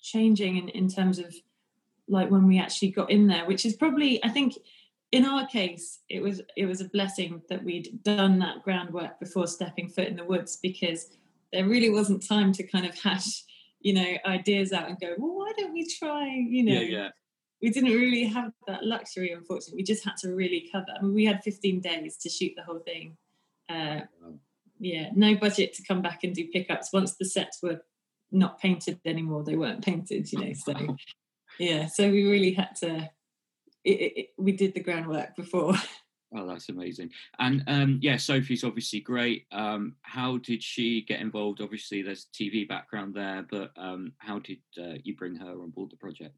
changing in, in terms of like when we actually got in there which is probably i think in our case, it was it was a blessing that we'd done that groundwork before stepping foot in the woods because there really wasn't time to kind of hash, you know, ideas out and go, well, why don't we try, you know? Yeah, yeah. We didn't really have that luxury, unfortunately. We just had to really cover. I mean, we had 15 days to shoot the whole thing. Uh, yeah, no budget to come back and do pickups. Once the sets were not painted anymore, they weren't painted, you know. So, yeah, so we really had to it, it, we did the groundwork before. Oh, that's amazing. And um, yeah, Sophie's obviously great. Um, how did she get involved? Obviously, there's TV background there, but um, how did uh, you bring her on board the project?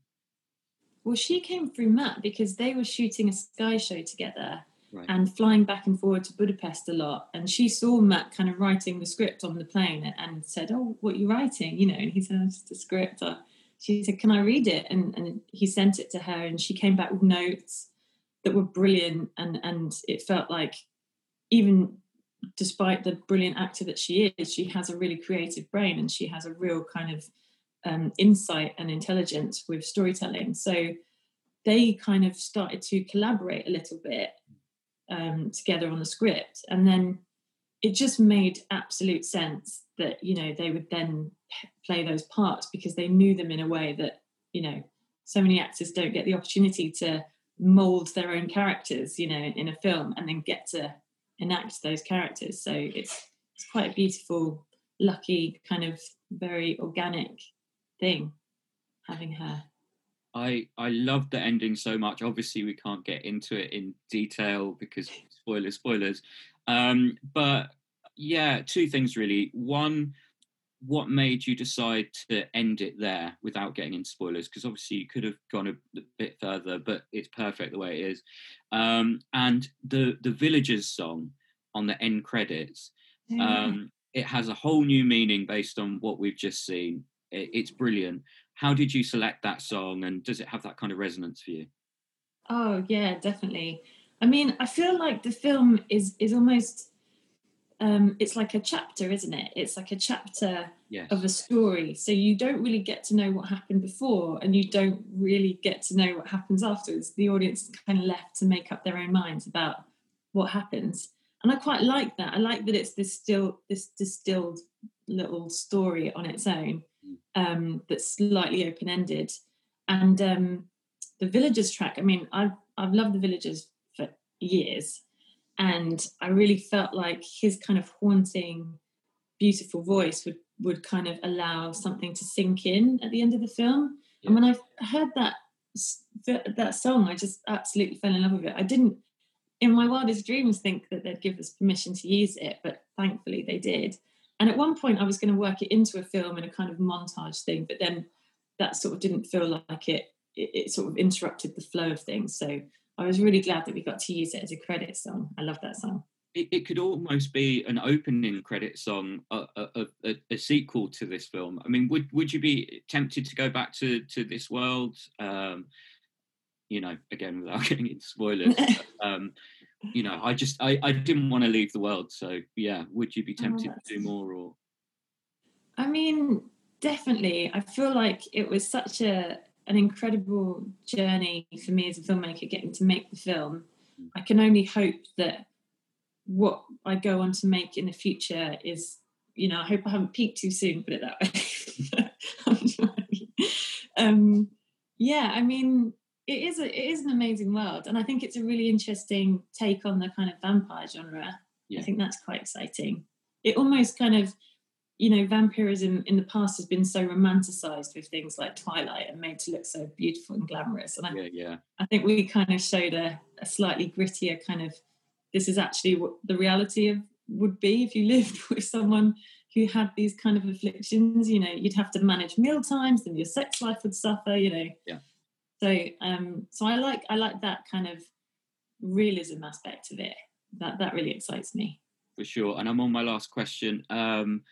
Well, she came through Matt because they were shooting a Sky show together right. and flying back and forward to Budapest a lot. And she saw Matt kind of writing the script on the plane and said, "Oh, what are you writing?" You know, and he said, "It's a script." She said, Can I read it? And, and he sent it to her, and she came back with notes that were brilliant. And, and it felt like, even despite the brilliant actor that she is, she has a really creative brain and she has a real kind of um, insight and intelligence with storytelling. So they kind of started to collaborate a little bit um, together on the script. And then it just made absolute sense that you know they would then play those parts because they knew them in a way that you know so many actors don't get the opportunity to mold their own characters you know in a film and then get to enact those characters so it's it's quite a beautiful lucky kind of very organic thing having her I I love the ending so much. Obviously, we can't get into it in detail because spoilers, spoilers. Um, but yeah, two things really. One, what made you decide to end it there without getting into spoilers? Because obviously you could have gone a bit further, but it's perfect the way it is. Um, and the the villagers song on the end credits, um, it has a whole new meaning based on what we've just seen. It, it's brilliant. How did you select that song, and does it have that kind of resonance for you? Oh yeah, definitely. I mean, I feel like the film is is almost um, it's like a chapter, isn't it? It's like a chapter yes. of a story. So you don't really get to know what happened before, and you don't really get to know what happens afterwards. The audience is kind of left to make up their own minds about what happens, and I quite like that. I like that it's this still this distilled little story on its own mm. um, that's slightly open ended, and um, the villagers track. I mean, I've I've loved the villagers for years and I really felt like his kind of haunting, beautiful voice would would kind of allow something to sink in at the end of the film. Yeah. And when I heard that that song, I just absolutely fell in love with it. I didn't, in my wildest dreams, think that they'd give us permission to use it, but thankfully they did. And at one point, I was going to work it into a film in a kind of montage thing, but then that sort of didn't feel like it. It, it sort of interrupted the flow of things. So I was really glad that we got to use it as a credit song. I love that song. It, it could almost be an opening credit song, a, a, a, a, sequel to this film. I mean, would would you be tempted to go back to to this world? Um, you know, again without getting into spoilers. um, you know, I just I, I didn't want to leave the world. So yeah, would you be oh, tempted oh, to do more or? I mean, definitely. I feel like it was such a an incredible journey for me as a filmmaker getting to make the film. I can only hope that what I go on to make in the future is, you know, I hope I haven't peaked too soon, put it that way. um, yeah, I mean, it is a, it is an amazing world, and I think it's a really interesting take on the kind of vampire genre. Yeah. I think that's quite exciting. It almost kind of you know, vampirism in the past has been so romanticized with things like Twilight and made to look so beautiful and glamorous. And I, yeah, yeah. I think we kind of showed a, a slightly grittier kind of this is actually what the reality of would be if you lived with someone who had these kind of afflictions. You know, you'd have to manage meal times, and your sex life would suffer. You know, yeah. So, um, so I like I like that kind of realism aspect of it. That that really excites me. For sure. And I'm on my last question. Um,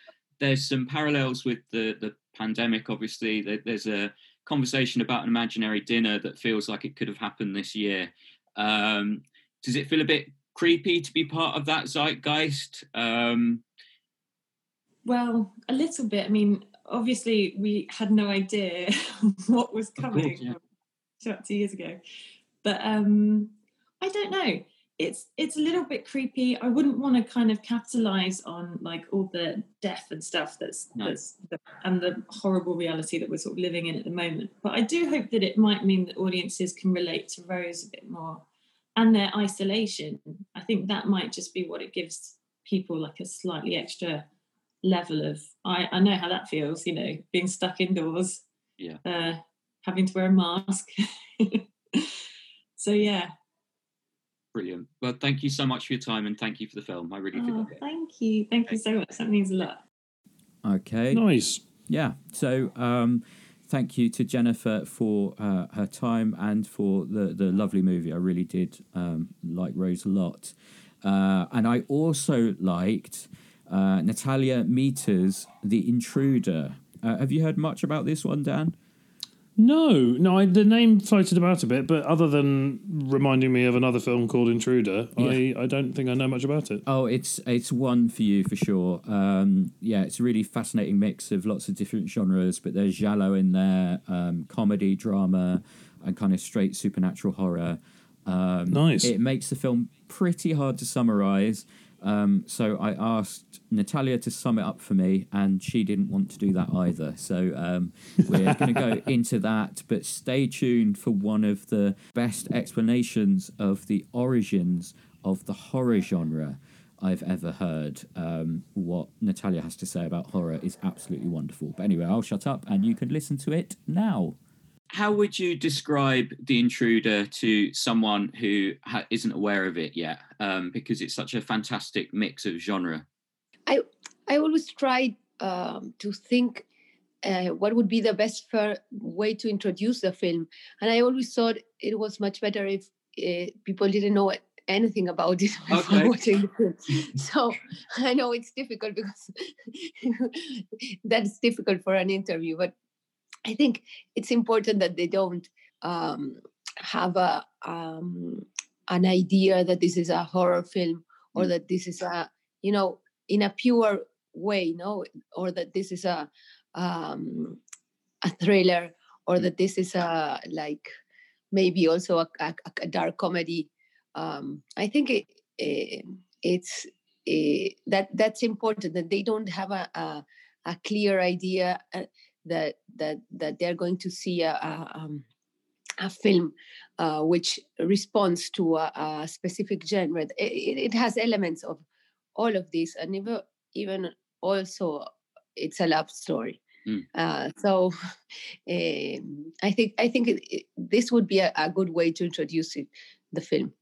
there's some parallels with the the pandemic. Obviously, there's a conversation about an imaginary dinner that feels like it could have happened this year. Um, does it feel a bit creepy to be part of that zeitgeist? Um, well, a little bit. I mean, obviously, we had no idea what was coming course, yeah. two years ago, but um, I don't know it's it's a little bit creepy. I wouldn't want to kind of capitalize on like all the death and stuff that's no. that's and the horrible reality that we're sort of living in at the moment. But I do hope that it might mean that audiences can relate to Rose a bit more and their isolation. I think that might just be what it gives people like a slightly extra level of I, I know how that feels, you know, being stuck indoors. Yeah. Uh, having to wear a mask. so yeah, Brilliant. Well, thank you so much for your time and thank you for the film. I really oh, did Thank you. Thank okay. you so much. That means a lot. Okay. Nice. Yeah. So, um, thank you to Jennifer for uh, her time and for the, the lovely movie. I really did um, like Rose a lot. Uh, and I also liked uh, Natalia Meta's The Intruder. Uh, have you heard much about this one, Dan? No, no. I, the name floated about a bit, but other than reminding me of another film called Intruder, yeah. I, I don't think I know much about it. Oh, it's it's one for you for sure. Um, yeah, it's a really fascinating mix of lots of different genres, but there's giallo in there, um, comedy, drama, and kind of straight supernatural horror. Um, nice. It makes the film pretty hard to summarize. Um, so I asked Natalia to sum it up for me, and she didn't want to do that either. So um, we're going to go into that, but stay tuned for one of the best explanations of the origins of the horror genre I've ever heard. Um, what Natalia has to say about horror is absolutely wonderful. But anyway, I'll shut up, and you can listen to it now. How would you describe the intruder to someone who ha- isn't aware of it yet um, because it's such a fantastic mix of genre i i always try um, to think uh, what would be the best way to introduce the film and i always thought it was much better if uh, people didn't know anything about it before okay. watching the film. So I know it's difficult because that's difficult for an interview, but I think it's important that they don't um, have a um, an idea that this is a horror film or mm. that this is a you know in a pure way, no, or that this is a um, a thriller or mm. that this is a like maybe also a, a, a dark comedy um, I think it, it, it's it, that that's important that they don't have a, a, a clear idea uh, that that that they're going to see a a, um, a film uh, which responds to a, a specific genre. It, it, has elements of all of this, and even even also it's a love story. Mm. Uh, so um, I think I think it, this would be a, a, good way to introduce it, the film.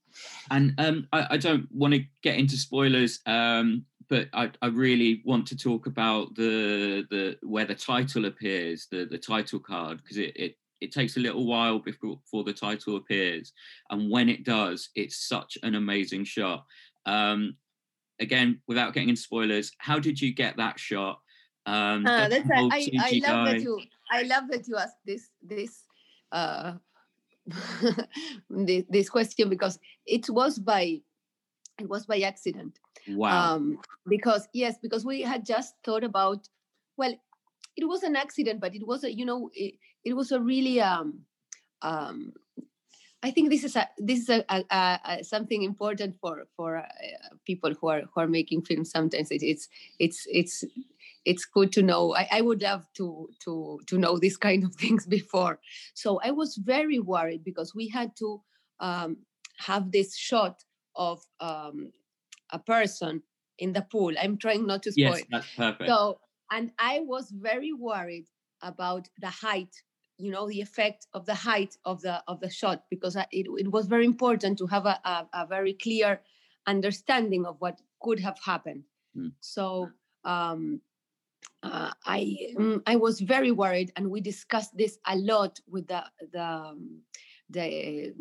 And um, I, I, don't want to get into spoilers, um, but I, I, really want to talk about the the where the title appears, the the title card, because it, it it takes a little while before, before the title appears, and when it does, it's such an amazing shot. Um, again, without getting into spoilers, how did you get that shot? Um, uh, that's I, I love that you I love that you asked this this uh, this, this question because it was by it was by accident. Wow. Um, because yes, because we had just thought about well, it was an accident, but it was a you know it, it was a really um um I think this is a this is a, a, a something important for for uh, people who are who are making films. Sometimes it, it's it's it's it's good to know. I, I would love to to to know these kind of things before. So I was very worried because we had to um, have this shot of um, a person in the pool. I'm trying not to spoil. Yes, that's perfect. So and I was very worried about the height you know the effect of the height of the of the shot because it, it was very important to have a, a, a very clear understanding of what could have happened mm. so um, uh, I um, I was very worried, and we discussed this a lot with the the um, the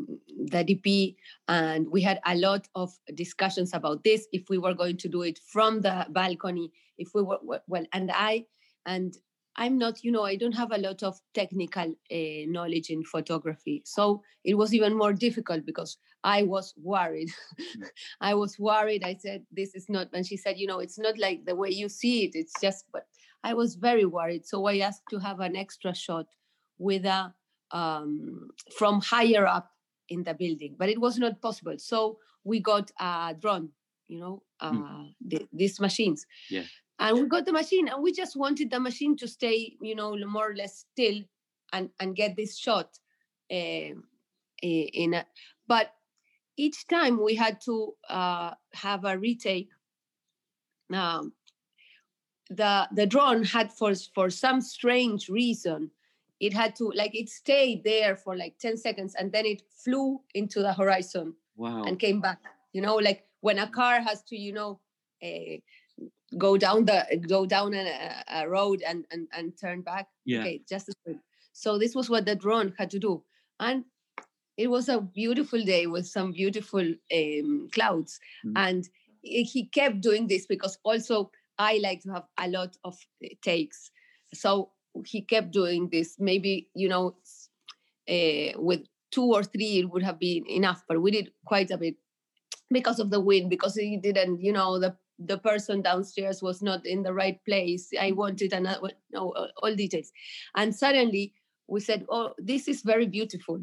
the DP, and we had a lot of discussions about this. If we were going to do it from the balcony, if we were well, and I and I'm not, you know, I don't have a lot of technical uh, knowledge in photography. So it was even more difficult because I was worried. Mm. I was worried. I said, this is not, and she said, you know, it's not like the way you see it. It's just, but I was very worried. So I asked to have an extra shot with a um, from higher up in the building, but it was not possible. So we got a drone, you know, uh, mm. the, these machines. Yeah. And we got the machine, and we just wanted the machine to stay, you know, more or less still, and and get this shot. Uh, in a, but each time we had to uh, have a retake um, the the drone had for for some strange reason it had to like it stayed there for like 10 seconds and then it flew into the horizon wow. and came back you know like when a car has to you know uh, go down the go down a, a road and, and and turn back yeah. okay just so this was what the drone had to do and it was a beautiful day with some beautiful um, clouds mm. and he kept doing this because also I like to have a lot of eh, takes. So he kept doing this. Maybe, you know, uh, with two or three, it would have been enough, but we did quite a bit because of the wind, because he didn't, you know, the the person downstairs was not in the right place. I wanted another, no, all details. And suddenly we said, oh, this is very beautiful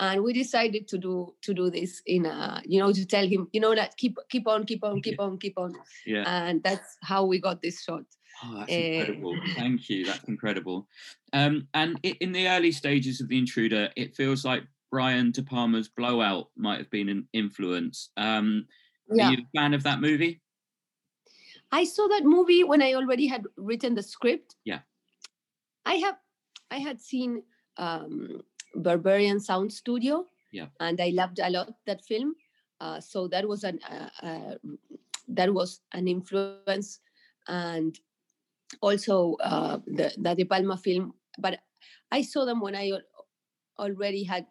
and we decided to do to do this in a you know to tell him you know that keep keep on keep on keep on keep on yeah and that's how we got this shot Oh, that's incredible. Uh, Thank you. That's incredible. Um, and it, in the early stages of The Intruder, it feels like Brian De Palma's Blowout might have been an influence. Um, yeah. Are you a fan of that movie? I saw that movie when I already had written the script. Yeah. I have, I had seen um, Berberian Sound Studio. Yeah. And I loved a lot that film. Uh, so that was an uh, uh, that was an influence, and also uh, the the De Palma film. But I saw them when I already had.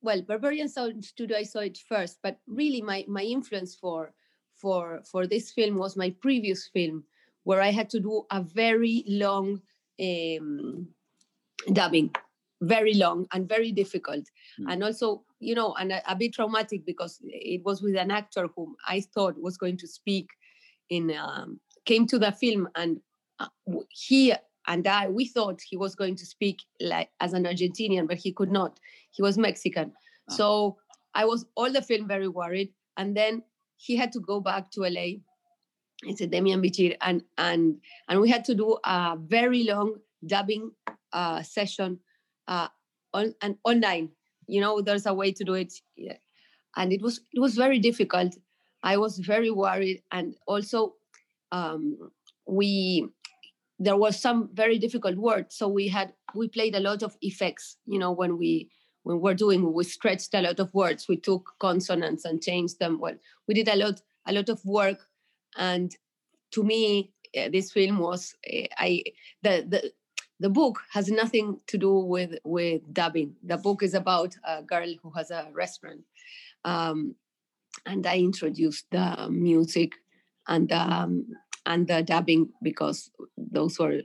Well, Berberian Sound Studio, I saw it first, but really my my influence for for for this film was my previous film, where I had to do a very long um, dubbing very long and very difficult mm. and also you know and a, a, bit traumatic because it was with an actor whom i thought was going to speak in um, came to the film and uh, he and i we thought he was going to speak like as an argentinian but he could not he was mexican oh. so i was all the film very worried and then he had to go back to la it's a Demian Bichir, and and and we had to do a very long dubbing uh, session uh, on and online. You know, there's a way to do it, yeah. and it was it was very difficult. I was very worried, and also um, we there was some very difficult words. So we had we played a lot of effects. You know, when we when we're doing we stretched a lot of words. We took consonants and changed them. Well, we did a lot a lot of work, and to me, uh, this film was uh, I the the the book has nothing to do with with dubbing. The book is about a girl who has a restaurant, um, and I introduced the music and um, and the dubbing because those were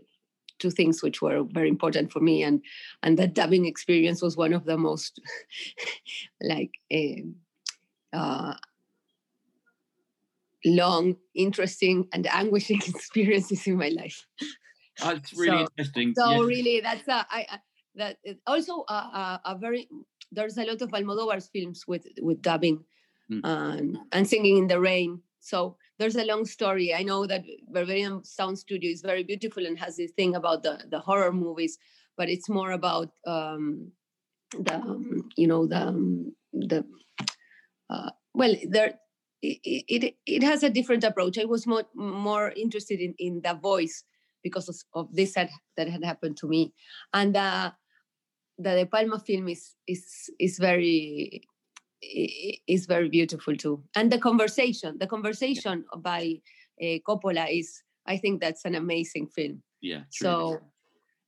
two things which were very important for me and and the dubbing experience was one of the most like uh, long interesting and anguishing experiences in my life that's really so, interesting. So yeah. really, that's a I, that also a, a, a, very there's a lot of Almodovar's films with with dubbing mm. and and singing in the rain. So there's a long story. I know that Berberian Sound Studio is very beautiful and has this thing about the the horror movies, but it's more about um, the um, you know the um, the uh, well there it, it it has a different approach. I was more more interested in in the voice because of, of this that, that had happened to me. And uh, the De Palma film is is is very is very beautiful too. And the conversation, the conversation yeah. by uh, Coppola is, I think that's an amazing film. Yeah. So,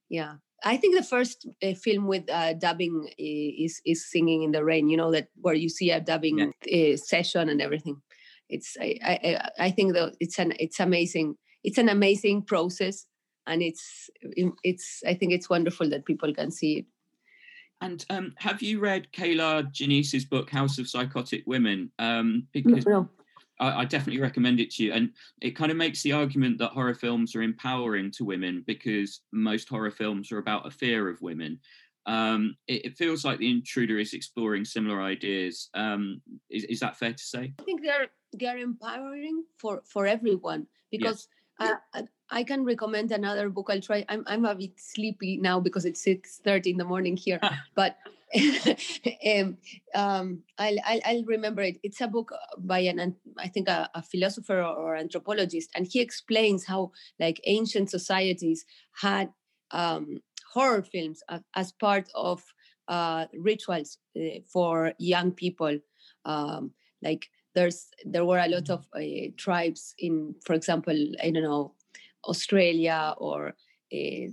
yeah, I think the first uh, film with uh, dubbing is is Singing in the Rain. You know that where you see a dubbing yeah. uh, session and everything. It's I I, I think that it's an it's amazing it's an amazing process and it's it's i think it's wonderful that people can see it and um, have you read Kier-La Janisse's book House of Psychotic Women? Um, because no. I, I, definitely recommend it to you. And it kind of makes the argument that horror films are empowering to women because most horror films are about a fear of women. Um, it, it, feels like the intruder is exploring similar ideas. Um, is, is that fair to say? I think they're they're empowering for for everyone because uh, I can recommend another book. I'll try. I'm I'm a bit sleepy now because it's six thirty in the morning here, but um, um, I'll, I'll, I'll remember it. It's a book by an I think a, a philosopher or anthropologist, and he explains how like ancient societies had um, horror films as part of uh, rituals uh, for young people, um, like there's there were a lot of uh, tribes in, for example, I don't know, Australia or uh,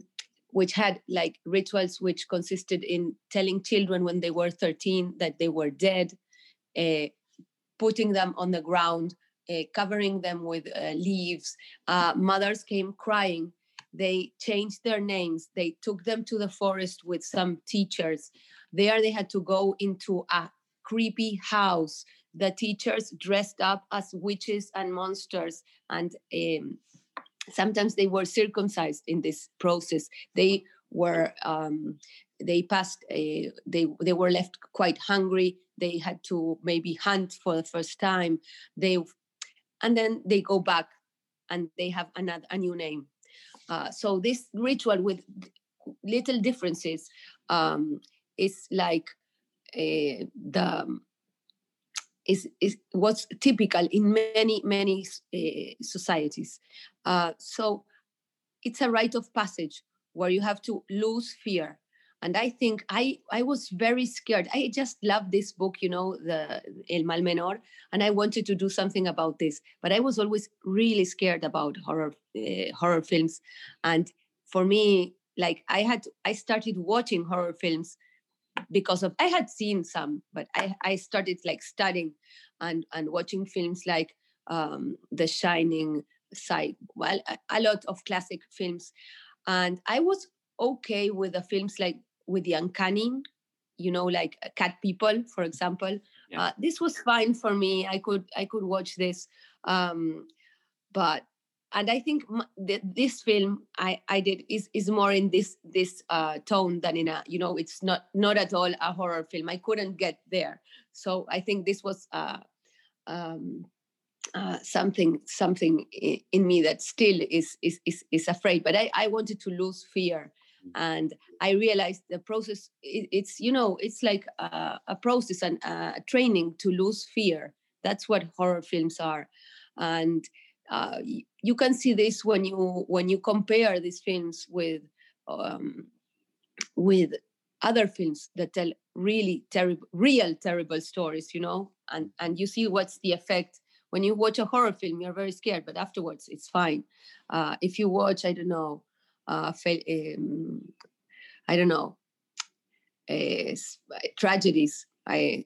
which had like rituals which consisted in telling children when they were 13 that they were dead, uh, putting them on the ground, uh, covering them with leaves. mothers came crying. They changed their names. They took them to the forest with some teachers. There, they had to go into a creepy house the teachers dressed up as witches and monsters and um, sometimes they were circumcised in this process. They were um, they passed a, they they were left quite hungry. They had to maybe hunt for the first time. They and then they go back and they have another a new name. Uh, so this ritual with little differences um, is like uh, the is, is what's typical in many many uh, societies uh, so it's a rite of passage where you have to lose fear and I think I I was very scared. I just loved this book, you know, the El Mal Menor, and I wanted to do something about this. But I was always really scared about horror uh, horror films, and for me, like I had I started watching horror films because of I had seen some, but I I started like studying and and watching films like um, The Shining, side well a, a lot of classic films. And i was okay with the films like with the uncanny you know like uh, cat people for example. Yeah. uh, this was fine for me. I could i could watch this um but and i think this film i i did is is more in this this uh tone than in a you know it's not not at all a horror film. I couldn't get there. So i think this was uh um uh, something something in me that still is is is, is afraid. But I, I wanted to lose fear. Mm. and i realized the process it, it's you know it's like a, a process and a training to lose fear. That's what horror films are. And uh, you can see this when you when you compare these films with um, with other films that tell really terrible real terrible stories you know and and you see what's the effect when you watch a horror film, you're very scared, but afterwards it's fine. Uh, if you watch, I don't know, uh, um, I don't know, uh, tragedies. I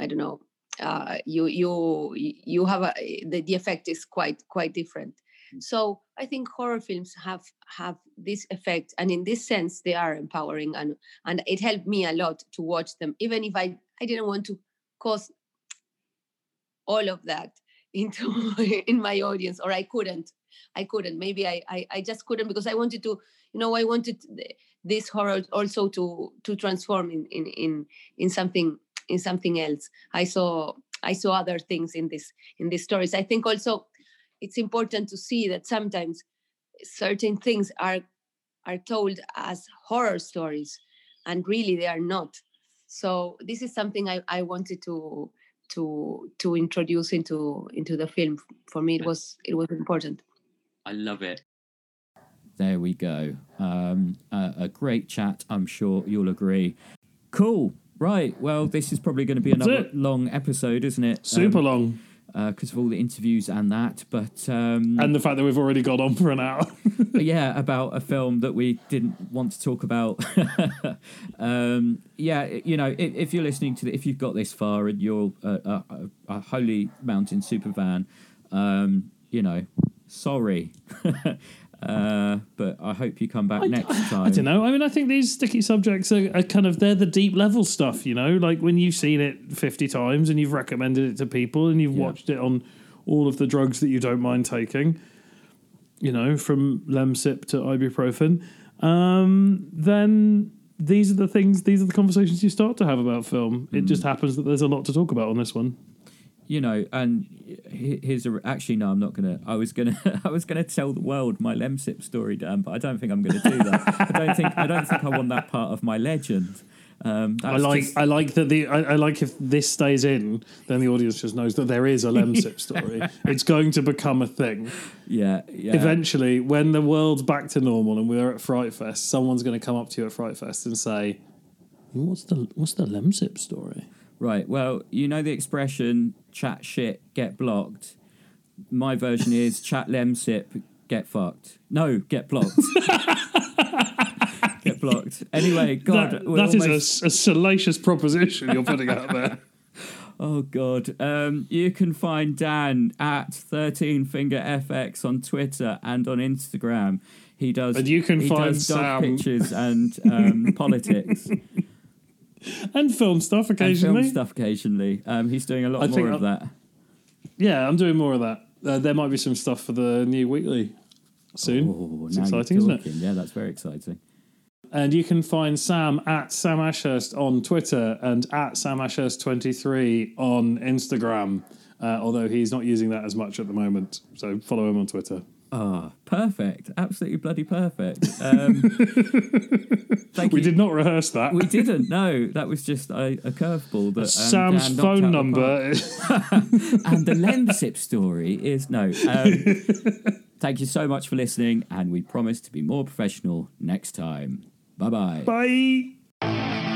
I don't know. Uh, you you you have a the, the effect is quite quite different. Mm. So I think horror films have have this effect, and in this sense, they are empowering, and and it helped me a lot to watch them, even if I I didn't want to cause all of that into in my audience or i couldn't i couldn't maybe I, I, I just couldn't because i wanted to you know i wanted this horror also to to transform in in in, in something in something else i saw i saw other things in this in these stories i think also it's important to see that sometimes certain things are are told as horror stories and really they are not so this is something i, I wanted to to to introduce into into the film. For me, it was it was important. I love it. There we go. Um, a, a great chat. I'm sure you'll agree. Cool. Right. Well, this is probably going to be another long episode, isn't it? Super um, long because uh, of all the interviews and that. But um, and the fact that we've already got on for an hour. yeah, about a film that we didn't want to talk about. um, yeah, you know, if, if, you're listening to the, if you've got this far and you're a, a, a Holy Mountain super fan, um, you know, sorry. Uh, but I hope you come back I, next time. I don't know. I mean, I think these sticky subjects are, are, kind of they're the deep level stuff. You know, like when you've seen it fifty times and you've recommended it to people and you've yeah. watched it on all of the drugs that you don't mind taking. You know, from Lemsip to ibuprofen. Um, then these are the things. These are the conversations you start to have about film. Mm. It just happens that there's a lot to talk about on this one you know, and here's a actually no, I'm not gonna. I was gonna I was gonna tell the world my Lemsip story, Dan, but I don't think I'm gonna do that. I don't think I don't think I want that part of my legend. Um, I like just... I like that the I, I, like if this stays in, then the audience just knows that there is a Lemsip story. it's going to become a thing. Yeah, yeah. Eventually, when the world's back to normal and we're at Fright Fest, someone's going to come up to you at Fright Fest and say, "What's the what's the Lemsip story?" Right. Well, you know the expression chat shit, get blocked. My version is chat lem sip, get fucked. No, get blocked. get blocked. Anyway, God. That, that almost... is a, a, salacious proposition you're putting out there. oh, God. Um, you can find Dan at 13fingerfx on Twitter and on Instagram. He does. And you can find does Sam. pictures and um, politics and film stuff occasionally. And film stuff occasionally. Um, he's doing a lot I more of that. Yeah, I'm doing more of that. Uh, there might be some stuff for the new weekly soon. Oh, it's exciting, isn't it? Yeah, that's very exciting. And you can find Sam at Sam Ashurst on Twitter and at Sam Ashurst23 on Instagram, uh, although he's not using that as much at the moment. So follow him on Twitter. Ah, oh, perfect. Absolutely bloody perfect. Um, thank we you. did not rehearse that. We didn't, no. That was just a, a curveball. That um, Sam's phone number. and the Lemsip story is no. Um, thank you so much for listening, and we promise to be more professional next time. Bye-bye. Bye.